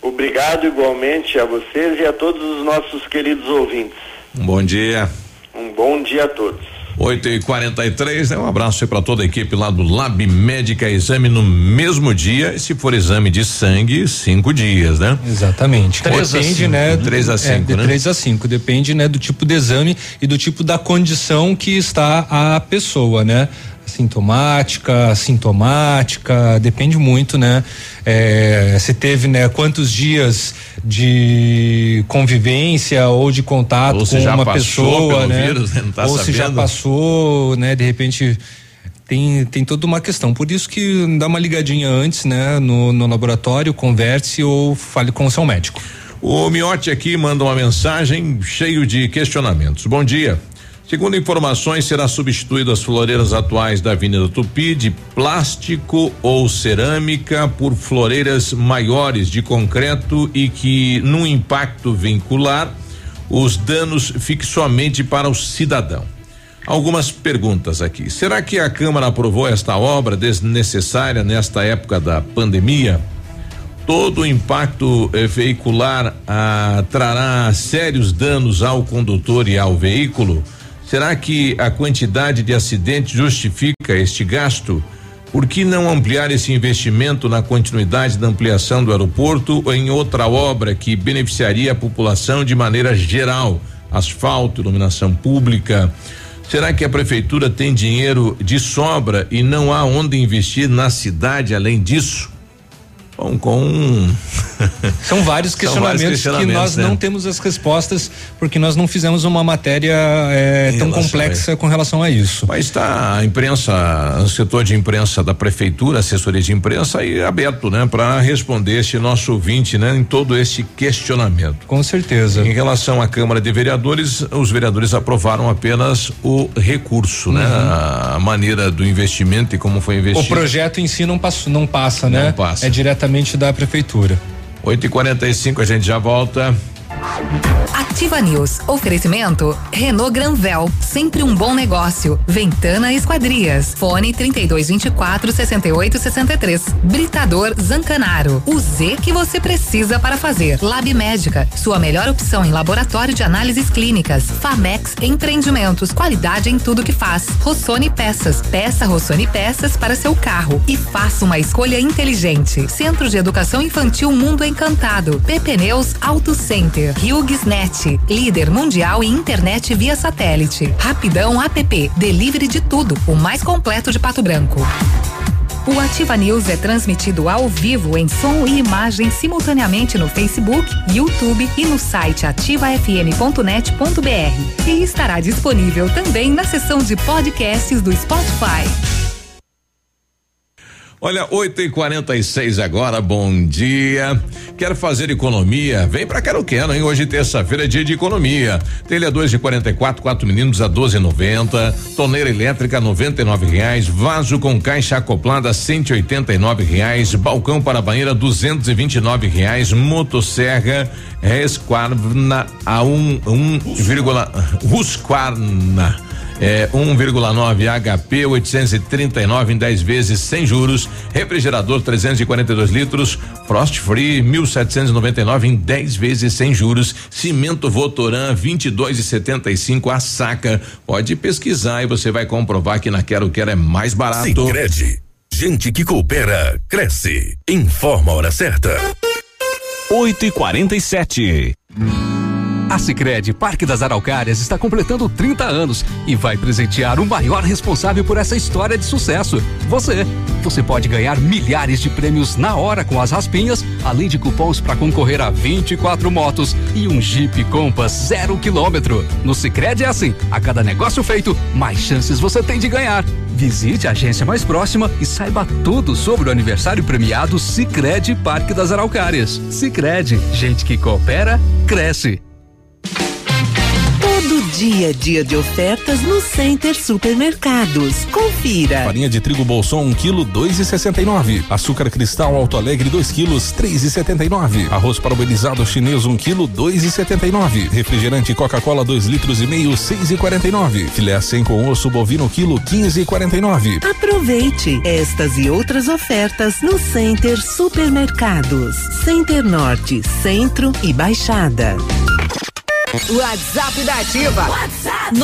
Obrigado igualmente a vocês e a todos os nossos queridos ouvintes. Um bom dia. Um bom dia a todos. 8 e 43 né? Um abraço para toda a equipe lá do Lab Médica, exame no mesmo dia. E se for exame de sangue, cinco dias, né? Exatamente. Três depende, a né? Três a cinco, é, de né? Três a cinco. Depende, né, do tipo de exame e do tipo da condição que está a pessoa, né? Sintomática, sintomática, depende muito, né? É, se teve, né, quantos dias de convivência ou de contato ou com uma pessoa, né? Vírus, né? Tá ou sabendo. se já passou, né? De repente tem, tem toda uma questão. Por isso que dá uma ligadinha antes, né? No, no laboratório, converse ou fale com o seu médico. O Miotti aqui manda uma mensagem cheio de questionamentos. Bom dia. Segundo informações, será substituído as floreiras atuais da Avenida Tupi de plástico ou cerâmica por floreiras maiores de concreto e que, num impacto vincular, os danos fiquem somente para o cidadão. Algumas perguntas aqui. Será que a Câmara aprovou esta obra desnecessária nesta época da pandemia? todo o impacto eh, veicular ah, trará sérios danos ao condutor e ao veículo? Será que a quantidade de acidentes justifica este gasto? Por que não ampliar esse investimento na continuidade da ampliação do aeroporto ou em outra obra que beneficiaria a população de maneira geral? Asfalto, iluminação pública. Será que a prefeitura tem dinheiro de sobra e não há onde investir na cidade além disso? Bom, com São vários questionamentos, vários questionamentos que nós né? não temos as respostas porque nós não fizemos uma matéria é, tão complexa com relação a isso. Mas está a imprensa, o setor de imprensa da prefeitura, assessoria de imprensa aí aberto, né, para responder este nosso ouvinte, né, em todo esse questionamento. Com certeza. Em relação à Câmara de Vereadores, os vereadores aprovaram apenas o recurso, né, uhum. né, a maneira do investimento e como foi investido. O projeto em si não passa, não passa, né? Não passa. É diretamente da prefeitura. 8 e 45 a gente já volta. Ativa News. Oferecimento Renault Granvel, sempre um bom negócio. Ventana Esquadrias. Fone 3224 6863. Britador Zancanaro. O Z que você precisa para fazer. Lab Médica, sua melhor opção em laboratório de análises clínicas. Famex Empreendimentos, qualidade em tudo que faz. Rossoni Peças. Peça Rossoni Peças para seu carro e faça uma escolha inteligente. Centro de Educação Infantil Mundo Encantado. PP Neus Auto Center. HughesNet, líder mundial em internet via satélite. Rapidão app, delivery de tudo, o mais completo de Pato Branco. O Ativa News é transmitido ao vivo em som e imagem simultaneamente no Facebook, YouTube e no site ativafm.net.br. E estará disponível também na seção de podcasts do Spotify. Olha, 8 e 46 agora, bom dia. Quer fazer economia? Vem pra Quero Quero, hein? Hoje, terça-feira, é dia de economia. Telha 2 de 44, quatro meninos a 12,90. Torneira elétrica, 99 reais. Vaso com caixa acoplada, 189 reais. Balcão para banheira, 229 reais. Motosserra, Resquarna a 1, um, um, vírgula, Husqvarna é 1,9 HP 839 em 10 vezes sem juros, refrigerador 342 litros, Frost Free 1799 em 10 vezes sem juros, cimento Votoran 22,75 a saca. Pode pesquisar e você vai comprovar que na Quero Quero é mais barato. Sicredi, gente que coopera cresce. Informa a hora certa. 8 e 47 a Sicredi Parque das Araucárias está completando 30 anos e vai presentear o maior responsável por essa história de sucesso, você. Você pode ganhar milhares de prêmios na hora com as raspinhas, além de cupons para concorrer a 24 motos e um Jeep Compass zero quilômetro. No Sicredi é assim, a cada negócio feito, mais chances você tem de ganhar. Visite a agência mais próxima e saiba tudo sobre o aniversário premiado Sicredi Parque das Araucárias. Sicredi, gente que coopera cresce. Todo dia, dia de ofertas no Center Supermercados. Confira. Farinha de trigo Bolson 1 kg 2,69. Açúcar cristal Alto Alegre 2 kg 3,79. Arroz parabenizado chinês 1 kg 2,79. Refrigerante Coca-Cola 2 litros e meio 6,49. Filé sem com osso bovino quilo 15,49. Aproveite estas e outras ofertas no Center Supermercados. Center Norte, Centro e Baixada. WhatsApp da Ativa. WhatsApp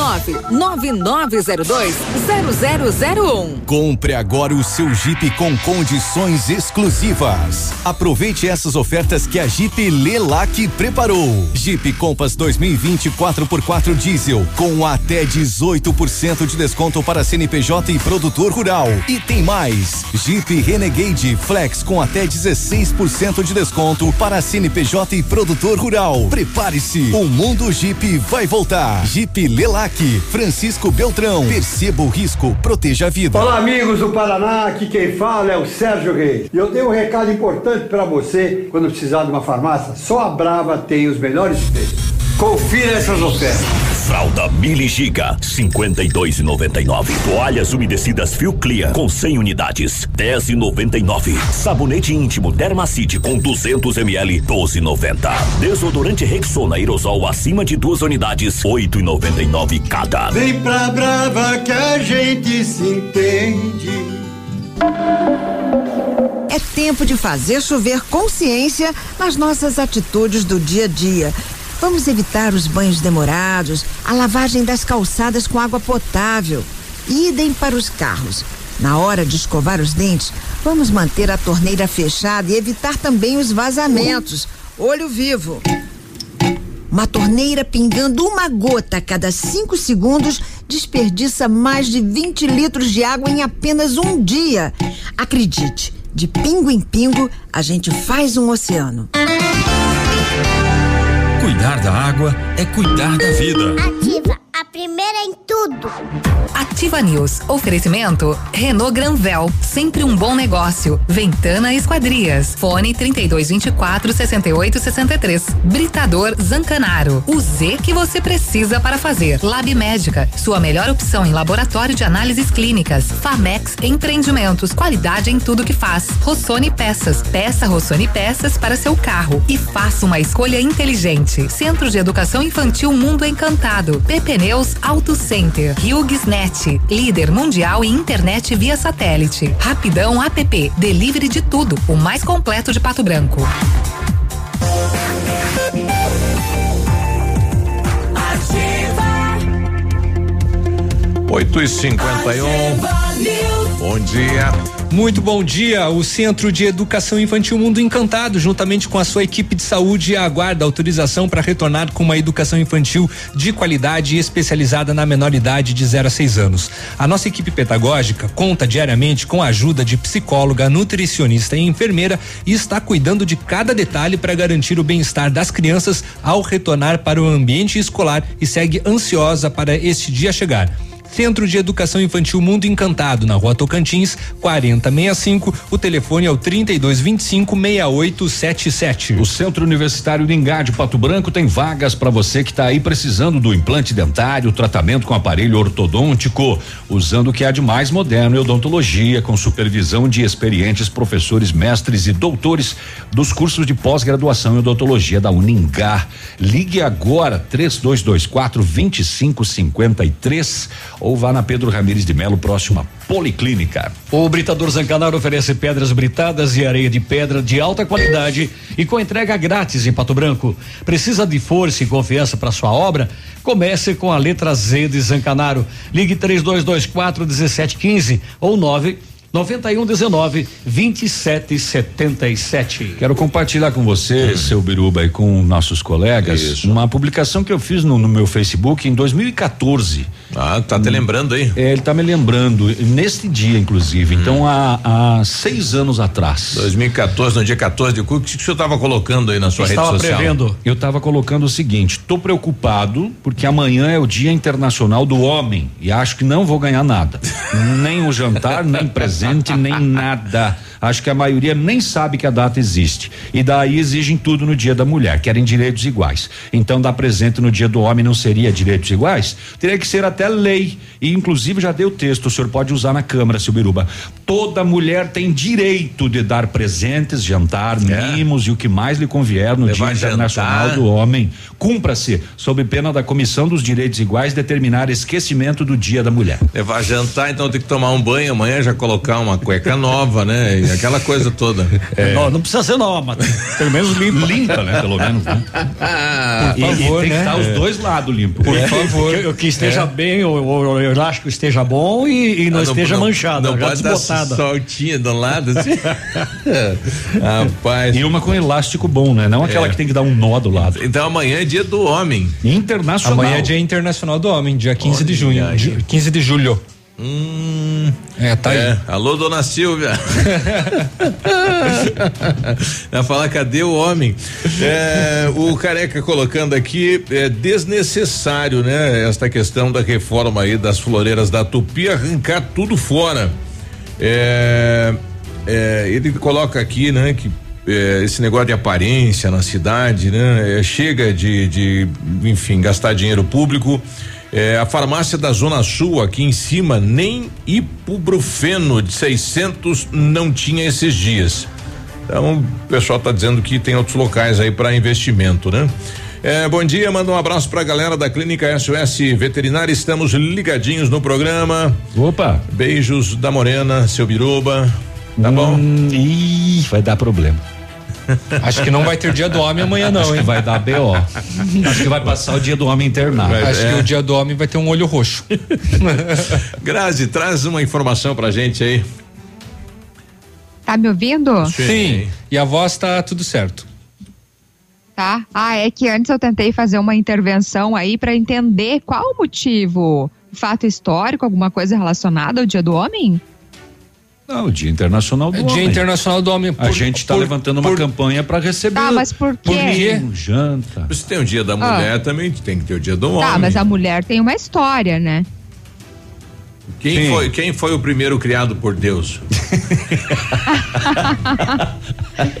999020001. Compre agora o seu Jeep com condições exclusivas. Aproveite essas ofertas que a Jeep Lelac preparou. Jeep Compass 2020 4x4 diesel com até 18% de desconto para CNPJ e produtor rural. E tem mais. Jeep Renegade Flex com até 16% de desconto para CNPJ e produtor rural. Prepare-se. O mundo do Jeep vai voltar. Jeep Lelac, Francisco Beltrão. Perceba o risco, proteja a vida. Olá, amigos do Paraná. Aqui quem fala é o Sérgio Reis. E eu dei um recado importante para você quando precisar de uma farmácia. Só a Brava tem os melhores preços. Confira essas ofertas. Fralda Mili Giga, 52,99. Toalhas umedecidas Fio Clear com 100 unidades, 10,99. Sabonete íntimo Dermacide com 200 ml, 12,90. Desodorante Rexona aerosol acima de duas unidades, 8,99 cada. Vem pra Brava que a gente se entende. É tempo de fazer chover consciência nas nossas atitudes do dia a dia. Vamos evitar os banhos demorados, a lavagem das calçadas com água potável. Idem para os carros. Na hora de escovar os dentes, vamos manter a torneira fechada e evitar também os vazamentos. Olho vivo. Uma torneira pingando uma gota a cada cinco segundos desperdiça mais de 20 litros de água em apenas um dia. Acredite, de pingo em pingo, a gente faz um oceano. Cuidar da água é cuidar da vida. Primeira em tudo. Ativa News. Oferecimento Renault Granvel, sempre um bom negócio. Ventana Esquadrias. Fone 3224 6863. Britador Zancanaro. O Z que você precisa para fazer. Lab Médica, sua melhor opção em laboratório de análises clínicas. Famex Empreendimentos, qualidade em tudo que faz. Rossoni Peças. Peça Rossoni Peças para seu carro e faça uma escolha inteligente. Centro de Educação Infantil Mundo Encantado. PP Neus Auto Center. HughesNet, líder mundial em internet via satélite. Rapidão App, delivery de tudo, o mais completo de Pato Branco. 8 e 51 Bom dia. Muito bom dia. O Centro de Educação Infantil Mundo Encantado, juntamente com a sua equipe de saúde, aguarda autorização para retornar com uma educação infantil de qualidade e especializada na menor idade de 0 a 6 anos. A nossa equipe pedagógica conta diariamente com a ajuda de psicóloga, nutricionista e enfermeira e está cuidando de cada detalhe para garantir o bem-estar das crianças ao retornar para o ambiente escolar e segue ansiosa para este dia chegar. Centro de Educação Infantil Mundo Encantado, na rua Tocantins, 4065. O telefone é o 3225 6877. O Centro Universitário de Engá de Pato Branco tem vagas para você que está aí precisando do implante dentário, tratamento com aparelho ortodôntico, usando o que há de mais moderno em odontologia, com supervisão de experientes professores, mestres e doutores dos cursos de pós-graduação em odontologia da Uningá. Ligue agora 3224 2553 ou vá na Pedro Ramires de Melo, próxima Policlínica. O Britador Zancanaro oferece pedras britadas e areia de pedra de alta qualidade e com entrega grátis em Pato Branco. Precisa de força e confiança para sua obra? Comece com a letra Z de Zancanaro. Ligue 3224 1715 ou 9 9119 2777. Quero compartilhar com você, seu Biruba, e com nossos colegas, uma publicação que eu fiz no, no meu Facebook em 2014. Ah, tá te lembrando aí? É, ele tá me lembrando, neste dia, inclusive. Então, há, há seis anos atrás. 2014, no dia 14 de outubro, o que o senhor estava colocando aí na sua rede Estava social? prevendo. Eu estava colocando o seguinte: tô preocupado porque amanhã é o Dia Internacional do Homem e acho que não vou ganhar nada. nem o jantar, nem presente, nem nada. Acho que a maioria nem sabe que a data existe. E daí exigem tudo no dia da mulher, querem direitos iguais. Então, dar presente no dia do homem não seria direitos iguais? Teria que ser até lei. E, inclusive, já dei o texto, o senhor pode usar na Câmara, seu Biruba. Toda mulher tem direito de dar presentes, jantar, mimos e o que mais lhe convier no Levar Dia Internacional jantar. do Homem. Cumpra-se, sob pena da Comissão dos Direitos Iguais, determinar esquecimento do Dia da Mulher. Levar jantar, então tem que tomar um banho amanhã, já colocar uma cueca nova, né? Aquela coisa toda. Não, não precisa ser nova, mas pelo menos limpa. Limpa, né? Pelo menos, né? Ah, E- e tem que estar os dois lados limpos. Por É. favor. Que, que esteja É. bem, o, o, o elástico esteja bom e, e não, Ah, esteja manchado, Não já pode dar desbotada. soltinha do lado, assim. Rapaz. E uma com elástico bom, né? Não aquela É. que tem que dar um nó do lado. Então amanhã é dia do homem. Internacional. Amanhã é Dia Internacional do Homem, dia 15 de junho. aí. Ju- 15 de julho. Hum. É, tá É. aí. Alô, dona Silvia. Vai falar, cadê o homem? É, o careca colocando aqui, é desnecessário, né? Esta questão da reforma aí das floreiras da Tupi, arrancar tudo fora. É, é, ele coloca aqui, né, que é, esse negócio de aparência na cidade, né? é, chega de, de, enfim, gastar dinheiro público. É, a farmácia da Zona Sul, aqui em cima, nem ibuprofeno de 600 não tinha esses dias. Então, o pessoal está dizendo que tem outros locais aí para investimento, né? É, bom dia, manda um abraço pra galera da Clínica SOS Veterinária. Estamos ligadinhos no programa. Opa! Beijos da Morena, seu Biruba. Tá bom. Ih, vai dar problema. Acho que não vai ter dia do homem amanhã, não, Acho hein? que vai dar BO. Acho que vai passar o dia do homem internado. Vai- Acho é. que o dia do homem vai ter um olho roxo. Grazi, traz uma informação pra gente aí. Tá me ouvindo? Sim. E a voz tá tudo certo. Tá. Ah, é que antes eu tentei fazer uma intervenção aí para entender qual o motivo. Fato histórico, alguma coisa relacionada ao Dia do Homem? Não, o Dia Internacional do É Homem. Dia Internacional do Homem. A Por- gente está por- levantando uma por- campanha para receber. Tá, mas por quê? Um janta. Se tem o dia da Ah. mulher, também tem que ter o dia do homem. Tá, mas a mulher tem uma história, né? Quem Sim. foi, quem foi o primeiro criado por Deus?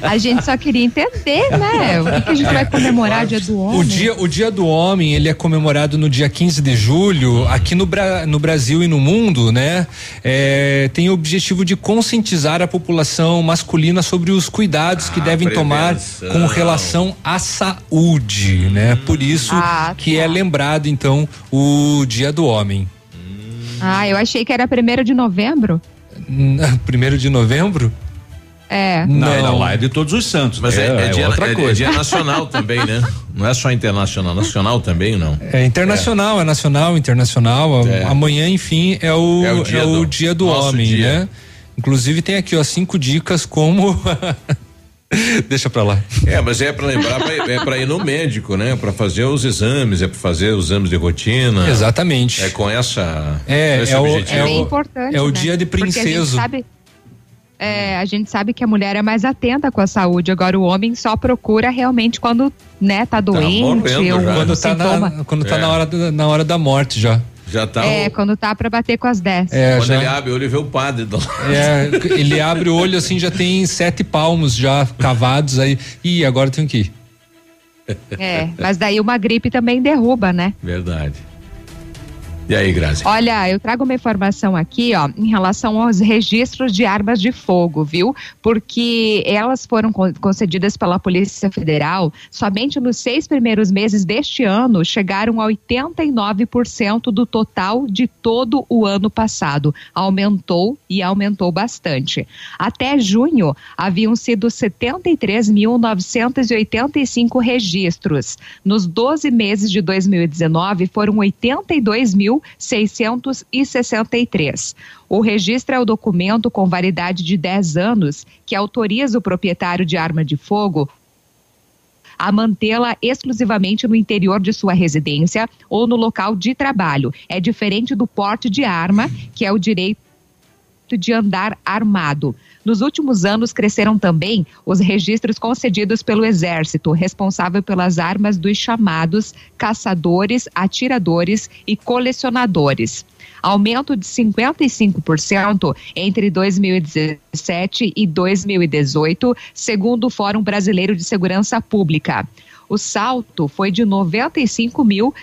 A gente só queria entender, né? O que, que a gente vai comemorar Dia do Homem? O dia, o dia do Homem, ele é comemorado no dia 15 de julho, aqui no, Bra- no Brasil e no mundo, né? É, tem o objetivo de conscientizar a população masculina sobre os cuidados que Ah, devem tomar prevenção. com relação à saúde, né? Por isso Ah, que é lembrado, então, o dia do homem. Ah, eu achei que era primeiro de novembro. Primeiro de novembro? É. Não, Não. não, lá é de todos os santos. Mas é, é dia, outra é- é coisa. dia nacional também, né? Não é só internacional, nacional também, não. É internacional, é, nacional, internacional. É. Amanhã, enfim, é o, É é o o dia dia do- do, nosso homem, dia. né? Inclusive tem aqui, ó, cinco dicas como. Deixa pra lá. É, mas é pra lembrar, pra- é pra ir no médico, né? Pra fazer os exames, é pra fazer os exames de rotina. Exatamente. É com essa. É, com esse é o- objetivo. É bem importante. é o né? dia de Porque a gente princeso. sabe, é, a gente sabe que a mulher é mais atenta com a saúde. Agora o homem só procura realmente quando, né, tá doente morrendo ou. Quando tá, sintoma. na, quando tá É. na, hora na hora da morte já. Já tá. É, o- quando tá pra bater com as 10. É, quando já- ele abre o olho e vê o padre. Do... É, ele abre o olho assim, já tem sete palmos já cavados aí. Ih, agora tem que ir. É, mas daí uma gripe também derruba, né? Verdade. E aí, Grazi? Olha, eu trago uma informação aqui, ó, em relação aos registros de armas de fogo, viu? Porque elas foram con- concedidas pela Polícia Federal somente nos seis primeiros meses deste ano, chegaram a 89% do total de todo o ano passado. Aumentou e aumentou bastante. Até junho, haviam sido 73.985 registros. Nos 12 meses de 2019, foram 82.663. O registro é o documento com validade de 10 anos que autoriza o proprietário de arma de fogo a mantê-la exclusivamente no interior de sua residência ou no local de trabalho. É diferente do porte de arma, que é o direito de andar armado. Nos últimos anos, cresceram também os registros concedidos pelo Exército, responsável pelas armas dos chamados caçadores, atiradores e colecionadores. Aumento de 55% entre 2017 e 2018, segundo o Fórum Brasileiro de Segurança Pública. O salto foi de 95 mil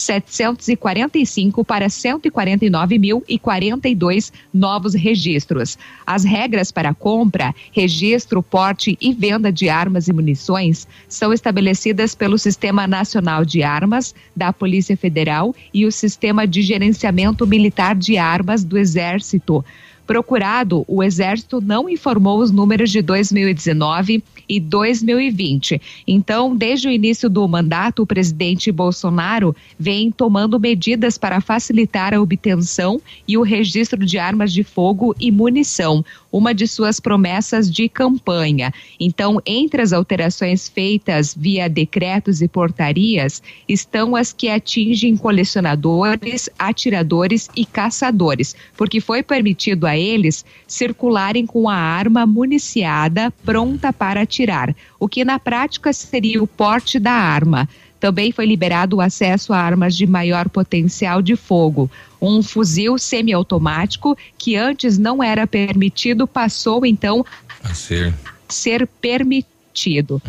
745 para 149.042 novos registros. As regras para compra, registro, porte e venda de armas e munições são estabelecidas pelo Sistema Nacional de Armas da Polícia Federal e o Sistema de Gerenciamento Militar de Armas do Exército. Procurado, o Exército não informou os números de 2019 e 2020. Então, desde o início do mandato, o presidente Bolsonaro vem tomando medidas para facilitar a obtenção e o registro de armas de fogo e munição, uma de suas promessas de campanha. Então, entre as alterações feitas via decretos e portarias, estão as que atingem colecionadores, atiradores e caçadores, porque foi permitido a eles circularem com a arma municiada pronta para atirar, o que na prática seria o porte da arma. Também foi liberado o acesso a armas de maior potencial de fogo. Um fuzil semiautomático que antes não era permitido passou então A ser. a ser permitido.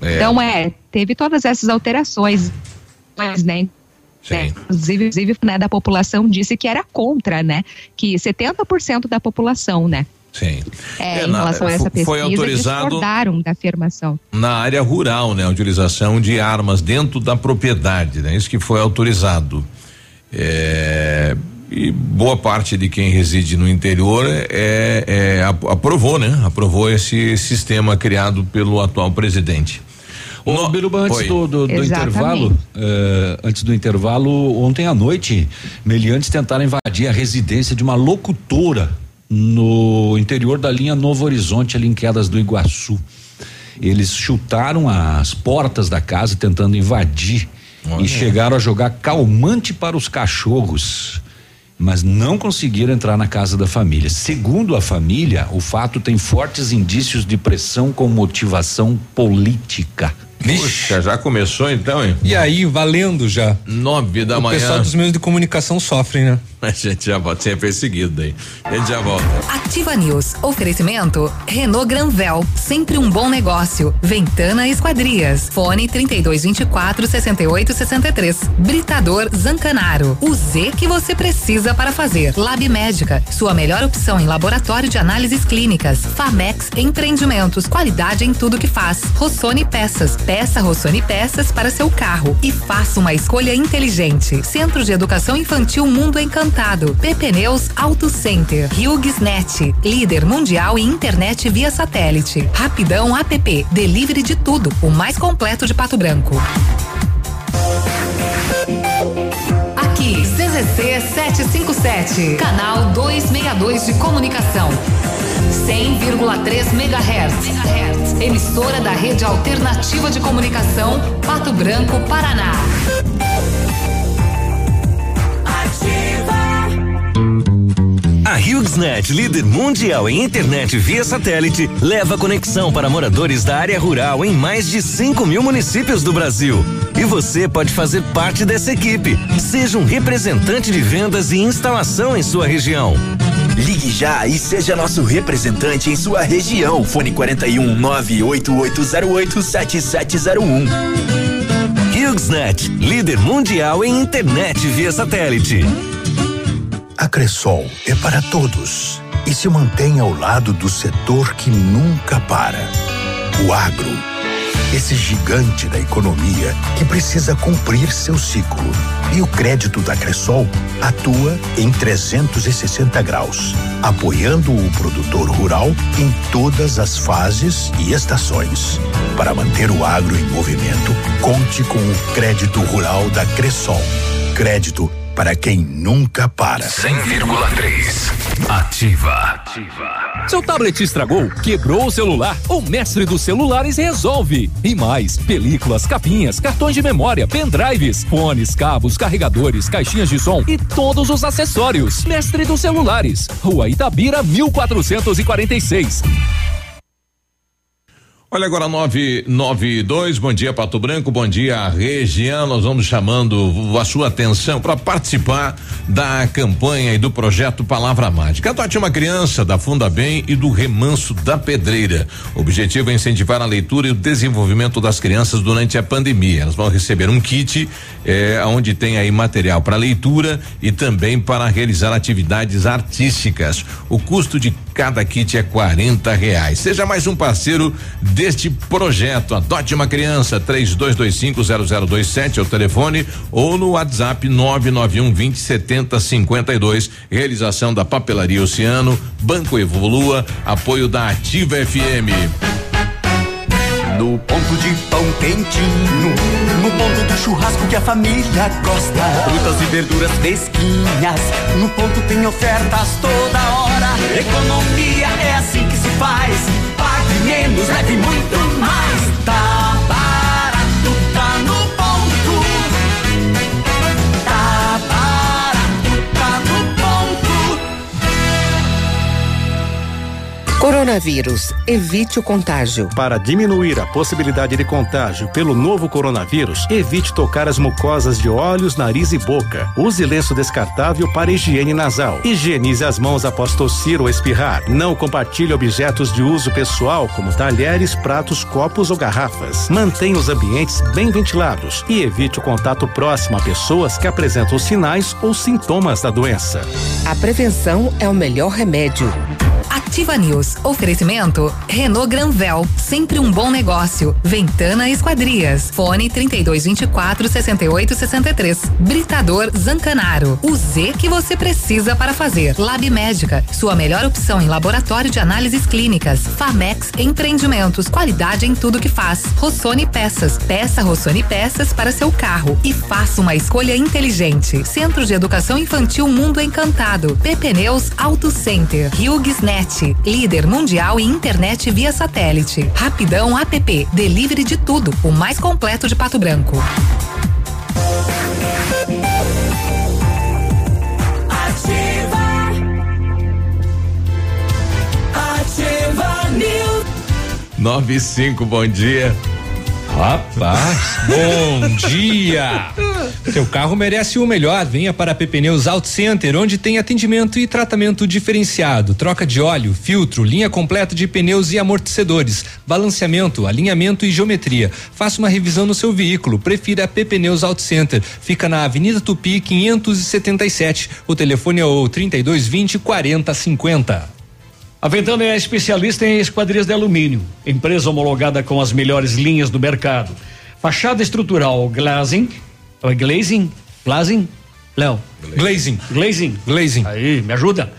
É. Então é, teve todas essas alterações, mas, né? Inclusive, inclusive, né, da população disse que era contra, né? Que 70% da população, né? Sim. É, É, em na- relação a essa pesquisa, foi autorizado- discordaram da afirmação. Na área rural, né? A utilização de armas dentro da propriedade, né? Isso que foi autorizado. É, E boa parte de quem reside no interior é, é aprovou, né? Aprovou esse sistema criado pelo atual presidente. Ô, no, Biruba, antes do, do, do intervalo, eh, antes do intervalo, ontem à noite, meliantes tentaram invadir a residência de uma locutora no interior da linha Novo Horizonte, ali em Quedas do Iguaçu. Eles chutaram as portas da casa tentando invadir Olha. e chegaram a jogar calmante para os cachorros mas não conseguiram entrar na casa da família. Segundo a família, o fato tem fortes indícios de pressão com motivação política. Puxa, já começou então, hein? E aí, valendo já. Nove da o manhã. O pessoal dos meios de comunicação sofrem, né? A gente já volta, ser perseguido daí. A gente já volta. Ativa News. Oferecimento Renault Granvel, sempre um bom negócio. Ventana Esquadrias. Fone 3224 6863. Britador Zancanaro. O Z que você precisa para fazer. Lab Médica, sua melhor opção em laboratório de análises clínicas. Famex Empreendimentos, qualidade em tudo que faz. Rossoni Peças Peça Rossoni Peças para seu carro e faça uma escolha inteligente. Centro de Educação Infantil Mundo Encantado. PP Neus Auto Center. HughesNet. Líder mundial em internet via satélite. Rapidão App. Delivery de tudo. O mais completo de Pato Branco. Aqui, CZC 757. Canal 262 de comunicação. 100,3 MHz. Emissora da Rede Alternativa de Comunicação, Pato Branco, Paraná. A HughesNet, líder mundial em internet via satélite, leva conexão para moradores da área rural em mais de 5 mil municípios do Brasil. E você pode fazer parte dessa equipe. Seja um representante de vendas e instalação em sua região. Ligue já e seja nosso representante em sua região. Fone 41 98808 7701. HughesNet, líder mundial em internet via satélite. A Cressol é para todos e se mantém ao lado do setor que nunca para. O agro esse gigante da economia que precisa cumprir seu ciclo. E o crédito da Cressol atua em 360 graus, apoiando o produtor rural em todas as fases e estações. Para manter o agro em movimento, conte com o crédito rural da Cressol. Crédito para quem nunca para. 100,3 Ativa. Ativa. Seu tablet estragou, quebrou o celular? O mestre dos celulares resolve. E mais, películas, capinhas, cartões de memória, pendrives, fones, cabos, carregadores, caixinhas de som e todos os acessórios. Mestre dos celulares. Rua Itabira, 1446. Olha agora 992, bom dia Pato Branco, bom dia região. Nós vamos chamando a sua atenção para participar da campanha e do projeto Palavra Mágica. Adote uma criança da Funda Bem e do Remanso da Pedreira. O objetivo é incentivar a leitura e o desenvolvimento das crianças durante a pandemia. Elas vão receber um kit eh, onde tem aí material para leitura e também para realizar atividades artísticas. O custo de cada kit é 40 reais. Seja mais um parceiro deste projeto. Adote uma criança, 32250027 é o telefone ou no WhatsApp 991 20 70 52. Realização da Papelaria Oceano, Banco Evolua, apoio da Ativa FM. No ponto de pão quentinho, no ponto do churrasco que a família gosta. Frutas e verduras fresquinhas, no ponto tem ofertas toda hora. Economia é assim que se faz. Menos, leve muito mais. Coronavírus. Evite o contágio. Para diminuir a possibilidade de contágio pelo novo coronavírus, evite tocar as mucosas de olhos, nariz e boca. Use lenço descartável para higiene nasal. Higienize as mãos após tossir ou espirrar. Não compartilhe objetos de uso pessoal, como talheres, pratos, copos ou garrafas. Mantenha os ambientes bem ventilados e evite o contato próximo a pessoas que apresentam sinais ou sintomas da doença. A prevenção é o melhor remédio. Ativa News. Oferecimento Renault Granvel, sempre um bom negócio. Ventana Esquadrias. Fone 3224 6863. Britador Zancanaro. O Z que você precisa para fazer. Lab Médica, sua melhor opção em laboratório de análises clínicas. Famex Empreendimentos, qualidade em tudo que faz. Rossoni Peças. Peça Rossoni Peças para seu carro e faça uma escolha inteligente. Centro de Educação Infantil Mundo Encantado. PP Neus Auto Center. Líder mundial em internet via satélite. Rapidão app, delivery de tudo, o mais completo de Pato Branco. Ativa News. 95, bom dia. Rapaz, bom dia! Seu carro merece o melhor. Venha para a Pneus Auto Center, onde tem atendimento e tratamento diferenciado, troca de óleo, filtro, linha completa de pneus e amortecedores, balanceamento, alinhamento e geometria. Faça uma revisão no seu veículo. Prefira a Pneus Auto Center. Fica na Avenida Tupi 577. O telefone é o 3220 4050. A Ventana é especialista em esquadrias de alumínio, empresa homologada com as melhores linhas do mercado. Fachada estrutural glazing, ou glazing, glazing, Léo. Glazing. Glazing. Glazing. Aí, me ajuda.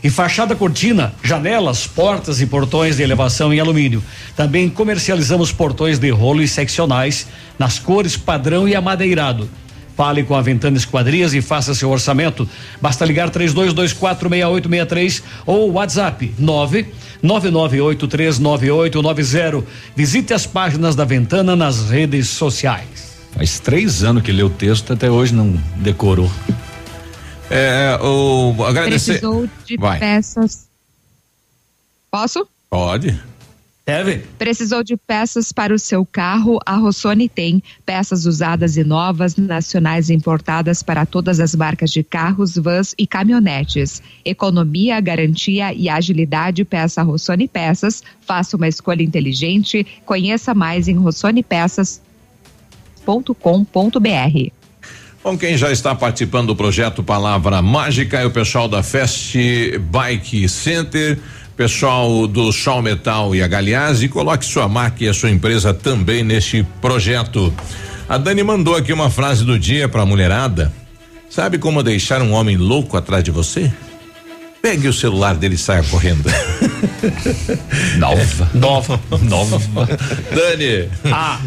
E fachada cortina, janelas, portas e portões de elevação em alumínio. Também comercializamos portões de rolo e seccionais nas cores padrão e amadeirado. Fale com a Ventana Esquadrias e faça seu orçamento. Basta ligar 32246863 ou WhatsApp 999839890. Visite as páginas da Ventana nas redes sociais. Faz três anos que leu o texto, até hoje não decorou. É, o agradecer. Precisou de Vai. peças. Posso? Pode. Deve. Precisou de peças para o seu carro? A Rossoni tem peças usadas e novas, nacionais e importadas para todas as marcas de carros, vans e caminhonetes. Economia, garantia e agilidade. Peça Rossoni Peças. Faça uma escolha inteligente. Conheça mais em rossonipeças.com.br. Bom, quem já está participando do projeto Palavra Mágica é o pessoal da Fest Bike Center, pessoal do Sol Metal e a Galeazzi. Coloque sua marca e a sua empresa também neste projeto. A Dani mandou aqui uma frase do dia para a mulherada. Sabe como deixar um homem louco atrás de você? Pegue o celular dele e saia correndo. Nova. Nova. Nova. Dani. Ah.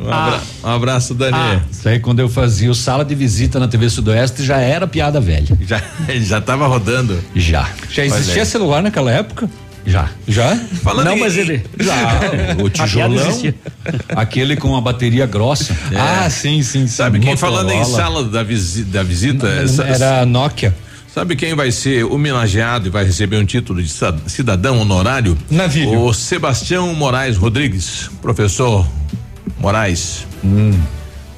Um, abra- um abraço, Dani. Ah, isso aí quando eu fazia o sala de visita na TV Sudoeste já era piada velha. Já, já tava rodando? Já. Já existia celular naquela época? Já. Já? Falando Não, em- mas ele. Já. O tijolão. Aquele com a bateria grossa. Ah, sim, sim, sim. Sabe quem falando em sala da, visi- da visita? essa- Era a Nokia. Sabe quem vai ser homenageado e vai receber um título de cidadão honorário? Navilho. O Sebastião Moraes Rodrigues, professor Moraes. Hum.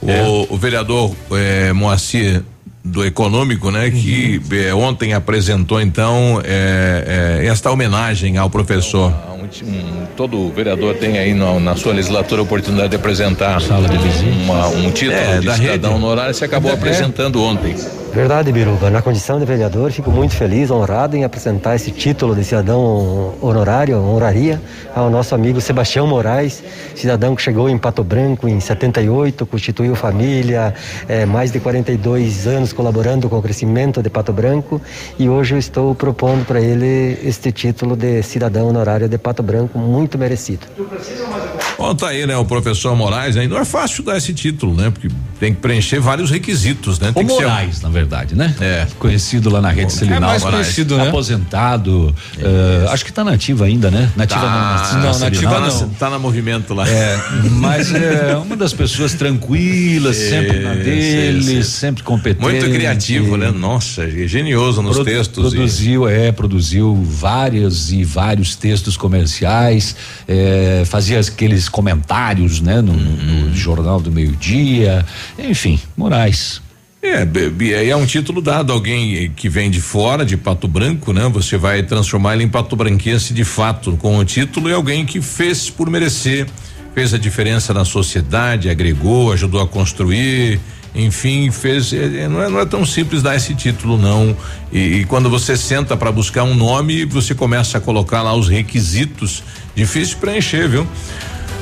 O, o vereador eh, Moacir do Econômico, né? Que Uhum. eh, ontem apresentou então eh, esta homenagem ao professor. todo vereador tem aí na, na sua legislatura a oportunidade de apresentar uma- um título É, de da cidadão rede. honorário. Você acabou É. apresentando ontem. Verdade, Biruba. Na condição de vereador, fico muito feliz, honrado em apresentar esse título de cidadão honorário, honraria, ao nosso amigo Sebastião Moraes, cidadão que chegou em Pato Branco em 78, constituiu família, eh, mais de 42 anos colaborando com o crescimento de Pato Branco e hoje eu estou propondo para ele este título de cidadão honorário de Pato Branco, muito merecido. Bom, tá aí, né? O professor Moraes, né? Não é fácil dar esse título, né? Porque tem que preencher vários requisitos, né? O Tem que ser- Moraes, na verdade, né? É. Conhecido lá na rede Selinal. mais Moraes. conhecido, né? Aposentado. eh, acho que tá nativa ainda, né? Nativa Tá, não. não, Selinal. nativa tá na- não. tá na movimento lá. É, mas é uma das pessoas tranquilas, sempre na dele, sempre competente. Muito criativo, né? Nossa, é genioso nos textos. e- Produziu, é, produziu vários e vários textos comerciais, é, fazia aqueles comentários, né, no, Uhum. no Jornal do Meio Dia, enfim, Moraes. É, é um título dado a alguém que vem de fora, de Pato Branco, né? Você vai transformar ele em Pato Branquense de fato com o título e alguém que fez por merecer, fez a diferença na sociedade, agregou, ajudou a construir, enfim, fez. é, é, Não é, não é tão simples dar esse título, não. E, e quando você senta para buscar um nome, você começa a colocar lá os requisitos. Difícil preencher, viu?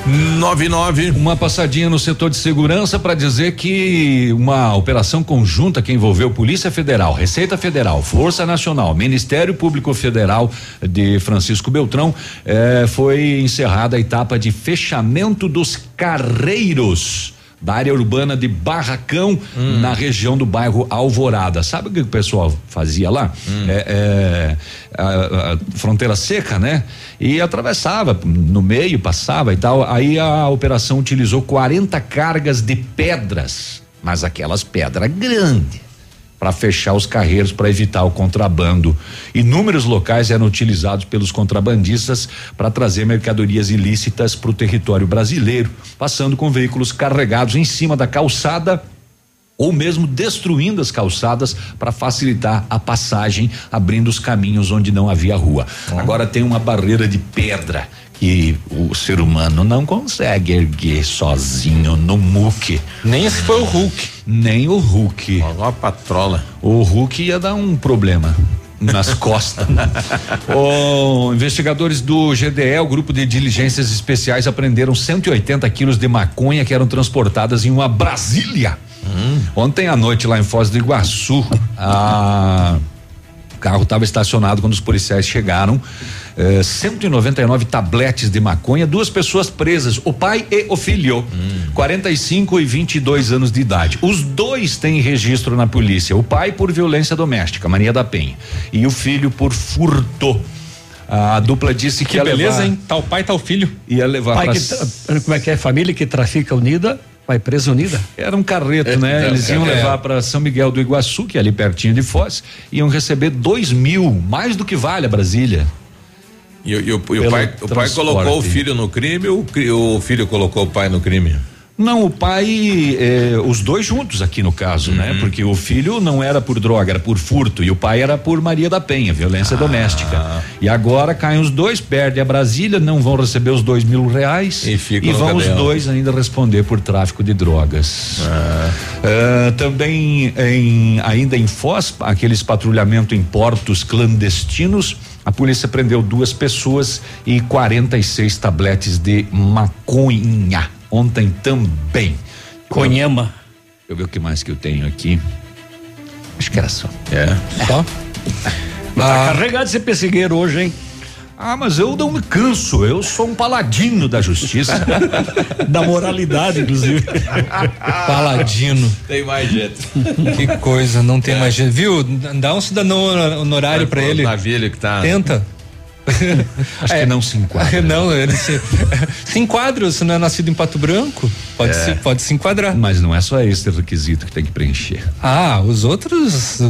99. Uma passadinha no setor de segurança para dizer que uma operação conjunta que envolveu Polícia Federal, Receita Federal, Força Nacional, Ministério Público Federal de Francisco Beltrão eh, foi encerrada a etapa de fechamento dos carreiros da área urbana de Barracão, na região do bairro Alvorada. Sabe o que o pessoal fazia lá? É, é, a- a fronteira seca, né? E atravessava no meio, passava e tal. Aí a operação utilizou 40 cargas de pedras, mas aquelas pedras grandes para fechar os carreiros para evitar o contrabando. Inúmeros locais eram utilizados pelos contrabandistas para trazer mercadorias ilícitas para o território brasileiro, passando com veículos carregados em cima da calçada ou mesmo destruindo as calçadas para facilitar a passagem, abrindo os caminhos onde não havia rua. Agora tem uma barreira de pedra que o ser humano não consegue erguer sozinho no muque. Nem se foi o Hulk. Nem o Hulk. Ó, a patrola. O Hulk ia dar um problema nas costas. Ô, investigadores do GDE, o grupo de diligências especiais, apreenderam 180 quilos de maconha que eram transportadas em uma Brasília. Ontem à noite, lá em Foz do Iguaçu, a- o carro estava estacionado quando os policiais chegaram. Eh, 199 tabletes de maconha, duas pessoas presas, o pai e o filho, 45 e 22 anos de idade. Os dois têm registro na polícia. O pai por violência doméstica, Maria da Penha, e o filho por furto. A dupla disse que, Que ia beleza, levar- hein? Tal pai, tal filho. Ia levar Pai pra como é que é? Família que trafica unida, vai presa unida. Era um carreto, né? É, Eles iam é. levar para São Miguel do Iguaçu, que é ali pertinho de Foz, iam receber dois mil, mais do que vale a Brasília. E, o- e o, e o pai, o pai colocou o filho no crime ou o filho colocou o pai no crime? Não, o pai, eh, os dois juntos aqui no caso, né? Porque o filho não era por droga, era por furto e o pai era por Maria da Penha, violência doméstica. E agora caem os dois, perdem a Brasília, não vão receber os dois mil reais E no vão os dois ainda responder por tráfico de drogas. Ah, também em, ainda em Foz, aqueles patrulhamento em portos clandestinos, a polícia prendeu duas pessoas e 46 tabletes de maconha. Ontem também. Conhema. Deixa eu ver o que mais que eu tenho aqui. Acho que era só. É. Só? Tá carregado esse pessegueiro hoje, hein? Ah, mas eu não me canso, eu sou um paladino da justiça. da moralidade, inclusive. Paladino. Tem mais jeito. Que coisa, não tem mais jeito. Viu? Dá um cidadão honorário pra ele. Navilho que tá. Tenta. Acho que não se enquadra. Não, ele se, se enquadra, se não é nascido em Pato Branco, pode, É. se, pode se enquadrar. Mas não é só esse requisito que tem que preencher. Ah, os outros,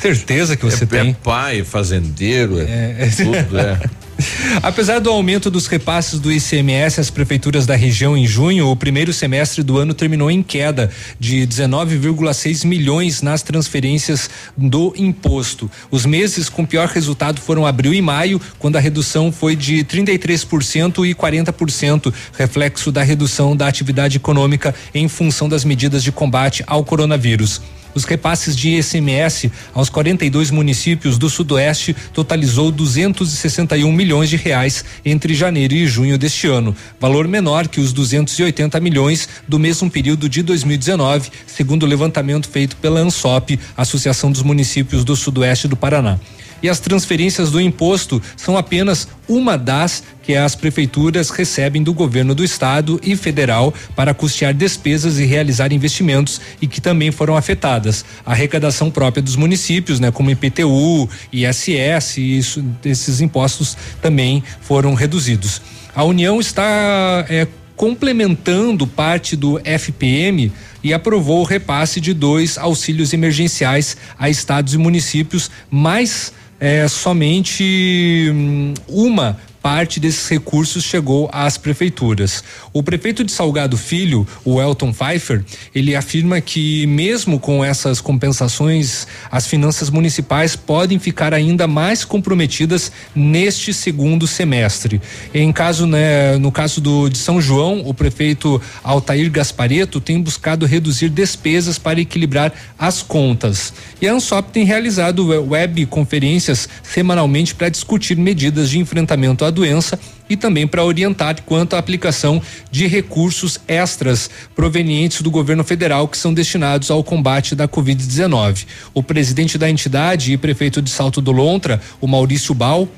certeza que você é, tem. É pai, fazendeiro, é, É. tudo, é. Apesar do aumento dos repasses do ICMS às prefeituras da região em junho, o primeiro semestre do ano terminou em queda de 19,6 milhões nas transferências do imposto. Os meses com pior resultado foram abril e maio, quando a redução foi de 33% e 40%, reflexo da redução da atividade econômica em função das medidas de combate ao coronavírus. Os repasses de ICMS aos 42 municípios do Sudoeste totalizou 261 milhões de reais entre janeiro e junho deste ano, valor menor que os 280 milhões do mesmo período de 2019, segundo o levantamento feito pela ANSOP, Associação dos Municípios do Sudoeste do Paraná. E as transferências do imposto são apenas uma das que as prefeituras recebem do governo do estado e federal para custear despesas e realizar investimentos e que também foram afetadas. A arrecadação própria dos municípios, né, como IPTU, ISS, isso, esses impostos também foram reduzidos. A União está é, complementando parte do FPM e aprovou o repasse de dois auxílios emergenciais a estados e municípios, mas é, somente hum, uma parte desses recursos chegou às prefeituras. O prefeito de Salgado Filho, o Elton Pfeiffer, ele afirma que mesmo com essas compensações, as finanças municipais podem ficar ainda mais comprometidas neste segundo semestre. Em caso, né, no caso do de São João, o prefeito Altair Gaspareto tem buscado reduzir despesas para equilibrar as contas. E a Ansop tem realizado web conferências semanalmente para discutir medidas de enfrentamento à doença e também para orientar quanto à aplicação de recursos extras provenientes do governo federal que são destinados ao combate da Covid-19. O presidente da entidade e prefeito de Salto do Lontra, o Maurício Bal,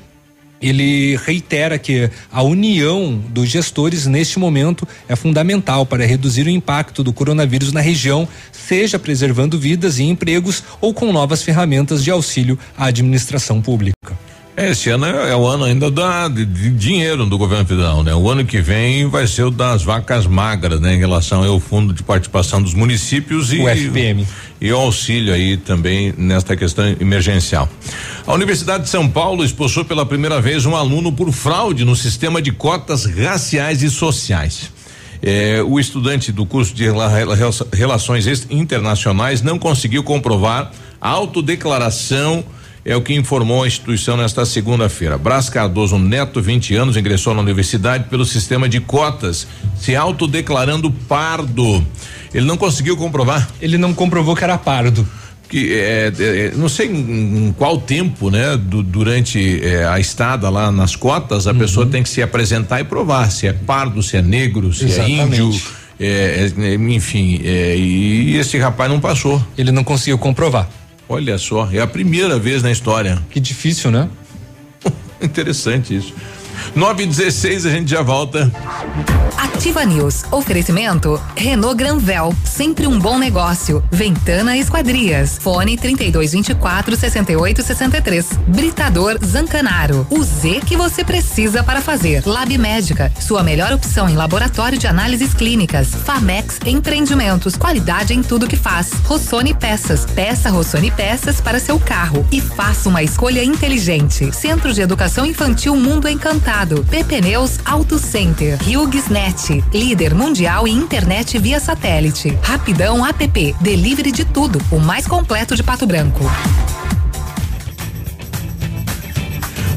ele reitera que a união dos gestores neste momento é fundamental para reduzir o impacto do coronavírus na região, seja preservando vidas e empregos ou com novas ferramentas de auxílio à administração pública. Esse ano é, é, o ano ainda da, de, de, dinheiro do governo federal, né? O ano que vem vai ser o das vacas magras, né? Em relação ao fundo de participação dos municípios e o FPM e o auxílio aí também nesta questão emergencial. A Universidade de São Paulo expulsou pela primeira vez um aluno por fraude no sistema de cotas raciais e sociais. É, o estudante do curso de Relações Internacionais não conseguiu comprovar a autodeclaração é o que informou a instituição nesta segunda-feira. Brás Cardoso Neto, 20 anos, ingressou na universidade pelo sistema de cotas, se autodeclarando pardo. Ele não conseguiu comprovar. Ele não comprovou que era pardo que é, é, não sei em, em, qual tempo, né, do, durante é, a estada lá nas cotas, a uhum. pessoa tem que se apresentar e provar se é pardo, se é negro, se é Exatamente. é índio, é, é, enfim, e esse rapaz não passou. Ele não conseguiu comprovar. Olha só, é a primeira vez na história. Que difícil, né? Interessante isso. 9 e 16 a gente já volta. Ativa News. Oferecimento Renault Granvel, sempre um bom negócio. Ventana Esquadrias. Fone 3224 6863. Britador Zancanaro. O Z que você precisa para fazer. Lab Médica, sua melhor opção em laboratório de análises clínicas. Famex Empreendimentos, qualidade em tudo que faz. Rossoni Peças. Peça Rossoni Peças para seu carro e faça uma escolha inteligente. Centro de Educação Infantil Mundo Encantado. PP Neus Auto Center. HughesNet, líder mundial em internet via satélite. Rapidão app, delivery de tudo, o mais completo de Pato Branco.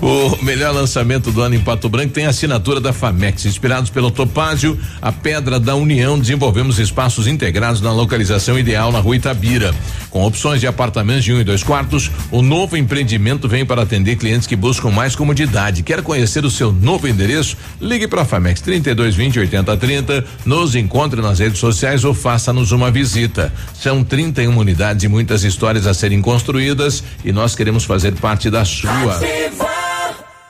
O melhor lançamento do ano em Pato Branco tem a assinatura da Famex. Inspirados pelo Topázio, a Pedra da União, desenvolvemos espaços integrados na localização ideal na rua Itabira. Com opções de apartamentos de um e dois quartos, o novo empreendimento vem para atender clientes que buscam mais comodidade. Quer conhecer o seu novo endereço? Ligue para a Famex 3220 8030, nos encontre nas redes sociais ou faça-nos uma visita. São 31 unidades e muitas histórias a serem construídas e nós queremos fazer parte da sua. Ativa.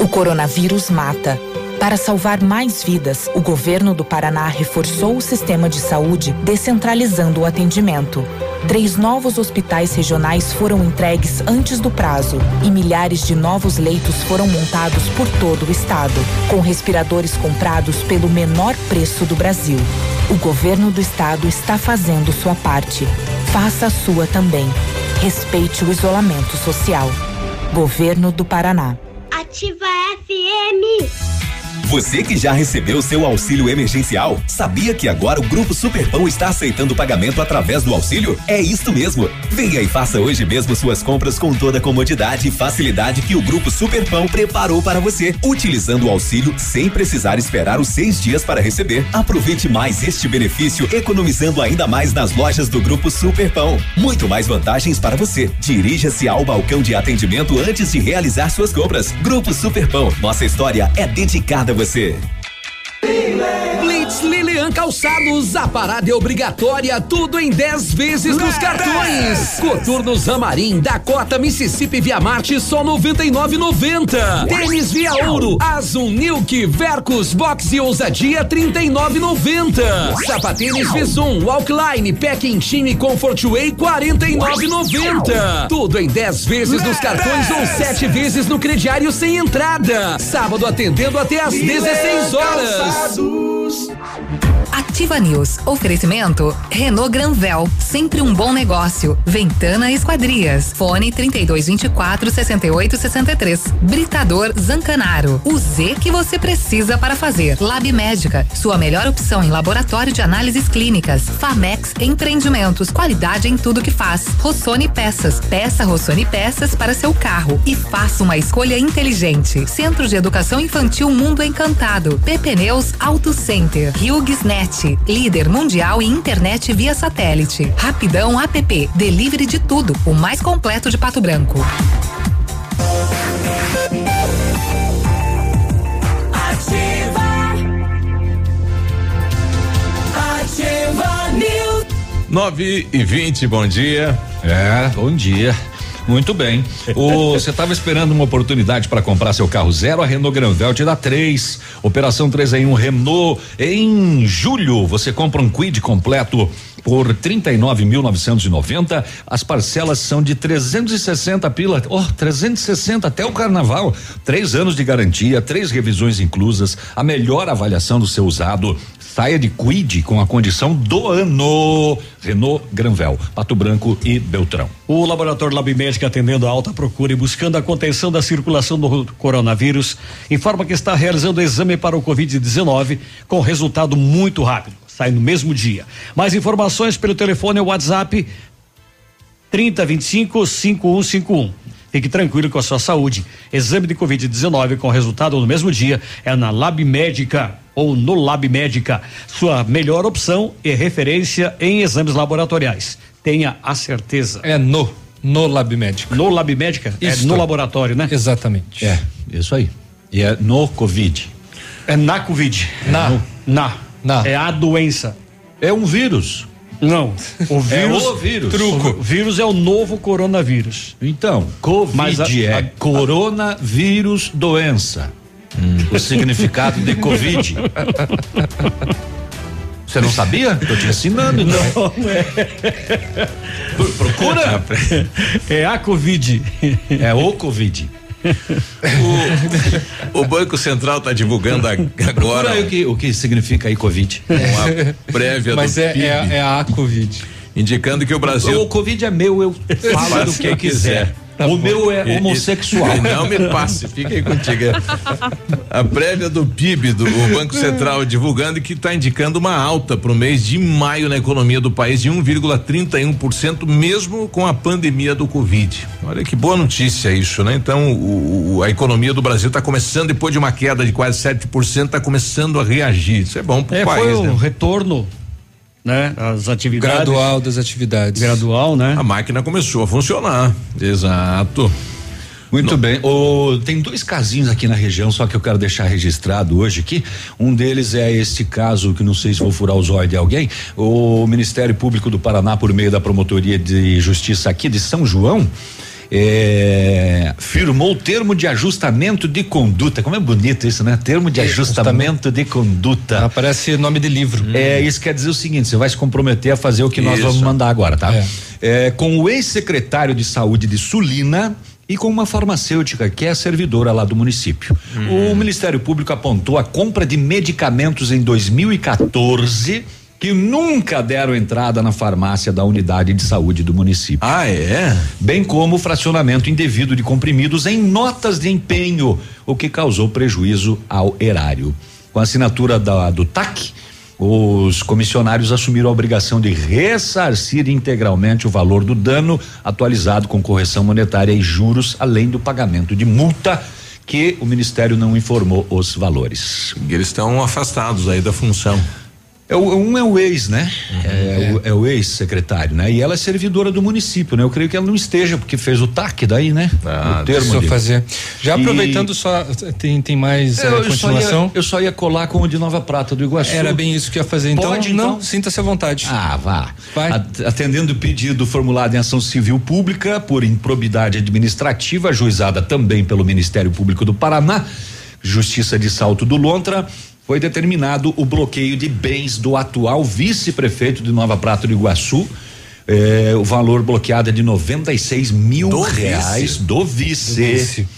O coronavírus mata. Para salvar mais vidas, o governo do Paraná reforçou o sistema de saúde, descentralizando o atendimento. Três novos hospitais regionais foram entregues antes do prazo e milhares de novos leitos foram montados por todo o estado, com respiradores comprados pelo menor preço do Brasil. O governo do estado está fazendo sua parte. Faça a sua também. Respeite o isolamento social. Governo do Paraná. Ativa FM. Você que já recebeu seu auxílio emergencial, sabia que agora o Grupo Superpão está aceitando pagamento através do auxílio? É isso mesmo. Venha e faça hoje mesmo suas compras com toda a comodidade e facilidade que o Grupo Superpão preparou para você, utilizando o auxílio sem precisar esperar os seis dias para receber. Aproveite mais este benefício, economizando ainda mais nas lojas do Grupo Superpão. Muito mais vantagens para você. Dirija-se ao balcão de atendimento antes de realizar suas compras. Grupo Superpão, nossa história é dedicada você. Kits Lilian Calçados, a parada é obrigatória, tudo em 10 vezes nos cartões. Coturnos Amarim, Dakota, Mississippi Via Marte, só 99,90. Tênis Via Ouro, Azul Nilk, Vercos, Box e Ousadia, 39,90. Sapatênis Visum, Walkline, Packing Time Comfort Way, 49,90. Tudo em 10 vezes nos cartões ou 7 vezes no crediário sem entrada. Sábado atendendo até às 16 horas. Jesus. Ativa News. Oferecimento Renault Granvel, sempre um bom negócio. Ventana Esquadrias. Fone 3224 6863. Britador Zancanaro. O Z que você precisa para fazer. Lab Médica, sua melhor opção em laboratório de análises clínicas. Famex Empreendimentos, qualidade em tudo que faz. Rossoni Peças. Peça Rossoni Peças para seu carro e faça uma escolha inteligente. Centro de Educação Infantil Mundo Encantado. PP Neus Auto Center. HughesNet, líder mundial em internet via satélite. Rapidão App, delivery de tudo, o mais completo de Pato Branco. Ativa News. 9 e 20, bom dia. É, bom dia. Muito bem. Você estava esperando uma oportunidade para comprar seu carro zero? A Renault Granvel te dá três. Operação 3 em 1 um Renault. Em julho, você compra um Quid completo por 39.990. As parcelas são de 360 pila. Oh, 360 até o carnaval. Três anos de garantia, três revisões inclusas, a melhor avaliação do seu usado. Saia de Quid com a condição do ano. Renault Granvel, Pato Branco e Beltrão. O laboratório Lab Médica atendendo a alta procura e buscando a contenção da circulação do coronavírus, informa que está realizando exame para o Covid-19 com resultado muito rápido. Sai no mesmo dia. Mais informações pelo telefone ou WhatsApp 3025 5151. Fique tranquilo com a sua saúde. Exame de Covid-19 com resultado no mesmo dia é na Lab Médica ou no Lab Médica. Sua melhor opção e referência em exames laboratoriais. Tenha a certeza. É no, no Lab Médica. No Lab Médica? Isso. É no laboratório, né? Exatamente. É, isso aí. E é no Covid. É na Covid. Na. No, na. Na. É a doença. É um vírus. Não. O vírus. o vírus. Truco. O vírus é o novo coronavírus. Então, Covid Mas a- é a- coronavírus doença. O significado de Covid. Você não sabia? Tô te ensinando, então. Não é. Pro- Procura. É a Covid. É o Covid. O, o Banco Central está divulgando agora o que, o que significa aí Covid. uma prévia Mas do é, PIB, é, é a Covid. indicando que o Brasil O Covid é meu, eu falo do o que quiser. quiser. O meu é homossexual. não me passe, fica aí contigo. A prévia do PIB do o Banco Central divulgando que está indicando uma alta para o mês de maio na economia do país de 1,31%, mesmo com a pandemia do Covid. Olha que boa notícia isso, né? Então, o- o- a economia do Brasil está começando, depois de uma queda de quase 7%, está começando a reagir. Isso é bom para o É, país, foi o né? retorno, né? As atividades. Gradual das atividades. Gradual, né? A máquina começou a funcionar. Exato. Muito bem. O, tem dois casinhos aqui na região, só que eu quero deixar registrado hoje aqui. Um deles é este caso que não sei se vou furar os olhos de alguém. O Ministério Público do Paraná, por meio da Promotoria de Justiça aqui de São João, é, firmou o termo de ajustamento de conduta. Como é bonito isso, né? Termo de ajustamento de conduta. Ah, parece nome de livro. É, isso quer dizer o seguinte: você vai se comprometer a fazer o que nós Isso. vamos mandar agora, tá? É. É, com o ex-secretário de saúde de Sulina e com uma farmacêutica que é servidora lá do município. O Ministério Público apontou a compra de medicamentos em 2014 que nunca deram entrada na farmácia da unidade de saúde do município. Ah, é? Bem como o fracionamento indevido de comprimidos em notas de empenho, o que causou prejuízo ao erário. Com a assinatura da, do TAC, os comissionários assumiram a obrigação de ressarcir integralmente o valor do dano, atualizado com correção monetária e juros, além do pagamento de multa, que o Ministério não informou os valores. E eles estão afastados aí da função. É o, um é o ex, né? é, O, é o ex-secretário, né? E ela é servidora do município, né? Eu creio que ela não esteja, porque fez o TAC daí, né? Ah, o termo fazer. Já E- aproveitando só, tem, tem mais eh, Eu, eu só continuação? ia, eu só ia colar com o de Nova Prata do Iguaçu. Era bem isso que ia fazer. Então, Pode, não, então? sinta-se à vontade. Ah, vá. At- Atendendo o pedido formulado em ação civil pública por improbidade administrativa, ajuizada também pelo Ministério Público do Paraná, Justiça de Salto do Lontra, foi determinado o bloqueio de bens do atual vice-prefeito de Nova Prata do Iguaçu. Eh, o valor bloqueado é de 96 mil Do reais vice. do vice. Do vice.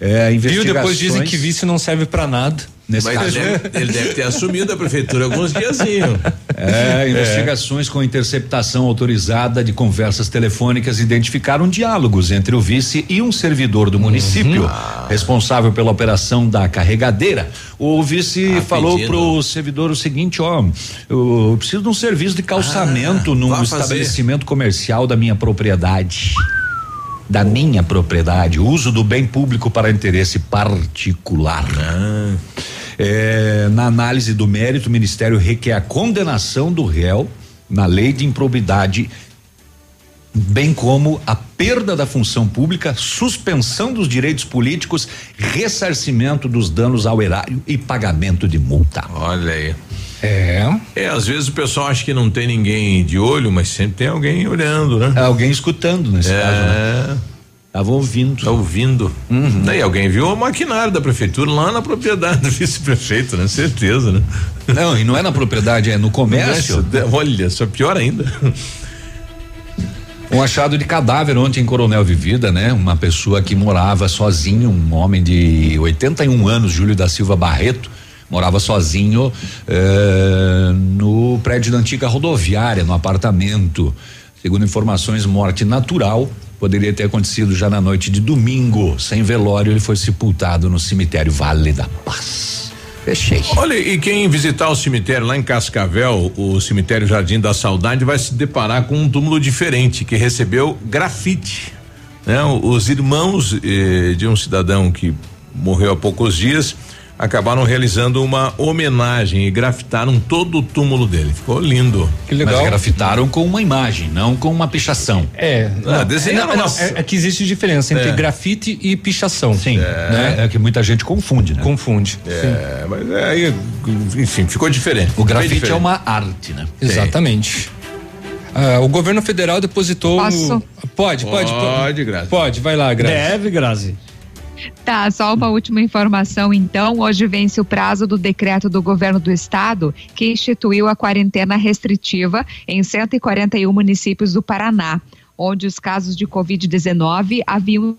É, Viu? Depois dizem investigações- que vice não serve pra nada. Nesse Mas caso, ele deve, ele deve ter assumido a prefeitura alguns diazinhos. É, investigações com interceptação autorizada de conversas telefônicas identificaram diálogos entre o vice e um servidor do município, responsável pela operação da carregadeira. O vice falou pedindo. pro servidor o seguinte, ó, eu preciso de um serviço de calçamento num vá fazer. estabelecimento comercial da minha propriedade. Da minha propriedade, uso do bem público para interesse particular. É, na análise do mérito, o Ministério requer a condenação do réu na lei de improbidade, bem como a perda da função pública, suspensão dos direitos políticos, ressarcimento dos danos ao erário e pagamento de multa. Olha aí. É. É, às vezes o pessoal acha que não tem ninguém de olho, mas sempre tem alguém olhando, né? Alguém escutando nesse é. caso, né? Tava ouvindo. Tá ouvindo. Uhum. Daí alguém viu o maquinário da prefeitura lá na propriedade do vice-prefeito, né? Certeza, né? Não, e não é na propriedade, é no comércio. Nossa, Olha, só pior ainda. Um achado de cadáver ontem em Coronel Vivida, né? Uma pessoa que morava sozinho, um homem de 81 anos, Júlio da Silva Barreto, morava sozinho eh, no prédio da antiga rodoviária, no apartamento. Segundo informações, morte natural. Poderia ter acontecido já na noite de domingo. Sem velório, ele foi sepultado no cemitério Vale da Paz. Fechei. Olha, e quem visitar o cemitério lá em Cascavel, o cemitério Jardim da Saudade, vai se deparar com um túmulo diferente que recebeu grafite. Né? Os irmãos eh, de um cidadão que morreu há poucos dias acabaram realizando uma homenagem e grafitaram todo o túmulo dele. Ficou lindo. Que legal. Mas grafitaram com uma imagem, não com uma pichação. É. Ah, não, desenharam não, não, é, é que existe diferença entre É. grafite e pichação. Sim. Né? É, é que muita gente confunde, né? Confunde. É, mas é, aí, enfim, ficou diferente. O grafite é diferente. uma arte, né? Exatamente. Ah, o governo federal depositou. Posso? Pode, pode, Pode, Grazi. Pode, vai lá, Grazi. Deve, Grazi. Tá, só uma última informação então. Hoje vence o prazo do decreto do governo do estado que instituiu a quarentena restritiva em 141 municípios do Paraná, onde os casos de Covid-19 haviam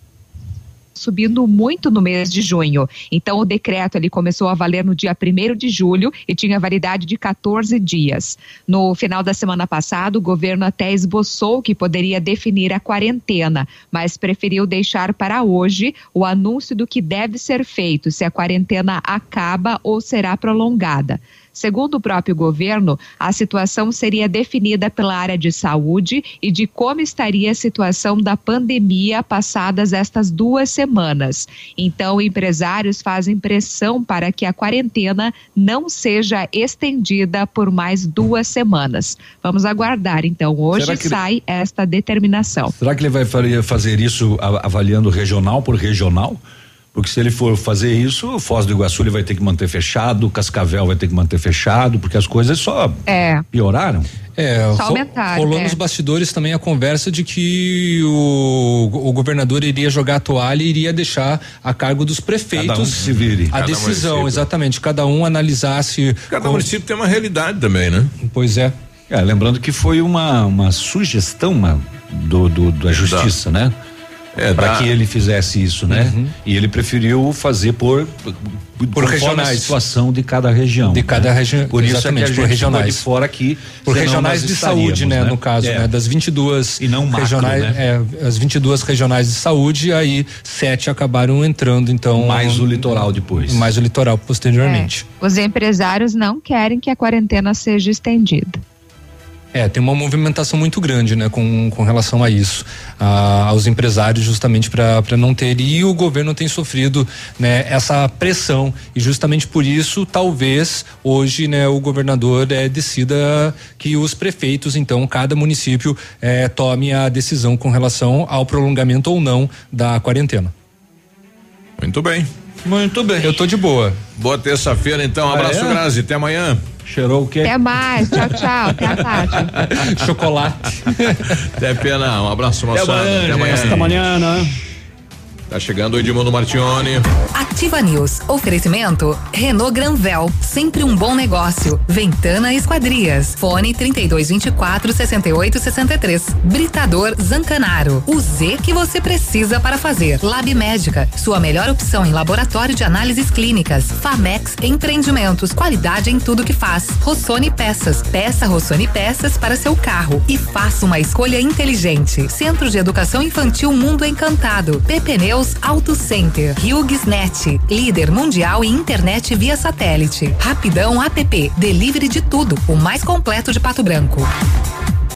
subindo muito no mês de junho. Então o decreto ele começou a valer no dia 1 de julho e tinha validade de 14 dias. No final da semana passada, o governo até esboçou que poderia definir a quarentena, mas preferiu deixar para hoje o anúncio do que deve ser feito, se a quarentena acaba ou será prolongada. Segundo o próprio governo, a situação seria definida pela área de saúde e de como estaria a situação da pandemia passadas estas duas semanas. Então, empresários fazem pressão para que a quarentena não seja estendida por mais duas semanas. Vamos aguardar. Então, hoje que sai esta determinação. Será que ele vai fazer isso avaliando regional por regional? Porque se ele for fazer isso, o Foz do Iguaçu ele vai ter que manter fechado, Cascavel vai ter que manter fechado, porque as coisas só É. pioraram. É, Só aumentaram, rolou é. nos bastidores também a conversa de que o, o governador iria jogar a toalha e iria deixar a cargo dos prefeitos Cada um se vire. a Cada decisão, município. exatamente, cada um analisasse. Cada com- município tem uma realidade também, né? Pois é. É, lembrando que foi uma, uma sugestão uma, do, do- da justiça, né? É, Para dá- que ele fizesse isso, né? Uhum. E ele preferiu fazer por por regionais. a situação de cada região. De cada né? região, Por isso é que a exatamente, gente por regionais. de fora aqui. Por regionais de saúde, né, no caso, É. né, das 22 E não macro, regionais, né? é, as 22 regionais de saúde, aí sete acabaram entrando, então Mais o litoral depois. mais o litoral posteriormente. É. Os empresários não querem que a quarentena seja estendida. É, tem uma movimentação muito grande, né, com, com relação a isso, a, aos empresários, justamente para não ter e o governo tem sofrido, né, essa pressão e justamente por isso, talvez hoje, né, o governador é, decida que os prefeitos, então, cada município é, tome a decisão com relação ao prolongamento ou não da quarentena. Muito bem. Muito bem. Eu tô de boa. Boa terça-feira, então. Um Ah, abraço, é? Grazi. Até amanhã. Cheirou o quê? Até mais. Tchau, tchau. Até a tarde. Chocolate. Até pena. Um abraço, moçada. Até amanhã. Até amanhã, né? Tá chegando o Edmundo Martione. Ativa News. Oferecimento Renault Granvel, sempre um bom negócio. Ventana Esquadrias. Fone 3224 6863. Britador Zancanaro. O Z que você precisa para fazer. Lab Médica, sua melhor opção em laboratório de análises clínicas. Famex Empreendimentos, qualidade em tudo que faz. Rossoni Peças. Peça Rossoni Peças para seu carro e faça uma escolha inteligente. Centro de Educação Infantil Mundo Encantado. PP Neus Auto Center. HughesNet, líder mundial em internet via satélite. Rapidão app, delivery de tudo, o mais completo de Pato Branco.